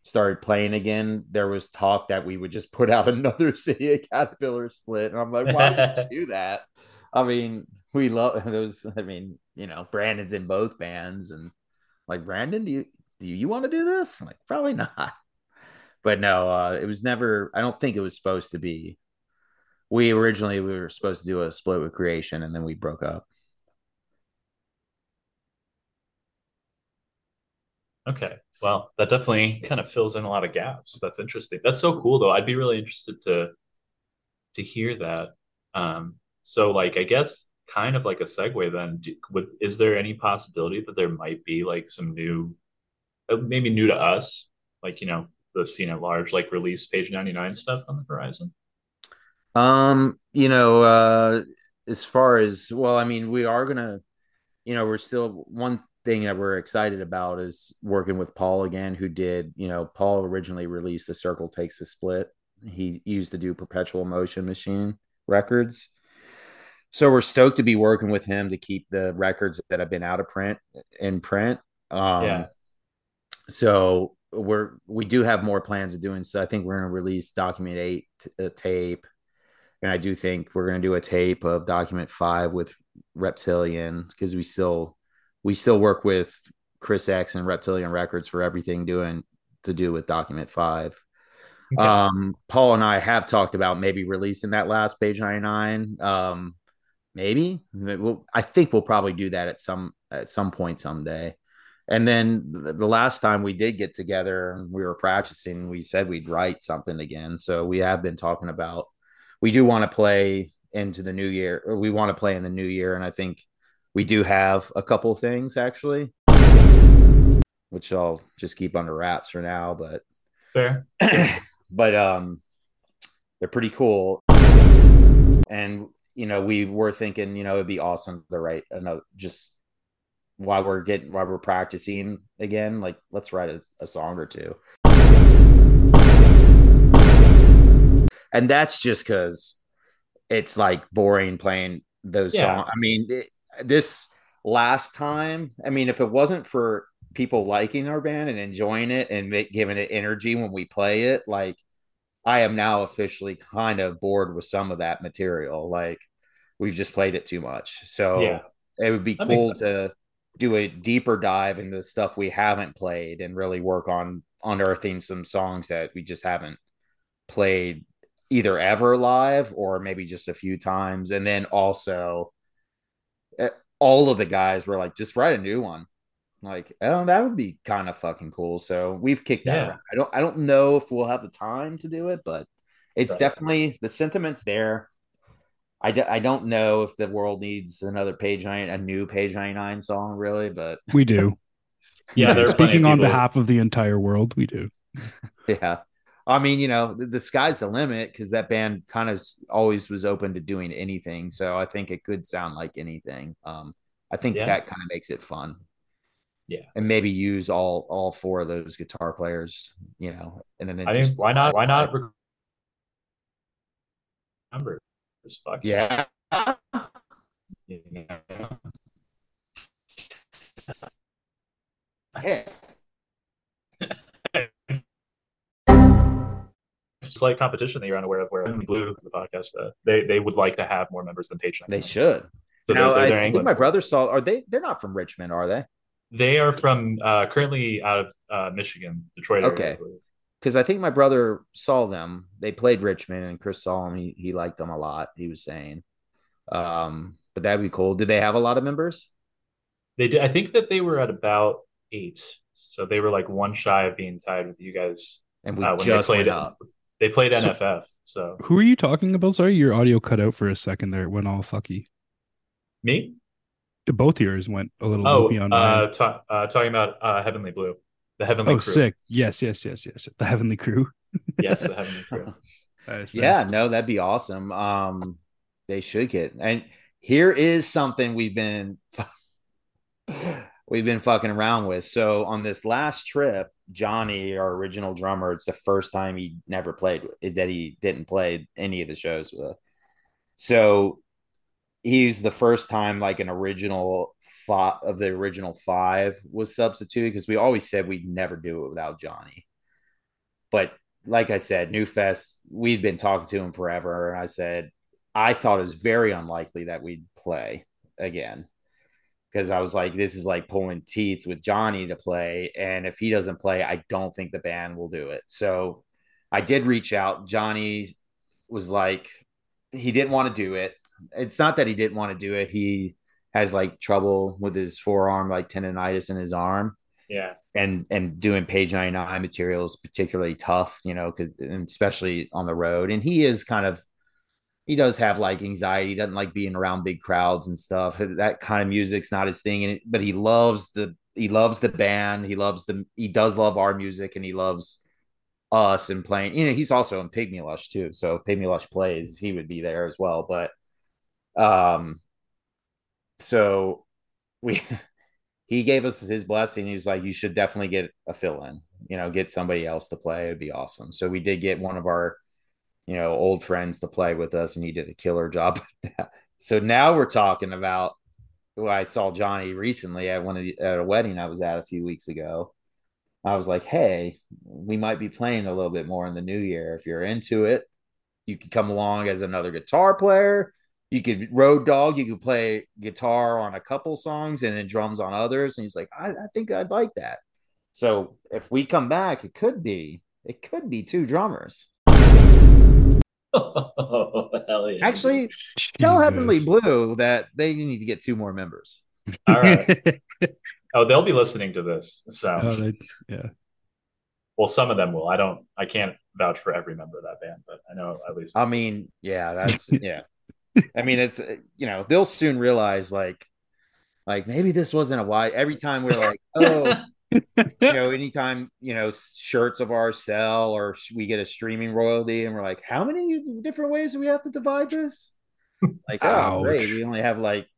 [SPEAKER 1] started playing again, there was talk that we would just put out another City of Caterpillar split. And I'm like, why would do that? I mean, we love those. I mean, you know, Brandon's in both bands, and like, Brandon, do you do you want to do this? I'm like, probably not. But no, uh, it was never. I don't think it was supposed to be we originally we were supposed to do a split with creation and then we broke up
[SPEAKER 2] okay well that definitely kind of fills in a lot of gaps that's interesting that's so cool though i'd be really interested to to hear that um so like i guess kind of like a segue then do, would is there any possibility that there might be like some new uh, maybe new to us like you know the scene at large like release page 99 stuff on the horizon
[SPEAKER 1] um, you know, uh, as far as well, I mean, we are gonna, you know, we're still one thing that we're excited about is working with Paul again, who did, you know, Paul originally released the Circle Takes a Split. He used to do Perpetual Motion Machine records. So we're stoked to be working with him to keep the records that have been out of print in print. Um, yeah. So we're we do have more plans of doing so. I think we're going to release Document Eight t- tape and I do think we're going to do a tape of document five with Reptilian because we still we still work with Chris X and Reptilian Records for everything doing to do with document five. Okay. Um, Paul and I have talked about maybe releasing that last page 99. Um, maybe we'll, I think we'll probably do that at some at some point someday. And then the, last time we did get together, we were practicing. We said we'd write something again. So we have been talking about we do want to play into the new year, or we want to play in the new year, and I think we do have a couple things actually, which I'll just keep under wraps for now. But
[SPEAKER 2] fair,
[SPEAKER 1] but um, they're pretty cool, and you know we were thinking, you know, it'd be awesome to write another just while we're getting while we're practicing again, like let's write a, a song or two. and that's just because it's like boring playing those yeah. songs. I mean, it, this last time, I mean, if it wasn't for people liking our band and enjoying it and giving it energy when we play it, like I am now officially kind of bored with some of that material. Like we've just played it too much. So
[SPEAKER 2] Yeah.
[SPEAKER 1] it would be
[SPEAKER 2] That
[SPEAKER 1] cool to do a deeper dive into the stuff we haven't played and really work on unearthing some songs that we just haven't played either ever live or maybe just a few times. And then also eh, all of the guys were like, just write a new one. Like, oh, that would be kind of fucking cool. So we've kicked that
[SPEAKER 2] Yeah.
[SPEAKER 1] around. I don't I don't know if we'll have the time to do it, but it's
[SPEAKER 2] Right.
[SPEAKER 1] definitely the sentiment's there. I, d- I don't know if the world needs another page 9 a new page 99 song really, but
[SPEAKER 3] We do.
[SPEAKER 2] Yeah, there are
[SPEAKER 3] Speaking on behalf of the entire world, we do.
[SPEAKER 1] yeah. I mean, you know, the, the sky's the limit because that band kind of always was open to doing anything. So I think it could sound like anything. Um, I think
[SPEAKER 2] Yeah.
[SPEAKER 1] that kind of makes it fun.
[SPEAKER 2] Yeah.
[SPEAKER 1] and maybe use all all four of those guitar players, you know, and then
[SPEAKER 2] I
[SPEAKER 1] just
[SPEAKER 2] mean, why not? Why not? re- Remember, just fuck
[SPEAKER 1] yeah. Yeah.
[SPEAKER 2] Like competition that you're unaware of, where Blue the podcast, uh, they they would like to have more members than Page.
[SPEAKER 1] They should.
[SPEAKER 2] So
[SPEAKER 1] now,
[SPEAKER 2] they're, they're
[SPEAKER 1] I think my brother saw. Are they? They're not from Richmond, are they?
[SPEAKER 2] They are from uh, currently out of uh, Michigan, Detroit.
[SPEAKER 1] Okay. Because I think my brother saw them. They played Richmond, and Chris saw them. He he liked them a lot. He was saying, um, but that'd be cool. Did they have a lot of members?
[SPEAKER 2] They did. I think that they were at about eight, so they were like one shy of being tied with you guys.
[SPEAKER 1] And we
[SPEAKER 2] Uh, when
[SPEAKER 1] just
[SPEAKER 2] they played
[SPEAKER 1] went up.
[SPEAKER 2] They played
[SPEAKER 3] So-
[SPEAKER 2] NFF. So
[SPEAKER 3] Who are you talking about? Sorry, your audio cut out for a second there. It went all fucky.
[SPEAKER 2] me?
[SPEAKER 3] Both yours went a little
[SPEAKER 2] Oh,
[SPEAKER 3] loopy on my
[SPEAKER 2] uh,
[SPEAKER 3] end.
[SPEAKER 2] ta- uh, talking about uh, Heavenly Blue, the Heavenly
[SPEAKER 3] Oh,
[SPEAKER 2] Crew.
[SPEAKER 3] sick. Yes, yes, yes, yes. The Heavenly Crew.
[SPEAKER 2] Yes, the Heavenly Crew.
[SPEAKER 3] Nice,
[SPEAKER 1] Yeah,
[SPEAKER 3] nice.
[SPEAKER 1] no, that'd be awesome. Um, they should get. And here is something we've been we've been fucking around with. So on this last trip, Johnny, our original drummer, it's the first time he never played that he didn't play any of the shows with. So he's the first time like an original five of the original five was substituted because we always said we'd never do it without Johnny. But like I said, New Fest, we'd been talking to him forever. I said, I thought it was very unlikely that we'd play again because I was like, this is like pulling teeth with Johnny to play. And if he doesn't play, I don't think the band will do it. So I did reach out. Johnny was like, he didn't want to do it. It's not that he didn't want to do it. He has like trouble with his forearm, like tendonitis in his arm.
[SPEAKER 2] Yeah.
[SPEAKER 1] and and doing page 99 material is particularly tough you know because especially on the road. And he is kind of he does have like anxiety he doesn't like being around big crowds and stuff. That kind of music's not his thing. And but he loves the he loves the band. He loves the he does love our music and he loves us and playing. You know he's also in pygmy lush too. So if pygmy lush plays he would be there as well. But um so we he gave us his blessing. He was like, you should definitely get a fill in, you know, get somebody else to play. It'd be awesome. So we did get one of our, you know, old friends to play with us, and he did a killer job. so now we're talking about. Well, I saw Johnny recently at one of the, at a wedding I was at a few weeks ago. I was like, hey, we might be playing a little bit more in the new year. If you're into it, you could come along as another guitar player you could road dog, you could play guitar on a couple songs and then drums on others. And he's like, I, I think I'd like that. So if we come back, it could be, it could be two drummers.
[SPEAKER 2] oh, hell yeah.
[SPEAKER 1] Actually, tell Heavenly Blue that they need to get two more members.
[SPEAKER 2] All right. Oh, they'll be listening to this. So,
[SPEAKER 3] Oh, they- yeah.
[SPEAKER 2] well, some of them will. I don't. I can't vouch for every member of that band, but I know at least.
[SPEAKER 1] I mean, yeah, that's yeah. I mean, it's you know, they'll soon realize like like maybe this wasn't a why every time we're like, oh, you know, anytime you know shirts of ours sell or we get a streaming royalty, and we're like, how many different ways do we have to divide this? Like, oh,
[SPEAKER 3] Ouch.
[SPEAKER 1] great, we only have like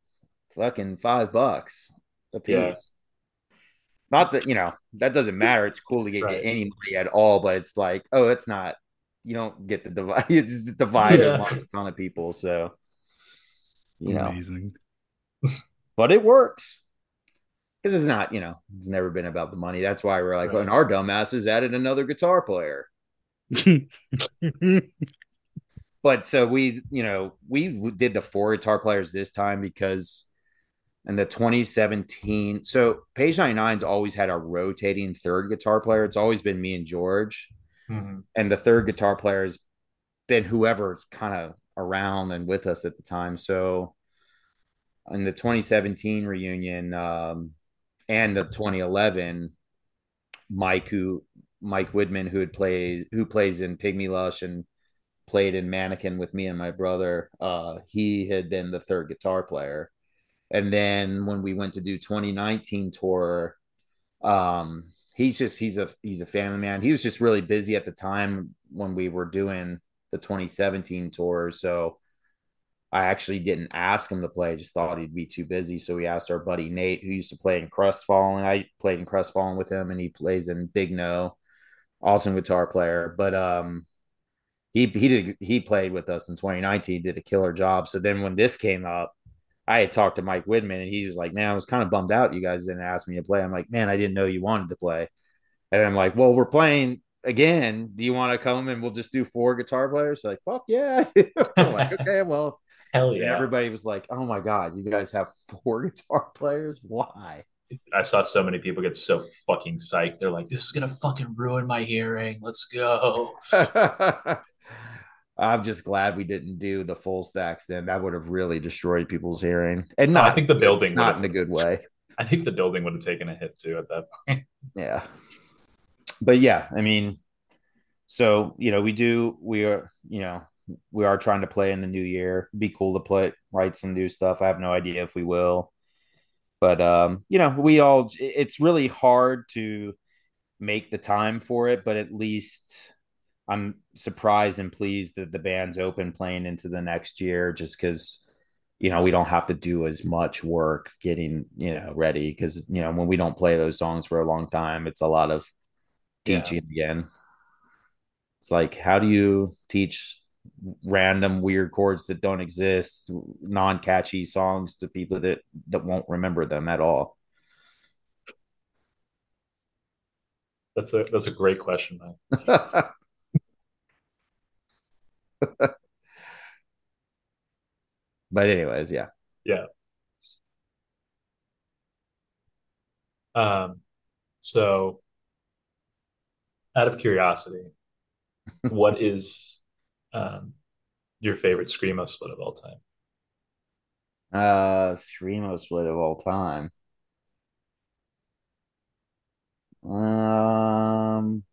[SPEAKER 1] fucking five bucks a piece.
[SPEAKER 2] Yeah.
[SPEAKER 1] Not that you know that doesn't matter. It's cool to get,
[SPEAKER 2] Right.
[SPEAKER 1] any money at all, but it's like, oh, that's not. You don't get the divide. It's divided
[SPEAKER 2] Yeah.
[SPEAKER 1] among a ton of people. So, you know,
[SPEAKER 3] Amazing.
[SPEAKER 1] but it works because it's not, you know, it's never been about the money. That's why we're like,
[SPEAKER 2] Right.
[SPEAKER 1] and our dumbasses added another guitar player. but so we, you know, we did the four guitar players this time because in the 2017, so Page 99's always had a rotating third guitar player. It's always been me and George. Mm-hmm. And the third guitar player has been whoever kind of around and with us at the time. So in the 2017 reunion um, and the 2011, Mike who Mike Widman who had played who plays in Pygmy Lush and played in Mannequin with me and my brother. Uh, he had been the third guitar player, and then when we went to do 2019 tour, um, he's just he's a he's a family man. He was just really busy at the time when we were doing the 2017 tour, so I actually didn't ask him to play. I just thought he'd be too busy. So we asked our buddy Nate, who used to play in Crestfallen. I played in Crestfallen with him, and he plays in Big No. Awesome guitar player. But um, he he did he played with us in 2019, did a killer job. So then when this came up, I had talked to Mike Widman, and he was like, "Man, I was kind of bummed out you guys didn't ask me to play." I'm like, "Man, I didn't know you wanted to play." And I'm like, "Well, we're playing again. Do you want to come and we'll just do four guitar players?" like, "Fuck yeah!" I'm like, "Okay, well."
[SPEAKER 2] Hell yeah.
[SPEAKER 1] Everybody was like, oh my God, you guys have four guitar players? Why?
[SPEAKER 4] I saw so many people get so fucking psyched. They're like, this is going to fucking ruin my hearing. Let's go.
[SPEAKER 1] I'm just glad we didn't do the full stacks then. That would have really destroyed people's hearing. And not,
[SPEAKER 4] I think the building,
[SPEAKER 1] not in a good way.
[SPEAKER 4] I think the building would have taken a hit too at that point.
[SPEAKER 1] Yeah. But yeah, I mean, so, you know, we do, we are, you know, we are trying to play in the new year. Be cool to play, write some new stuff. I have no idea if we will, but um, you know, we all. It's really hard to make the time for it, but at least I'm surprised and pleased that the band's open playing into the next year, just because you know we don't have to do as much work getting you know ready because you know when we don't play those songs for a long time, it's a lot of teaching yeah. again. It's like how do you teach random weird chords that don't exist, non-catchy songs to people that that won't remember them at all?
[SPEAKER 4] That's a that's a great question, man.
[SPEAKER 1] but anyways, yeah.
[SPEAKER 4] Yeah. Um so out of curiosity, what is um, your favorite screamo split of all time?
[SPEAKER 1] Uh, screamo split of all time. Um,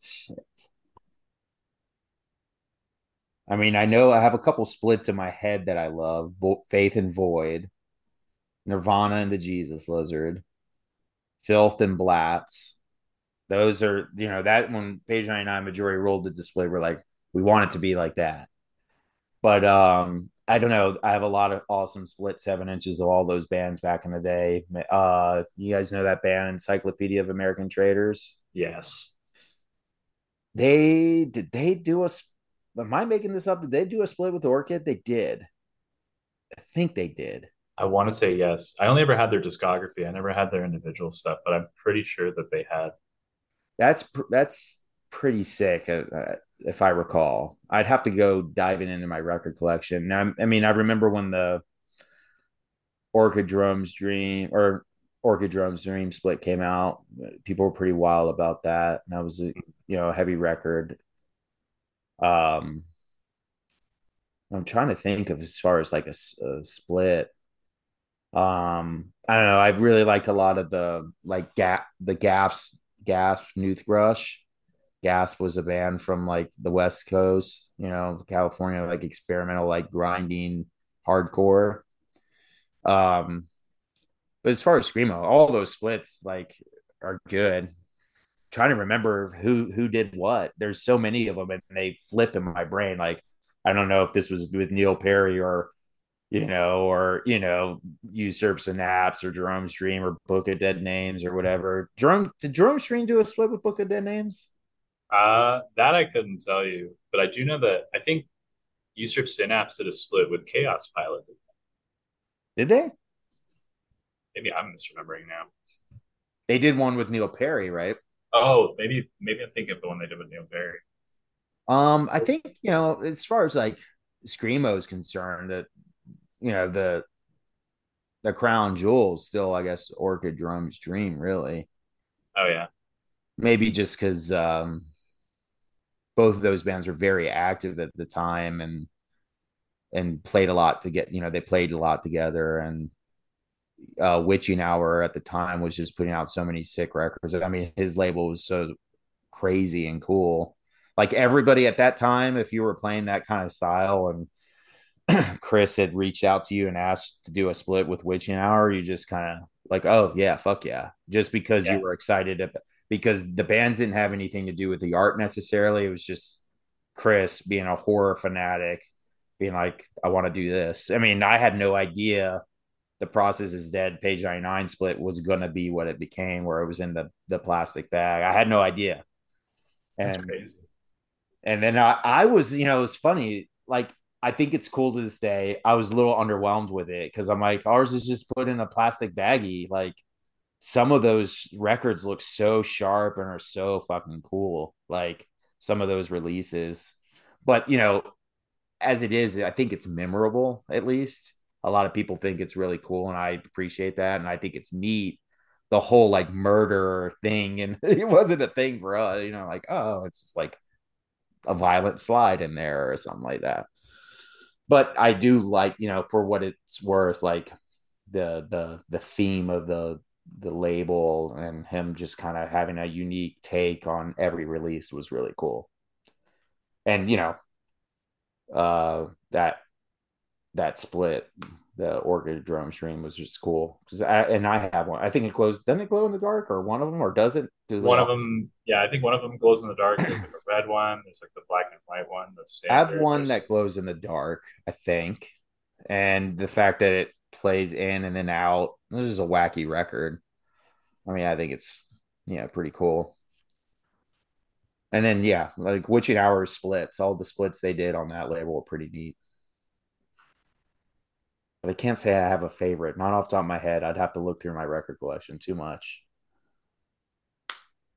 [SPEAKER 1] shit. I mean, I know I have a couple splits in my head that I love: Vo- Faith and Void, Nirvana and the Jesus Lizard, Filth and Blatz, those are, you know, that when page 99 majority rolled the display, we're like, we want it to be like that. But um, I don't know. I have a lot of awesome split seven inches of all those bands back in the day. Uh, you guys know that band, Encyclopedia of American Traitors?
[SPEAKER 4] Yes.
[SPEAKER 1] They did they do a am I making this up? Did they do a split with Orchid? They did. I think they did.
[SPEAKER 4] I want to say yes. I only ever had their discography. I never had their individual stuff, but I'm pretty sure that they had
[SPEAKER 1] that's that's pretty sick, uh, uh, if I recall. I'd have to go diving into my record collection. Now, I mean, I remember when the Orchid Jerome's Dream or Orchid Jerome's Dream split came out. People were pretty wild about that. That was a you know a heavy record. Um, I'm trying to think of as far as like a, a split. Um, I don't know. I've really liked a lot of the like gap the gaps Gasp, Noothbrush. Gasp was a band from like the West Coast, you know, California, like experimental, like grinding hardcore. Um, but as far as screamo, all those splits like are good. I'm trying to remember who who did what. There's so many of them, and they flip in my brain. Like I don't know if this was with Neil Perry or you know, or you know, usurp synapse or Jerome's Dream or Book of Dead Names or whatever. Jerome did Jerome's Dream do a split with Book of Dead Names?
[SPEAKER 4] Uh that I couldn't tell you, but I do know that I think Usurp Synapse did a split with Kaospilot.
[SPEAKER 1] Did they?
[SPEAKER 4] Maybe I'm misremembering now.
[SPEAKER 1] They did one with Neil Perry, right?
[SPEAKER 4] Oh, maybe maybe I'm thinking of the one they did with Neil Perry.
[SPEAKER 1] Um, I think you know, as far as like screamo is concerned, that you know the the crown jewel is still, I guess, Orchid Jerome's Dream, really.
[SPEAKER 4] Oh yeah,
[SPEAKER 1] maybe just because um, both of those bands were very active at the time and and played a lot to get you know they played a lot together and uh, Witching Hour at the time was just putting out so many sick records. I mean, his label was so crazy and cool. Like everybody at that time, if you were playing that kind of style and Chris had reached out to you and asked to do a split with Witching Hour, you just kind of like, oh yeah, fuck yeah, just because yeah. you were excited about, because the bands didn't have anything to do with the art necessarily. It was just Chris being a horror fanatic, being like, I want to do this. I mean, I had no idea the process is dead page 99 split was going to be what it became where it was in the the plastic bag i had no idea
[SPEAKER 4] and That's crazy.
[SPEAKER 1] and then I, I was you know it was funny like i think it's cool to this day i was a little underwhelmed with it because i'm like ours is just put in a plastic baggie like some of those records look so sharp and are so fucking cool. Like some of those releases, but you know, as it is, I think it's memorable. At least a lot of people think it's really cool, and I appreciate that. And I think it's neat the whole like murder thing, and it wasn't a thing for us. You know, like oh, it's just like a violent slide in there or something like that. But I do like you know for what it's worth, like the the the theme of the the label and him just kind of having a unique take on every release was really cool. And you know, uh, that that split, the Orchid Jerome's Dream was just cool because I and I have one. I think it glows. Doesn't it glow in the dark, or one of them, or does it?
[SPEAKER 4] Do one of them, yeah, I think one of them glows in the dark. There's like a red one. There's like the black and white one. That's
[SPEAKER 1] I have one There's... that glows in the dark. I think, and the fact that it plays in and then out. This is a wacky record. I mean, I think it's yeah, pretty cool. And then yeah, like Witching Hour splits, all the splits they did on that label were pretty neat. But I can't say I have a favorite. Not off top of my head. I'd have to look through my record collection too much.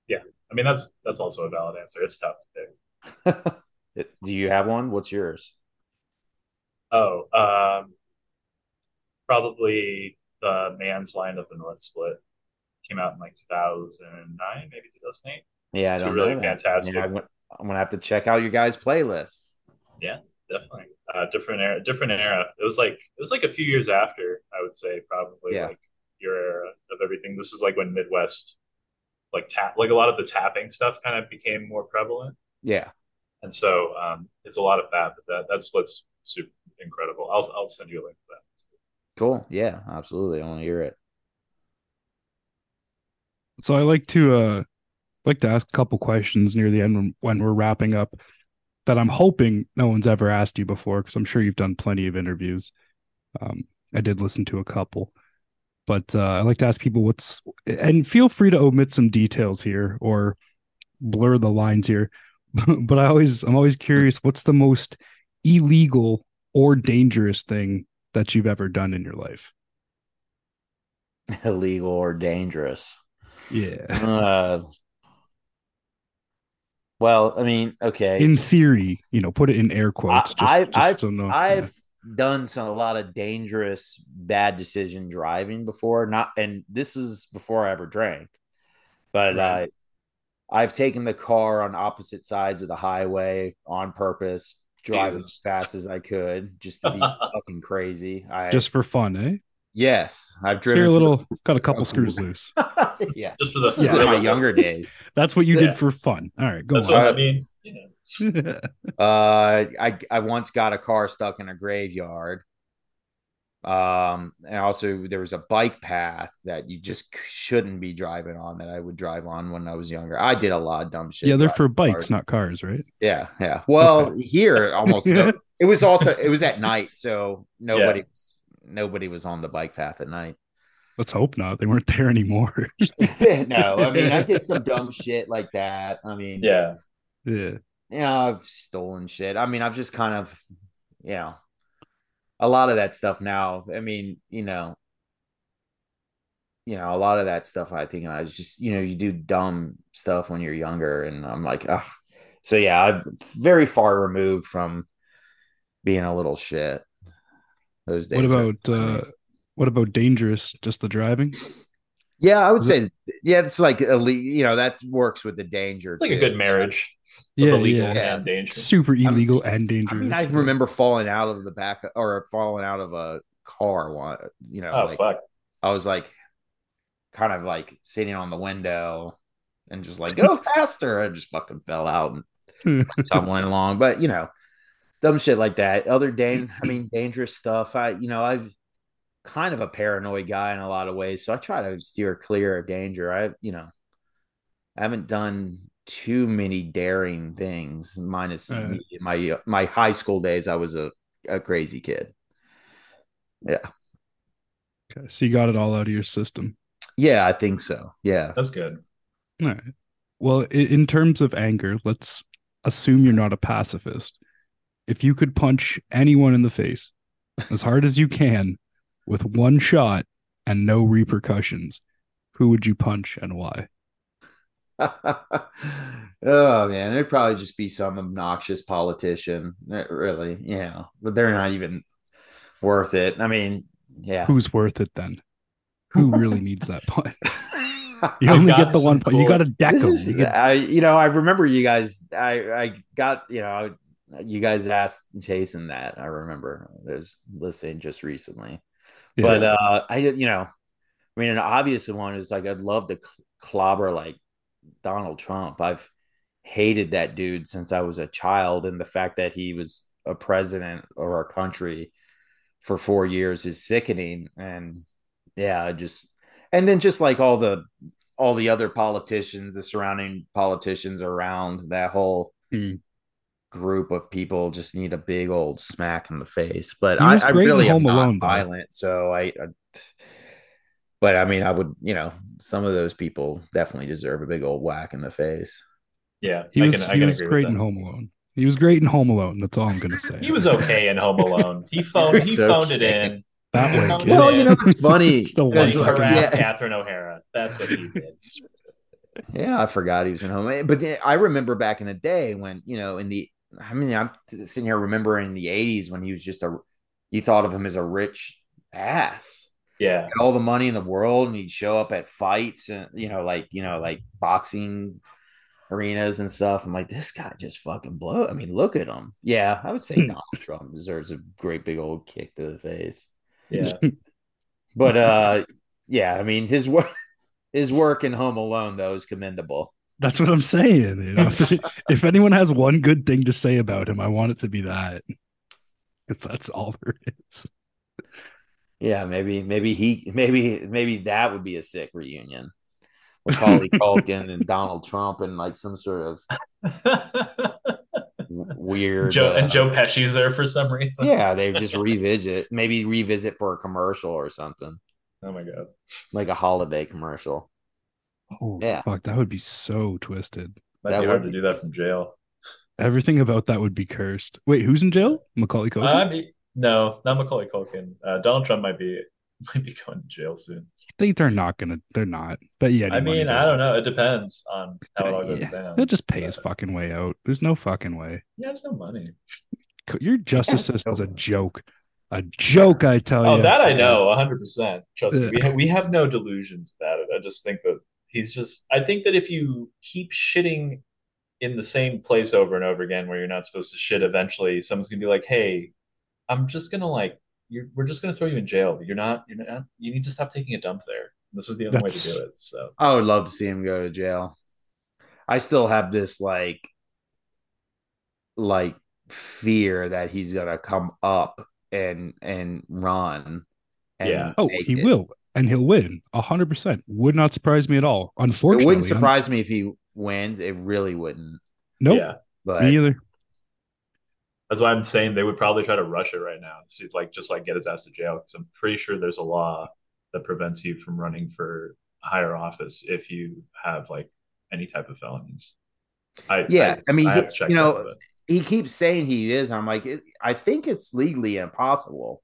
[SPEAKER 4] Yeah. I mean that's that's also a valid answer. It's tough
[SPEAKER 1] to pick. Do you have one? What's yours?
[SPEAKER 4] Oh, um probably the man's line of the North Split came out in like 2009, maybe 2008.
[SPEAKER 1] Yeah, I don't really fantastic. Yeah, I'm gonna have to check out your guys' playlists.
[SPEAKER 4] Yeah, definitely. Uh, different era, different era. It was like it was like a few years after, I would say, probably yeah. like your era of everything. This is like when Midwest, like tap, like a lot of the tapping stuff, kind of became more prevalent.
[SPEAKER 1] Yeah,
[SPEAKER 4] and so um, it's a lot of that. But that that's what's super incredible. I'll I'll send you a link to that.
[SPEAKER 1] Cool. Yeah, absolutely. I want to hear it.
[SPEAKER 3] So I like to uh like to ask a couple questions near the end when, when we're wrapping up that I'm hoping no one's ever asked you before because I'm sure you've done plenty of interviews. Um, I did listen to a couple, but uh, I like to ask people what's and feel free to omit some details here or blur the lines here. but I always I'm always curious what's the most illegal or dangerous thing that you've ever done in your life?
[SPEAKER 1] Illegal or dangerous.
[SPEAKER 3] Yeah. Uh,
[SPEAKER 1] well, I mean, okay.
[SPEAKER 3] In theory, you know, put it in air quotes. Just,
[SPEAKER 1] I, just I've, so no, I've yeah. done some a lot of dangerous, bad decision driving before. Not, and this is before I ever drank, but right. uh, I've taken the car on opposite sides of the highway on purpose, driving Jesus. as fast as I could, just to be fucking crazy. I
[SPEAKER 3] just for fun, eh?
[SPEAKER 1] Yes, I've driven.
[SPEAKER 3] So you're a little the, got a couple screws loose.
[SPEAKER 1] yeah,
[SPEAKER 4] just for the
[SPEAKER 1] yeah. in my younger days.
[SPEAKER 3] That's what you yeah. did for fun. All right, go
[SPEAKER 4] That's
[SPEAKER 3] on.
[SPEAKER 4] What I mean,
[SPEAKER 1] uh, I I once got a car stuck in a graveyard. Um, and also there was a bike path that you just shouldn't be driving on that I would drive on when I was younger. I did a lot of dumb shit.
[SPEAKER 3] Yeah, they're for bikes, cars. not cars, right?
[SPEAKER 1] Yeah, yeah. Well, okay. here almost no, it was also it was at night, so nobody yeah. was nobody was on the bike path at night.
[SPEAKER 3] Let's hope not. They weren't there anymore.
[SPEAKER 1] no, I mean I did some dumb shit like that. I mean,
[SPEAKER 4] yeah,
[SPEAKER 3] yeah,
[SPEAKER 1] yeah. I've stolen shit. I mean, I've just kind of, you know, a lot of that stuff now. I mean, you know, you know, a lot of that stuff I think I was just, you know, you do dumb stuff when you're younger. And I'm like, oh, so yeah, I'm very far removed from being a little shit.
[SPEAKER 3] Those days. What about, uh, what about dangerous? Just the driving?
[SPEAKER 1] Yeah, I would Is say, it... yeah, it's like, a, you know, that works with the danger.
[SPEAKER 2] It's like too. a good marriage.
[SPEAKER 3] Yeah, illegal yeah. and dangerous. Super illegal I mean, and dangerous. I mean,
[SPEAKER 1] I remember falling out of the back or falling out of a car. One, you know,
[SPEAKER 2] oh
[SPEAKER 1] like,
[SPEAKER 2] fuck.
[SPEAKER 1] I was like, kind of like sitting on the window and just like go faster. I just fucking fell out and tumbling along. But you know, dumb shit like that. Other dang, I mean, dangerous stuff. I, you know, I've kind of a paranoid guy in a lot of ways, so I try to steer clear of danger. I, you know, I haven't done too many daring things. Minus uh, my my high school days, I was a a crazy kid. Yeah.
[SPEAKER 3] Okay, so you got it all out of your system.
[SPEAKER 1] Yeah, I think so. Yeah.
[SPEAKER 2] That's good.
[SPEAKER 3] All right. Well, in terms of anger, let's assume you're not a pacifist. If you could punch anyone in the face as hard as you can with one shot and no repercussions, who would you punch and why?
[SPEAKER 1] oh man, it'd probably just be some obnoxious politician. Eh, really, you know, but they're not even worth it. I mean, yeah.
[SPEAKER 3] Who's worth it then? Who really needs that punt? you only get the one point. Cool. You got a deck
[SPEAKER 1] is, I, you know, I remember you guys. I, I got, you know, you guys asked Jason that. I remember I was listening just recently, yeah. but uh, I, you know, I mean, an obvious one is like I'd love to clobber like Donald Trump. I've hated that dude since I was a child, and the fact that he was a president of our country for four years is sickening. And yeah, just and then just like all the all the other politicians, the surrounding politicians around that whole mm. Group of people just need a big old smack in the face. But I, I, really am not alone, violent, so I, I. But I mean, I would, you know, some of those people definitely deserve a big old whack in the face.
[SPEAKER 2] Yeah,
[SPEAKER 3] he was, can, he was great in Home Alone. He was great in Home Alone. That's all I'm gonna say.
[SPEAKER 2] he was okay in Home Alone. He phoned. he phoned okay. it in.
[SPEAKER 3] That way,
[SPEAKER 1] well, you know, it's funny.
[SPEAKER 2] it's the one harassed yeah. Catherine O'Hara. That's what he did.
[SPEAKER 1] Yeah, I forgot he was in home. But I remember back in the day when, you know, in the, I mean, I'm sitting here remembering the 80s when he was just a, you thought of him as a rich ass.
[SPEAKER 2] Yeah.
[SPEAKER 1] all the money in the world. And he'd show up at fights and, you know, like, you know, like boxing arenas and stuff. I'm like, this guy just fucking blow. I mean, look at him. Yeah, I would say hmm. Donald Trump deserves a great big old kick to the face.
[SPEAKER 2] Yeah.
[SPEAKER 1] but uh yeah, I mean his work his work in Home Alone though is commendable.
[SPEAKER 3] That's what I'm saying. You know? if anyone has one good thing to say about him, I want it to be that. Because that's all there is.
[SPEAKER 1] Yeah, maybe maybe he maybe maybe that would be a sick reunion. with Macaulay Culkin and Donald Trump and like some sort of weird.
[SPEAKER 2] Joe uh, and Joe Pesci's there for some reason.
[SPEAKER 1] Yeah, they just revisit, maybe revisit for a commercial or something.
[SPEAKER 2] Oh my god,
[SPEAKER 1] like a holiday commercial.
[SPEAKER 3] Oh yeah, fuck, that would be so twisted.
[SPEAKER 2] Might that be hard to do that from jail.
[SPEAKER 3] Everything about that would be cursed. Wait, who's in jail? Macaulay Culkin?
[SPEAKER 2] Uh, no, not Macaulay Culkin. Uh, Donald Trump might be might be going to jail soon.
[SPEAKER 3] I think they're not gonna they're not. But yeah,
[SPEAKER 2] I mean, I don't know. It depends on how it all goes yeah. down.
[SPEAKER 3] He'll just pay but... his fucking way out. There's no fucking way.
[SPEAKER 2] Yeah, it's no money.
[SPEAKER 3] Your justice system is a joke. A joke, I tell
[SPEAKER 2] oh,
[SPEAKER 3] you.
[SPEAKER 2] Oh, that I know, hundred percent. Trust me, we have, we have no delusions about it. I just think that he's just. I think that if you keep shitting in the same place over and over again where you're not supposed to shit, eventually someone's gonna be like, "Hey, I'm just gonna like you're, we're just going to throw you in jail. You're not, you're not, you need to stop taking a dump there. This is the only That's, way to do it. So
[SPEAKER 1] I would love to see him go to jail. I still have this like, like fear that he's going to come up and, and run.
[SPEAKER 3] And yeah. Oh, he it. will. And he'll win a hundred percent. Would not surprise me at all. Unfortunately,
[SPEAKER 1] it wouldn't surprise I'm... me if he wins. It really wouldn't.
[SPEAKER 3] Nope. Yeah. But me either.
[SPEAKER 2] That's why I'm saying they would probably try to rush it right now, see like just like get his ass to jail. Because I'm pretty sure there's a law that prevents you from running for higher office if you have like any type of felonies.
[SPEAKER 1] I, yeah, I, I mean, I he, you know, that, he keeps saying he is. I'm like, I think it's legally impossible,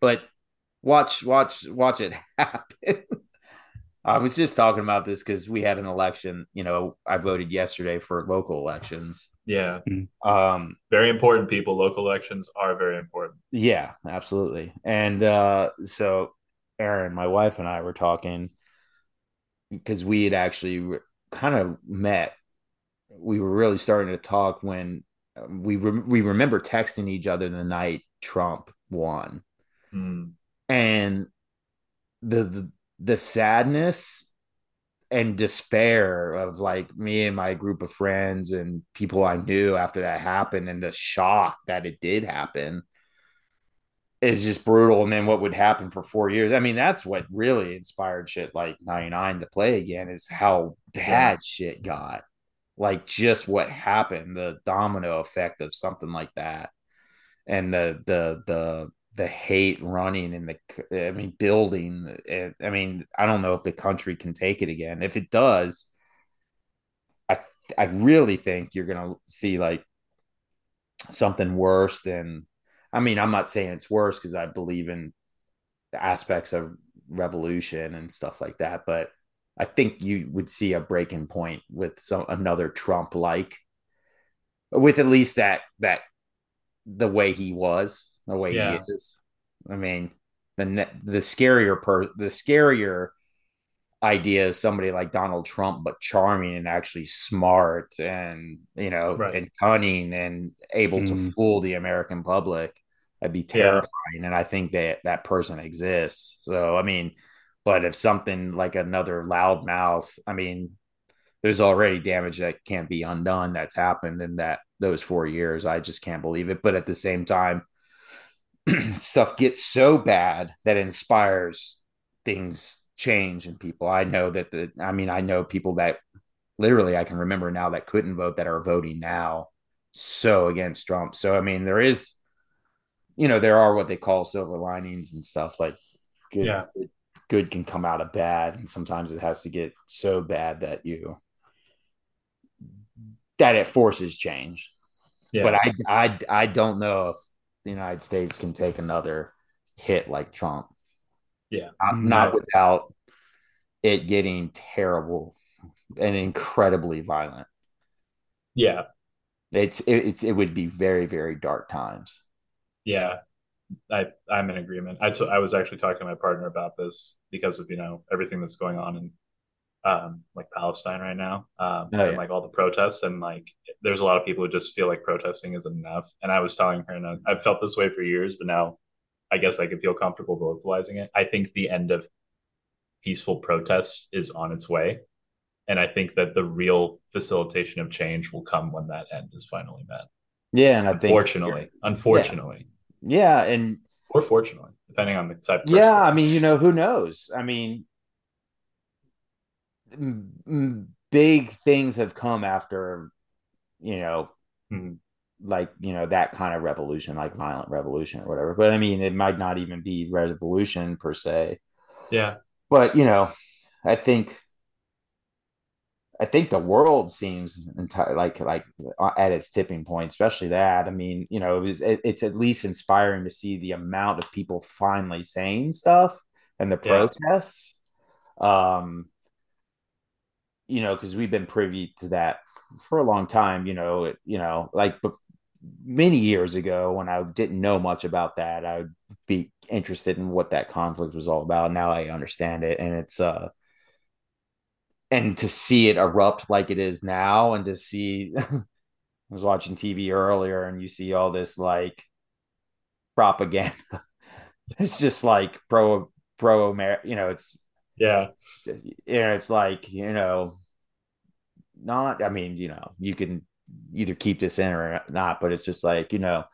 [SPEAKER 1] but watch, watch, watch it happen. I was just talking about this because we had an election. You know, I voted yesterday for local elections.
[SPEAKER 4] Yeah.
[SPEAKER 1] Mm-hmm. Um,
[SPEAKER 4] very important people. Local elections are very important.
[SPEAKER 1] Yeah, absolutely. And uh, so Aaron, my wife and I were talking because we had actually kind of met. We were really starting to talk when um, we re- we remember texting each other the night Trump won,
[SPEAKER 4] mm.
[SPEAKER 1] And the, the the sadness and despair of like me and my group of friends and people I knew after that happened, and the shock that it did happen is just brutal. And then what would happen for four years? I mean, that's what really inspired shit like 99 to play again is how bad yeah. shit got. Like just what happened, the domino effect of something like that. And the the the the hate running in the I mean building eh, I mean, I don't know if the country can take it again. If it does, I I really think you're gonna see like something worse than I mean, I'm not saying it's worse because I believe in the aspects of revolution and stuff like that, but I think you would see a breaking point with some another Trump like with at least that that the way he was, the way yeah. he is. I mean, the the scarier per the scarier idea is somebody like Donald Trump, but charming and actually smart and you know right. and cunning and able mm. to fool the American public. That'd be terrifying. Yeah. And I think that that person exists. So, I mean, but if something like another loudmouth, I mean, there's already damage that can't be undone that's happened in that those four years. I just can't believe it. But at the same time, stuff gets so bad that inspires things change in people. I know that the, I mean, I know people that literally I can remember now that couldn't vote that are voting now so against Trump. So, I mean, there is you know, there are what they call silver linings and stuff like good, yeah. good, good can come out of bad. And sometimes it has to get so bad that you, that it forces change. Yeah. But I, I, I don't know if the United States can take another hit like Trump.
[SPEAKER 4] Yeah.
[SPEAKER 1] Not, not without it getting terrible and incredibly violent.
[SPEAKER 4] Yeah.
[SPEAKER 1] It's, it, it's, it would be very, very dark times.
[SPEAKER 4] Yeah, I I'm in agreement. I, t- I was actually talking to my partner about this because of you know everything that's going on in um like Palestine right now um oh, and like all the protests and like there's a lot of people who just feel like protesting isn't enough and I was telling her and I've felt this way for years but now I guess I can feel comfortable vocalizing it. I think the end of peaceful protests is on its way and I think that the real facilitation of change will come when that end is finally met.
[SPEAKER 1] Yeah, and I
[SPEAKER 4] unfortunately, think unfortunately,
[SPEAKER 1] yeah, and
[SPEAKER 4] or fortunately, depending on the type.
[SPEAKER 1] yeah, I mean, you know, who knows? I mean, big things have come after, you know,
[SPEAKER 4] mm-hmm.
[SPEAKER 1] like you know that kind of revolution, like violent revolution or whatever. But I mean, it might not even be revolution per se.
[SPEAKER 4] Yeah,
[SPEAKER 1] but you know, I think I think the world seems entire like like uh, at its tipping point, especially that. I mean, you know, it was, it, it's at least inspiring to see the amount of people finally saying stuff and the protests. Yeah. Um, you know, because we've been privy to that for a long time. You know, it, you know, like many years ago when I didn't know much about that, I would be interested in what that conflict was all about. Now I understand it, and it's uh and to see it erupt like it is now and to see I was watching TV earlier and you see all this like propaganda. it's just like pro pro America, you know, it's
[SPEAKER 4] yeah.
[SPEAKER 1] Know, it's like, you know, not I mean, you know, you can either keep this in or not, but it's just like, you know,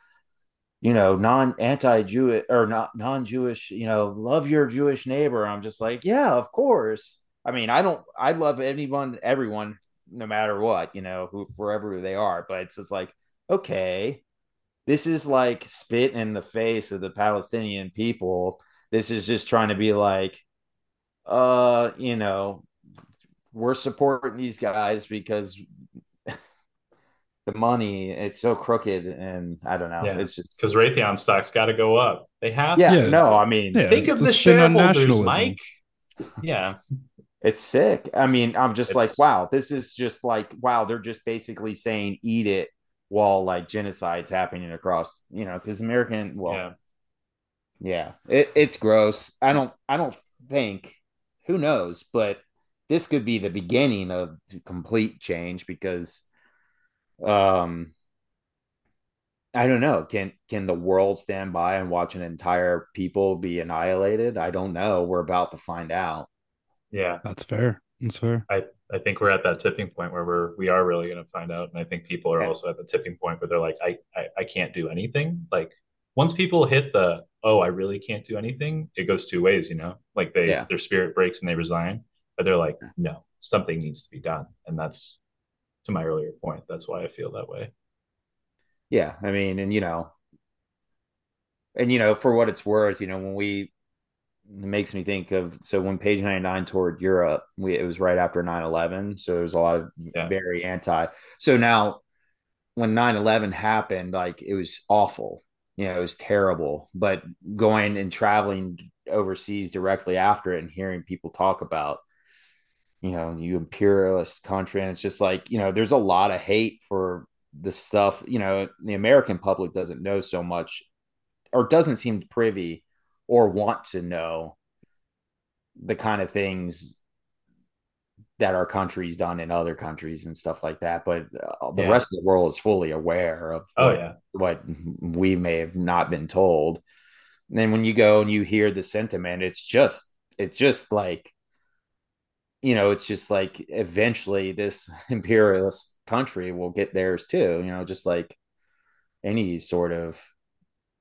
[SPEAKER 1] you know, non anti Jewish or not non Jewish, you know, love your Jewish neighbor. I'm just like, yeah, of course. I mean, I don't, I love anyone, everyone, no matter what, you know, who, wherever they are. But it's just like, okay, this is like spit in the face of the Palestinian people. This is just trying to be like, uh, you know, we're supporting these guys because the money it's so crooked and I don't know. Yeah. It's just
[SPEAKER 4] because Raytheon stocks got to go up. They have.
[SPEAKER 1] Yeah, yeah, no, I mean,
[SPEAKER 4] yeah, think of the shareholders, Mike. Yeah,
[SPEAKER 1] It's sick. I mean, I'm just
[SPEAKER 2] It's-
[SPEAKER 1] like, wow, this is just like, wow, they're just basically saying eat it while like genocide's happening across, you know, because American, well,
[SPEAKER 2] yeah.
[SPEAKER 1] yeah, it, it's gross. I don't, I don't think, who knows, but this could be the beginning of complete change because, um, I don't know. Can can the world stand by and watch an entire people be annihilated? I don't know. We're about to find out.
[SPEAKER 2] Yeah.
[SPEAKER 3] That's fair. That's fair.
[SPEAKER 2] I, I think we're at that tipping point where we're we are really going to find out, and I think people are
[SPEAKER 1] Yeah.
[SPEAKER 2] also at the tipping point where they're like, I, I I can't do anything. Like once people hit the oh, I really can't do anything, it goes two ways, you know. Like they
[SPEAKER 1] Yeah.
[SPEAKER 2] their spirit breaks and they resign, but they're like, no, something needs to be done, and that's to my earlier point. That's why I feel that way.
[SPEAKER 1] Yeah, I mean, and you know, and you know, for what it's worth, you know, when we it makes me think of so when Page 99 toured Europe, we it was right after 9-11. So there was a lot of
[SPEAKER 2] Yeah.
[SPEAKER 1] very anti. So now when 9-11 happened, like it was awful. You know, it was terrible. But going and traveling overseas directly after it and hearing people talk about, you know, you imperialist country, and it's just like, you know, there's a lot of hate for the stuff, you know, the American public doesn't know so much or doesn't seem privy or want to know the kind of things that our country's done in other countries and stuff like that. But uh, the
[SPEAKER 2] Yeah.
[SPEAKER 1] rest of the world is fully aware of
[SPEAKER 2] Oh
[SPEAKER 1] what,
[SPEAKER 2] yeah,
[SPEAKER 1] what we may have not been told. And then when you go and you hear the sentiment, it's just, it's just like, you know, it's just like eventually this imperialist country will get theirs too, you know, just like any sort of,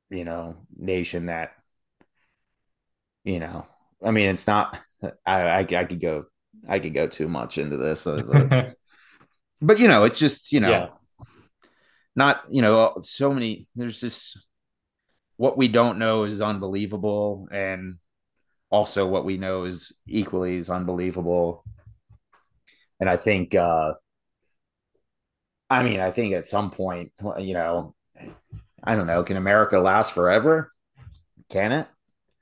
[SPEAKER 1] you know, nation that, you know, I mean, it's not, I, I, I could go, I could go too much into this, uh, but you know, it's just, you know,
[SPEAKER 2] Yeah.
[SPEAKER 1] not, you know, so many, there's just what we don't know is unbelievable. And also what we know is equally is unbelievable. And I think, uh, I mean, I think at some point, you know, I don't know, can America last forever? Can it?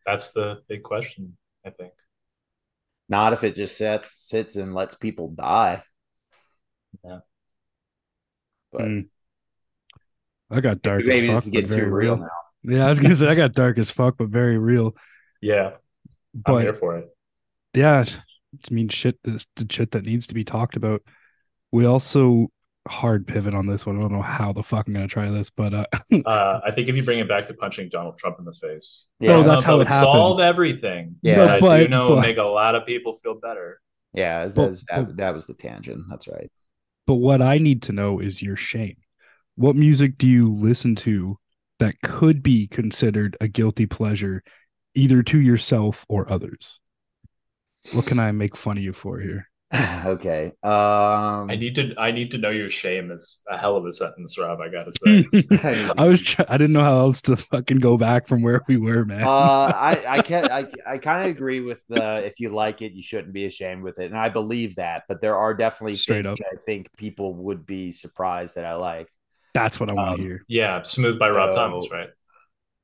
[SPEAKER 2] that's the big question. I think.
[SPEAKER 1] Not if it just sits sits and lets people die.
[SPEAKER 2] Yeah.
[SPEAKER 1] But
[SPEAKER 3] Mm. I got dark
[SPEAKER 1] maybe
[SPEAKER 3] as
[SPEAKER 1] this
[SPEAKER 3] fuck,
[SPEAKER 1] is getting too real
[SPEAKER 3] real.
[SPEAKER 1] now.
[SPEAKER 3] Yeah, I was gonna say I got dark as fuck, but very real.
[SPEAKER 2] Yeah, I'm here for it.
[SPEAKER 3] yeah, it's mean shit. This the shit that needs to be talked about. We also hard pivot on this one. I don't know how the fuck I'm gonna try this, but uh,
[SPEAKER 2] Uh, I think if you bring it back to punching Donald Trump in the face,
[SPEAKER 3] Oh,
[SPEAKER 2] I
[SPEAKER 3] that's
[SPEAKER 2] know
[SPEAKER 3] how it
[SPEAKER 2] that
[SPEAKER 3] happened.
[SPEAKER 2] Solve everything.
[SPEAKER 1] Yeah.
[SPEAKER 2] but
[SPEAKER 3] But-
[SPEAKER 2] do know
[SPEAKER 3] but-
[SPEAKER 2] make a lot of people feel better.
[SPEAKER 1] Yeah,
[SPEAKER 3] But-
[SPEAKER 1] that's, that,
[SPEAKER 3] but-
[SPEAKER 1] that was the tangent. That's right.
[SPEAKER 3] but what I need to know is your shame. What music do you listen to that could be considered a guilty pleasure, either to yourself or others? What can I make fun of you for here?
[SPEAKER 1] okay. Um
[SPEAKER 2] I need to. I need to know your shame is a hell of a sentence, Rob. I gotta say.
[SPEAKER 3] I was try- I didn't know how else to fucking go back from where we were, man.
[SPEAKER 1] uh, I I can I I kind of agree with the if you like it, you shouldn't be ashamed with it, and I believe that. But there are definitely
[SPEAKER 3] Straight
[SPEAKER 1] things I think people would be surprised that I like.
[SPEAKER 3] That's what I want
[SPEAKER 2] Um,
[SPEAKER 3] to hear.
[SPEAKER 2] yeah, smooth by Rob
[SPEAKER 1] So-
[SPEAKER 2] Thomas, right?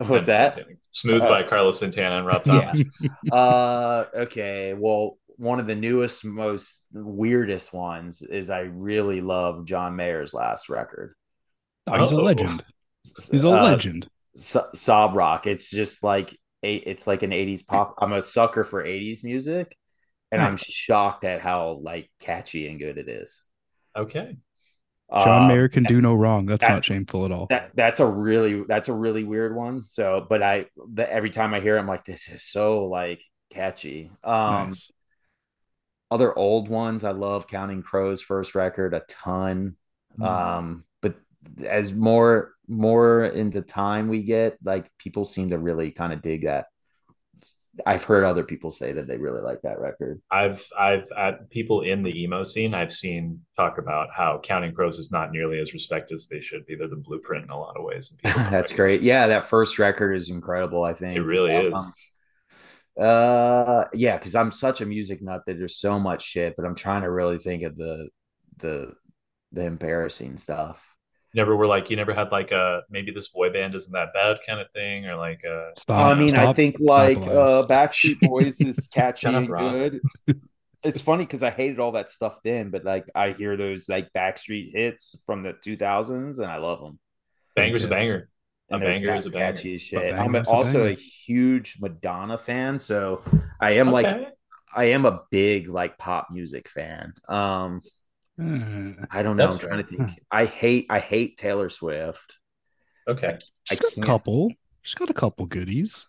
[SPEAKER 1] What's that?
[SPEAKER 2] Smooth
[SPEAKER 1] Uh,
[SPEAKER 2] by Carlos Santana and Rob
[SPEAKER 1] Yeah.
[SPEAKER 2] Thomas.
[SPEAKER 1] Uh, okay. Well, one of the newest, most weirdest ones is I really love John Mayer's last record.
[SPEAKER 3] Oh, he's a
[SPEAKER 2] Uh-oh.
[SPEAKER 3] legend. He's a
[SPEAKER 1] Uh,
[SPEAKER 3] legend.
[SPEAKER 1] so- sob rock. It's just like it's like an '80s pop. I'm a sucker for '80s music, and I'm shocked at how like catchy and good it is.
[SPEAKER 2] Okay.
[SPEAKER 3] John
[SPEAKER 1] Uh,
[SPEAKER 3] Mayer can do no wrong. That's
[SPEAKER 1] that-
[SPEAKER 3] not shameful at all.
[SPEAKER 1] That that's a really that's a really weird one. So, but I the, every time I hear, it, I'm like, this is so like catchy. Um,
[SPEAKER 3] nice.
[SPEAKER 1] Other old ones, I love Counting Crows' first record a ton.
[SPEAKER 3] Mm-hmm.
[SPEAKER 1] Um, but as more more into time we get, like people seem to really kind of dig that. I've heard other people say that they really like that record.
[SPEAKER 2] I've I've at people in the emo scene I've seen talk about how Counting Crows is not nearly as respected as they should be. They're the blueprint in a lot of ways. And people don't
[SPEAKER 1] That's great. Yeah, that first record is incredible. I think
[SPEAKER 2] It really is.
[SPEAKER 1] Uh, yeah, because I'm such a music nut that there's so much shit, but I'm trying to really think of the the the embarrassing stuff.
[SPEAKER 2] never were like you never had like a maybe this boy band isn't that bad kind of thing or like a
[SPEAKER 3] Stop.
[SPEAKER 1] I mean, I think like uh, Backstreet Boys is catchy
[SPEAKER 2] up,
[SPEAKER 1] and good. it's funny because I hated all that stuff then, but like I hear those like Backstreet hits from the 2000s, and I love them.
[SPEAKER 2] Banger's a banger. A
[SPEAKER 1] And they're
[SPEAKER 2] banger is a banger.
[SPEAKER 1] catchy as shit. I'm
[SPEAKER 3] banger's a
[SPEAKER 1] also a huge Madonna fan, so I am like I am a big like pop music fan. Um,
[SPEAKER 3] Uh,
[SPEAKER 1] I don't know.
[SPEAKER 2] That's
[SPEAKER 1] I'm trying to think. I hate I hate Taylor Swift.
[SPEAKER 2] Okay.
[SPEAKER 3] she's
[SPEAKER 1] I
[SPEAKER 3] got a couple. She's got a couple goodies.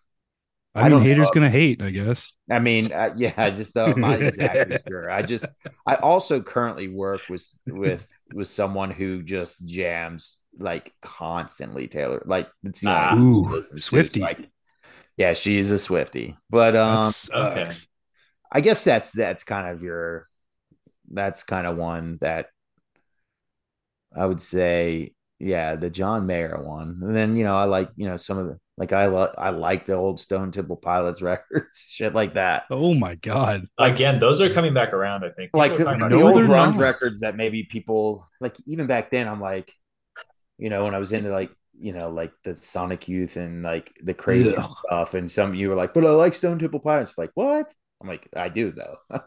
[SPEAKER 3] I,
[SPEAKER 1] I
[SPEAKER 3] mean,
[SPEAKER 1] don't
[SPEAKER 3] haters
[SPEAKER 1] know.
[SPEAKER 3] gonna hate, I guess.
[SPEAKER 1] I mean, uh, yeah, I just uh, I'm not exactly sure. I just I also currently work with with with someone who just jams like constantly Taylor. Like it's the only
[SPEAKER 2] Ah.
[SPEAKER 1] one who
[SPEAKER 3] Ooh,
[SPEAKER 1] listens to. Like, yeah, she's a Swifty. But um,
[SPEAKER 3] sucks.
[SPEAKER 1] I guess that's that's kind of your that's kind of one that I would say, yeah, the John Mayer one. And then you know, I like you know some of the like I like I like the old Stone Temple Pilots records, shit like that.
[SPEAKER 3] Oh my god.
[SPEAKER 2] Again, those are coming back around. I think.
[SPEAKER 1] Like
[SPEAKER 2] People
[SPEAKER 1] the
[SPEAKER 2] are talking
[SPEAKER 3] No,
[SPEAKER 2] about-
[SPEAKER 1] old grunge records that maybe people like even back then. I'm like, you know, when I was into like you know like the Sonic Youth and like the crazy
[SPEAKER 3] Ugh.
[SPEAKER 1] stuff, and some of you were like, but I like Stone Temple Pilots. Like what? I'm like, I do though.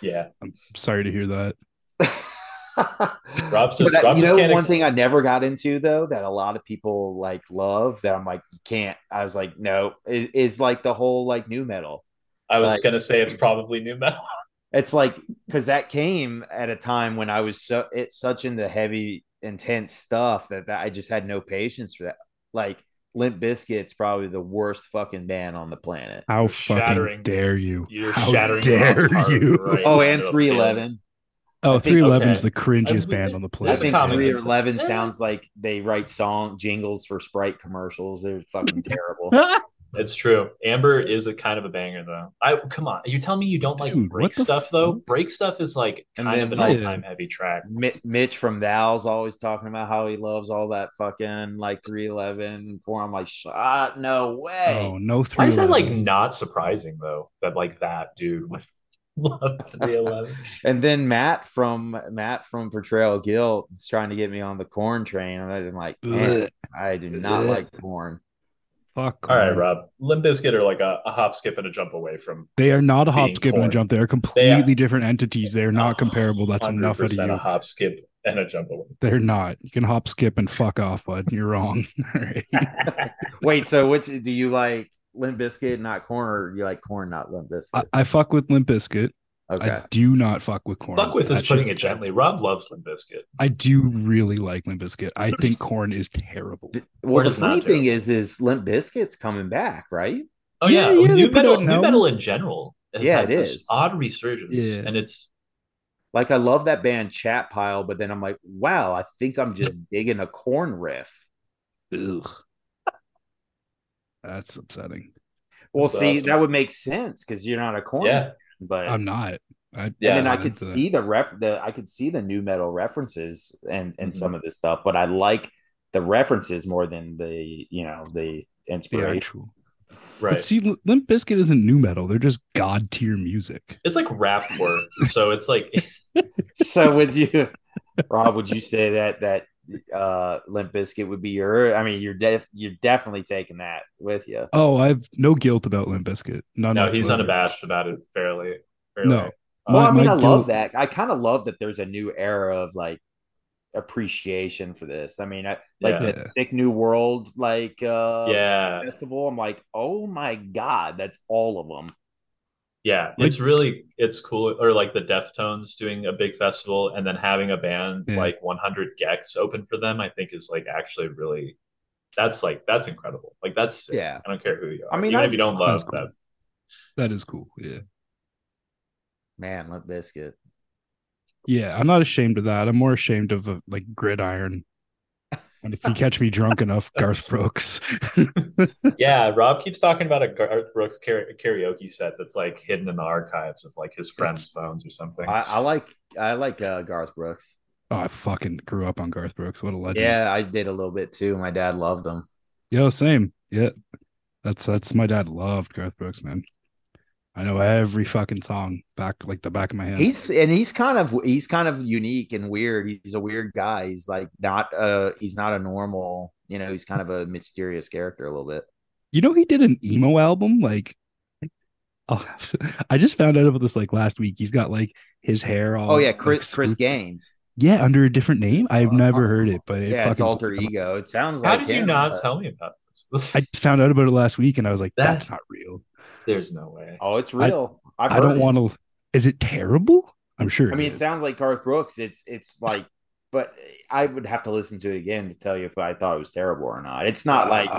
[SPEAKER 2] yeah.
[SPEAKER 3] I'm sorry to hear that.
[SPEAKER 2] Rob's just,
[SPEAKER 1] uh,
[SPEAKER 2] Rob
[SPEAKER 1] you
[SPEAKER 2] just
[SPEAKER 1] know,
[SPEAKER 2] can't
[SPEAKER 1] one
[SPEAKER 2] ex-
[SPEAKER 1] thing I never got into though that a lot of people like love that I'm like can't. I was like, no, is, is like the whole like new metal.
[SPEAKER 2] I was
[SPEAKER 1] like-
[SPEAKER 2] gonna say it's probably new metal.
[SPEAKER 1] It's like because that came at a time when I was so it's such in the heavy, intense stuff that, that I just had no patience for that. Like Limp Bizkit's probably the worst fucking band on the planet.
[SPEAKER 3] How
[SPEAKER 2] You're
[SPEAKER 3] fucking dare you?
[SPEAKER 2] You're
[SPEAKER 3] How
[SPEAKER 2] shattering
[SPEAKER 3] dare you?
[SPEAKER 2] right
[SPEAKER 1] Oh, and 311.
[SPEAKER 3] Oh,
[SPEAKER 1] I
[SPEAKER 3] 311 is
[SPEAKER 2] okay.
[SPEAKER 3] the cringiest
[SPEAKER 2] I-
[SPEAKER 3] band on the planet.
[SPEAKER 2] a
[SPEAKER 1] think 311 sounds like they write song jingles for Sprite commercials. They're fucking terrible.
[SPEAKER 2] It's true. Amber is a kind of a banger though. I come on. You tell me you don't like break stuff though. Break stuff is like kind
[SPEAKER 1] then,
[SPEAKER 2] of an all-time heavy track.
[SPEAKER 1] Mitch from Val's always talking about how he loves all that fucking like 311 porn. I'm like, shot, no way.
[SPEAKER 3] Oh, no
[SPEAKER 2] Why is that like not surprising though? That like that dude would love 311.
[SPEAKER 1] And then Matt from Matt from Portrayal Guilt is trying to get me on the Korn train. And I'm like. I do not like Korn.
[SPEAKER 3] Fuck.
[SPEAKER 2] All right,
[SPEAKER 3] man.
[SPEAKER 2] Rob. Limp Bizkit are like a, a hop, skip, and a jump away from
[SPEAKER 3] They are not a hop,
[SPEAKER 2] Being
[SPEAKER 3] skip, and a jump. They are completely different entities. They are not comparable. That's enough out of you.
[SPEAKER 2] a hop, skip, and a jump away.
[SPEAKER 3] They're not. You can hop, skip, and fuck off, bud. You're wrong. All right.
[SPEAKER 1] Wait, so which do you like Limp Bizkit, not Korn, or you like Korn, not Limp
[SPEAKER 3] I,
[SPEAKER 1] Biscuit?
[SPEAKER 3] I fuck with Limp Bizkit.
[SPEAKER 1] Okay.
[SPEAKER 3] I do not fuck with Korn.
[SPEAKER 2] Fuck with is putting it gently. Rob loves Limp Bizkit.
[SPEAKER 3] I do really like Limp Bizkit. I think Korn is terrible.
[SPEAKER 1] well,
[SPEAKER 2] Korn
[SPEAKER 1] the
[SPEAKER 2] is not
[SPEAKER 1] funny thing is, is Limp Bizkit's coming back, right?
[SPEAKER 2] Oh
[SPEAKER 3] Yeah,
[SPEAKER 2] yeah,
[SPEAKER 3] yeah,
[SPEAKER 2] new metal,
[SPEAKER 3] out an
[SPEAKER 2] new metal in general. Has
[SPEAKER 1] Yeah,
[SPEAKER 2] had
[SPEAKER 1] it
[SPEAKER 2] this
[SPEAKER 1] is.
[SPEAKER 2] odd resurgence,
[SPEAKER 3] Yeah.
[SPEAKER 2] and it's
[SPEAKER 1] Like I love that band Chat Pile, but then I'm like, wow, I think I'm just digging a Korn riff.
[SPEAKER 3] Ugh. That's upsetting.
[SPEAKER 1] Well,
[SPEAKER 2] That's
[SPEAKER 1] see,
[SPEAKER 2] awesome.
[SPEAKER 1] that would make sense because you're not a corn
[SPEAKER 2] Yeah.
[SPEAKER 1] Fan, but
[SPEAKER 3] I'm not. I,
[SPEAKER 2] Yeah,
[SPEAKER 1] and then I could
[SPEAKER 3] into that.
[SPEAKER 1] see the ref the I could see the new metal references and and
[SPEAKER 2] Mhm.
[SPEAKER 1] some of this stuff, but I like the references more than the you know the
[SPEAKER 3] the
[SPEAKER 1] inspiration.
[SPEAKER 3] actual.
[SPEAKER 2] right.
[SPEAKER 3] But see, Limp Bizkit isn't new metal. They're just god tier music.
[SPEAKER 2] It's like rap rapcore, so it's like
[SPEAKER 1] so would you, Rob? Would you say that that uh Limp Bizkit would be your? I mean, you're def you're definitely taking that with you.
[SPEAKER 3] Oh, I've no guilt about Limp Bizkit. None.
[SPEAKER 2] no, he's unabashed about it. Fairly, fairly.
[SPEAKER 3] No.
[SPEAKER 1] Well, I mean,
[SPEAKER 3] my
[SPEAKER 1] I love that. I kind of love that there's a new era of like appreciation for this. I mean, I, like
[SPEAKER 2] Yeah.
[SPEAKER 1] that sick new world like uh
[SPEAKER 2] yeah,
[SPEAKER 1] festival. I'm like, oh my god, that's all of them.
[SPEAKER 2] Yeah.
[SPEAKER 3] Like-
[SPEAKER 2] It's really it's cool. Or like the Deftones doing a big festival and then having a band
[SPEAKER 3] Yeah.
[SPEAKER 2] like 100 gecs open for them. I think is like actually really. That's like that's incredible. Like that's sick.
[SPEAKER 1] Yeah.
[SPEAKER 2] I don't care who you are.
[SPEAKER 1] I mean,
[SPEAKER 2] even
[SPEAKER 1] I-
[SPEAKER 2] if you don't
[SPEAKER 3] That's
[SPEAKER 2] love
[SPEAKER 3] cool.
[SPEAKER 2] that.
[SPEAKER 3] That is cool. Yeah.
[SPEAKER 1] Man, Limp Bizkit.
[SPEAKER 3] Yeah, I'm not ashamed of that. I'm more ashamed of uh, like gridiron. And if you catch me drunk enough, Garth Brooks.
[SPEAKER 2] Yeah, Rob keeps talking about a Garth Brooks karaoke set that's like hidden in the archives of like his friends' phones or something.
[SPEAKER 1] I, I like I like uh, Garth Brooks.
[SPEAKER 3] oh, I fucking grew up on Garth Brooks. What a legend.
[SPEAKER 1] Yeah, I did a little bit too. My dad loved him.
[SPEAKER 3] Yeah, same. Yeah. That's that's my dad loved Garth Brooks, man. I know every fucking song back like the back of my hand.
[SPEAKER 1] He's and he's kind of he's kind of unique and weird. He's a weird guy. He's like not uh he's not a normal, you know, he's kind of a mysterious character a little bit.
[SPEAKER 3] you know he did an emo album like Oh, I just found out about this like last week. He's got like his hair all.
[SPEAKER 1] Oh yeah,
[SPEAKER 3] like,
[SPEAKER 1] Chris Chris Gaines.
[SPEAKER 3] Yeah, under a different name. I've never heard it, but it
[SPEAKER 1] Yeah, it's
[SPEAKER 3] fucking-
[SPEAKER 1] alter ego. It sounds
[SPEAKER 2] How
[SPEAKER 1] like How
[SPEAKER 2] did you not
[SPEAKER 1] but-
[SPEAKER 2] tell me about this? This-
[SPEAKER 3] I just found out about it last week, and I was like, "That's,
[SPEAKER 2] That's-
[SPEAKER 3] not real."
[SPEAKER 2] There's no way.
[SPEAKER 1] Oh, it's real. I,
[SPEAKER 3] I don't want to. Is it terrible? I'm sure.
[SPEAKER 1] I mean,
[SPEAKER 3] it
[SPEAKER 1] it
[SPEAKER 3] is.
[SPEAKER 1] sounds like Garth Brooks. It's it's like, but I would have to listen to it again to tell you if I thought it was terrible or not. It's not uh,
[SPEAKER 3] like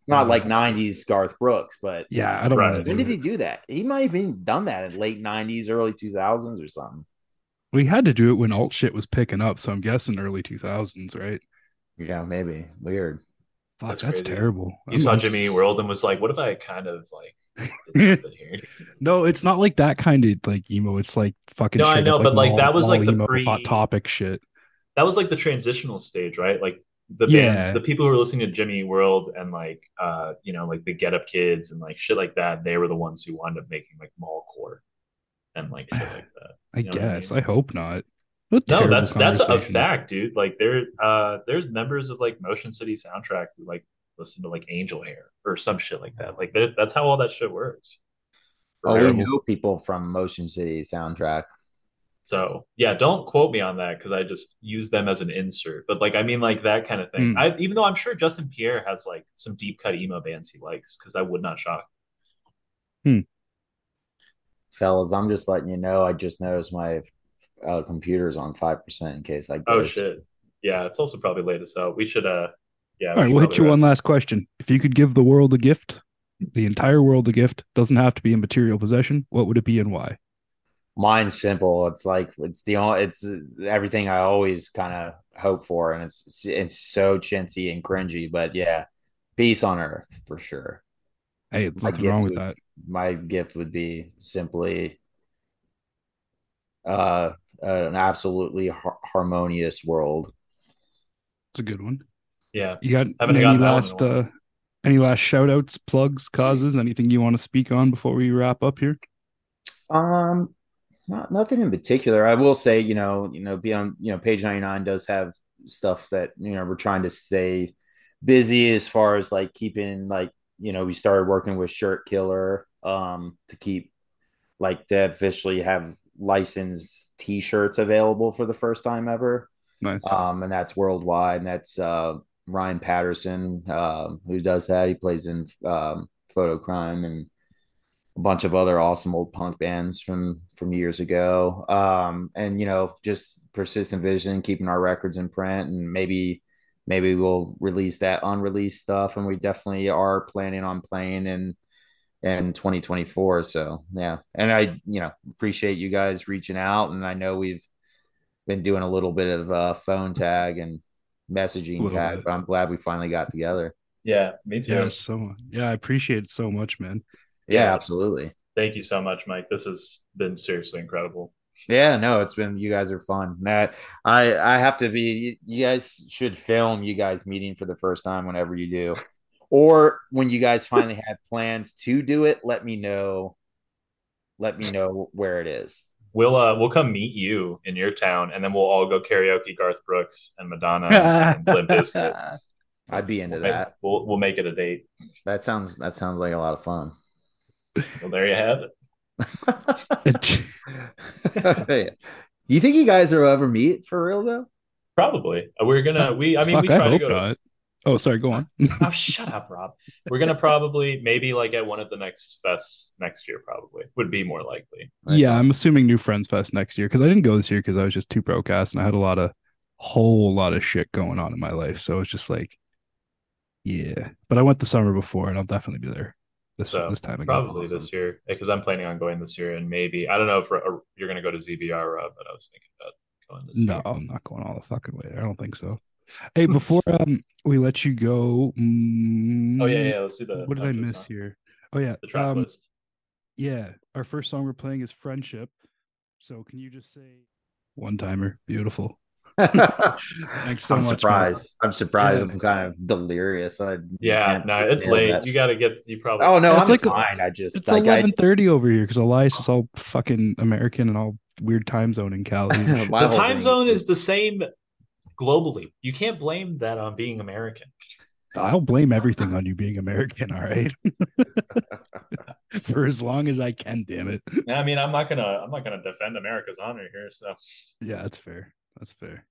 [SPEAKER 1] it's not like '90s Garth Brooks, but
[SPEAKER 3] yeah, I don't
[SPEAKER 2] Right.
[SPEAKER 1] when
[SPEAKER 3] do
[SPEAKER 1] did
[SPEAKER 3] it.
[SPEAKER 1] he do that? He might have even done that in late '90s, early 2000s, or something.
[SPEAKER 3] We had to do it when alt shit was picking up, so I'm guessing early 2000s, right?
[SPEAKER 1] Yeah, maybe weird.
[SPEAKER 3] Fuck,
[SPEAKER 2] That's
[SPEAKER 3] that's, terrible.
[SPEAKER 2] You
[SPEAKER 3] I'm-
[SPEAKER 2] saw
[SPEAKER 3] I'm
[SPEAKER 2] Jimmy
[SPEAKER 3] just-
[SPEAKER 2] World and was like, "What if I kind of like did something here?"
[SPEAKER 3] No, it's not like that kind of like emo. It's like fucking.
[SPEAKER 2] No, I know,
[SPEAKER 3] up,
[SPEAKER 2] but, like,
[SPEAKER 3] mall-
[SPEAKER 2] that was, like, the
[SPEAKER 3] emo,
[SPEAKER 2] pre-
[SPEAKER 3] hot topic shit.
[SPEAKER 2] that was like the transitional stage, right? Like the band,
[SPEAKER 3] Yeah.
[SPEAKER 2] the people who were listening to Jimmy World and like uh, you know, like the Get Up Kids and like shit like that, they were the ones who wound up making like mallcore and like shit like that.
[SPEAKER 3] I
[SPEAKER 2] You know what I
[SPEAKER 3] guess.
[SPEAKER 2] mean?
[SPEAKER 3] I hope not. What
[SPEAKER 2] No, that's that's a fact, dude. Like there uh there's members of like Motion City soundtrack who like listen to like Angel Hair or some shit like that. Like that- that's how all that shit works.
[SPEAKER 1] Oh, we know people from Motion City soundtrack.
[SPEAKER 2] So yeah, don't quote me on that because I just use them as an insert. But like I mean like that kind of thing.
[SPEAKER 3] Hmm.
[SPEAKER 2] I even though I'm sure Justin Pierre has like some deep cut emo bands he likes because that would not shock. Hmm.
[SPEAKER 1] Fellas, I'm just letting you know. I just noticed my uh, computer's on five percent in case I.
[SPEAKER 2] Oh shit. Yeah, it's also probably late as hell. We should uh yeah.
[SPEAKER 3] All
[SPEAKER 2] we
[SPEAKER 3] right,
[SPEAKER 2] should
[SPEAKER 3] we'll hit you
[SPEAKER 2] wrap.
[SPEAKER 3] one last question. If you could give the world a gift, the entire world a gift, doesn't have to be a material possession, what would it be and why?
[SPEAKER 1] Mine's simple. It's like it's the only. It's everything I always kind of hope for, and it's it's so chintzy and cringy. But yeah, peace on earth for sure.
[SPEAKER 3] Hey, there's
[SPEAKER 1] My
[SPEAKER 3] nothing wrong with
[SPEAKER 1] would-
[SPEAKER 3] that.
[SPEAKER 1] My gift would be simply uh an absolutely har- harmonious world.
[SPEAKER 3] It's a good one.
[SPEAKER 2] Yeah.
[SPEAKER 3] You got
[SPEAKER 2] Haven't
[SPEAKER 3] any
[SPEAKER 2] gotten that one in a
[SPEAKER 3] last uh any last shout outs, plugs, causes, anything you want to speak on before we wrap up here?
[SPEAKER 1] Um, not nothing in particular. I will say, you know, you know, beyond, you know, page 99 does have stuff that, you know, we're trying to stay busy as far as like keeping like, you know, we started working with Shirt Killer um to keep like to officially have licensed t-shirts available for the first time ever.
[SPEAKER 3] Nice.
[SPEAKER 1] Um, and that's worldwide. And that's uh, Ryan Patterson, um, who does that. He plays in um, Fotocrime and a bunch of other awesome old punk bands from from years ago. Um, and you know, just persistent vision, keeping our records in print, and maybe maybe we'll release that unreleased stuff. And we definitely are planning on playing in in 2024. So yeah, and I you know appreciate you guys reaching out, and I know we've been doing a little bit of uh, phone tag and messaging
[SPEAKER 3] Little
[SPEAKER 1] tag,
[SPEAKER 3] bit.
[SPEAKER 1] but I'm glad we finally got together.
[SPEAKER 2] Yeah, me too.
[SPEAKER 3] yeah, so yeah, I appreciate it so much, man.
[SPEAKER 1] Yeah,
[SPEAKER 2] Yeah.
[SPEAKER 1] absolutely.
[SPEAKER 2] Thank you so much, Mike. This has been seriously incredible.
[SPEAKER 1] Yeah, no, it's been you guys are fun. Matt, I I have to be you guys should film you guys meeting for the first time whenever you do. Or when you guys finally have plans to do it, let me know. Let me know where it is.
[SPEAKER 2] We'll uh we'll come meet you in your town and then we'll all go karaoke Garth Brooks and Madonna and Limp Bizkit.
[SPEAKER 1] I'd be into
[SPEAKER 2] We'll make-
[SPEAKER 1] that.
[SPEAKER 2] We'll we'll make it a date.
[SPEAKER 1] That sounds that sounds like a lot of fun.
[SPEAKER 2] Well, there you have it.
[SPEAKER 1] Do you think you guys will ever meet for real though?
[SPEAKER 2] Probably. We're gonna we I mean
[SPEAKER 3] Fuck,
[SPEAKER 2] we try to
[SPEAKER 3] hope
[SPEAKER 2] go to
[SPEAKER 3] not. Oh, sorry, go on.
[SPEAKER 2] Oh, shut up, Rob. We're gonna probably maybe like at one of the next fests next year. Probably would be more likely.
[SPEAKER 1] That's
[SPEAKER 3] yeah, I'm assuming New Friends Fest next year because I didn't go this year because I was just too broke ass and I had a lot of whole lot of shit going on in my life. So it's just like, yeah. But I went the summer before and I'll definitely be there this
[SPEAKER 2] So
[SPEAKER 3] this time again.
[SPEAKER 2] probably
[SPEAKER 1] Awesome.
[SPEAKER 2] this year because I'm planning on going this year and maybe I don't know if uh, you're gonna go to ZBR, Rob, but I was thinking about going this
[SPEAKER 3] No,
[SPEAKER 2] year.
[SPEAKER 3] I'm not going all the fucking way there. I don't think so. Hey, before um we let you go, mm,
[SPEAKER 2] Oh yeah, yeah. Let's do the.
[SPEAKER 3] What did I miss
[SPEAKER 2] song.
[SPEAKER 3] here? Oh yeah,
[SPEAKER 2] The track
[SPEAKER 3] um,
[SPEAKER 2] list.
[SPEAKER 3] yeah. Our first song we're playing is "Friendship." So can you just say one timer? Beautiful. Thanks so
[SPEAKER 1] I'm
[SPEAKER 3] much. man.
[SPEAKER 1] surprised. I'm surprised.
[SPEAKER 3] Yeah.
[SPEAKER 1] I'm kind of delirious. I
[SPEAKER 2] Yeah, no, it's late.
[SPEAKER 1] that.
[SPEAKER 2] You gotta get. You probably.
[SPEAKER 1] Oh no,
[SPEAKER 3] Yeah,
[SPEAKER 1] I'm
[SPEAKER 3] it's like a-
[SPEAKER 1] fine. I just
[SPEAKER 3] It's
[SPEAKER 1] like
[SPEAKER 3] eleven thirty over here because Elias is all fucking American and all weird time zone in Cali. and shit.
[SPEAKER 1] My
[SPEAKER 2] the time zone is the same globally. You can't blame that on being American.
[SPEAKER 3] I'll blame everything on you being American. All right, for as long as I can. Damn it.
[SPEAKER 2] I mean, I'm not gonna I'm not gonna defend America's honor here. So
[SPEAKER 3] yeah, that's fair. That's fair.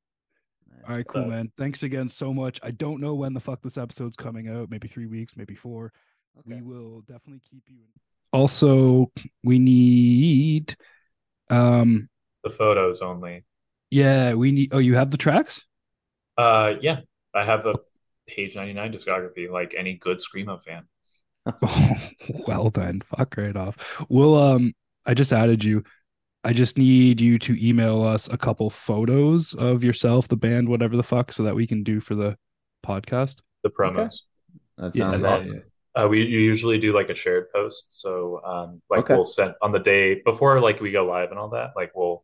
[SPEAKER 3] All right, cool, man. Thanks again so much. I don't know when the fuck this episode's coming out. Maybe three weeks, maybe four. Okay. We will definitely keep you. Also, we need um
[SPEAKER 2] the photos only.
[SPEAKER 3] Yeah, we need. Oh, you have the tracks?
[SPEAKER 2] Uh, yeah, I have a page ninety nine discography, like any good screamo fan.
[SPEAKER 3] oh, well then, fuck right off. We'll um, I just added you. I just need you to email us a couple photos of yourself, the band, whatever the fuck, so that we can do for the podcast.
[SPEAKER 2] The promos. Okay.
[SPEAKER 5] That sounds yeah, awesome.
[SPEAKER 2] Uh, we usually do like a shared post. So um, like okay. we'll send on the day before like we go live and all that, like we'll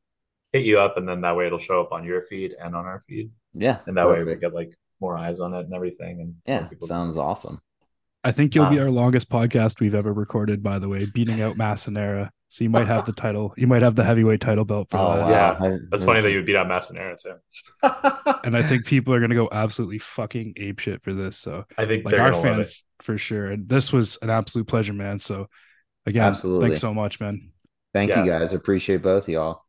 [SPEAKER 2] hit you up and then that way it'll show up on your feed and on our feed.
[SPEAKER 5] Yeah.
[SPEAKER 2] And that perfect. way we get like more eyes on it and everything. And
[SPEAKER 5] yeah, sounds awesome.
[SPEAKER 3] I think you'll um, be our longest podcast we've ever recorded, by the way, beating out Massanera. So you might have the title. You might have the heavyweight title belt for
[SPEAKER 2] oh,
[SPEAKER 3] that.
[SPEAKER 2] Yeah, I, that's funny that you beat out Massanera too.
[SPEAKER 3] and I think people are gonna go absolutely fucking ape shit for this. So
[SPEAKER 2] I think
[SPEAKER 3] like our fans for sure. And this was an absolute pleasure, man. So again, absolutely. thanks so much, man.
[SPEAKER 5] Thank yeah. you guys. Appreciate both of y'all.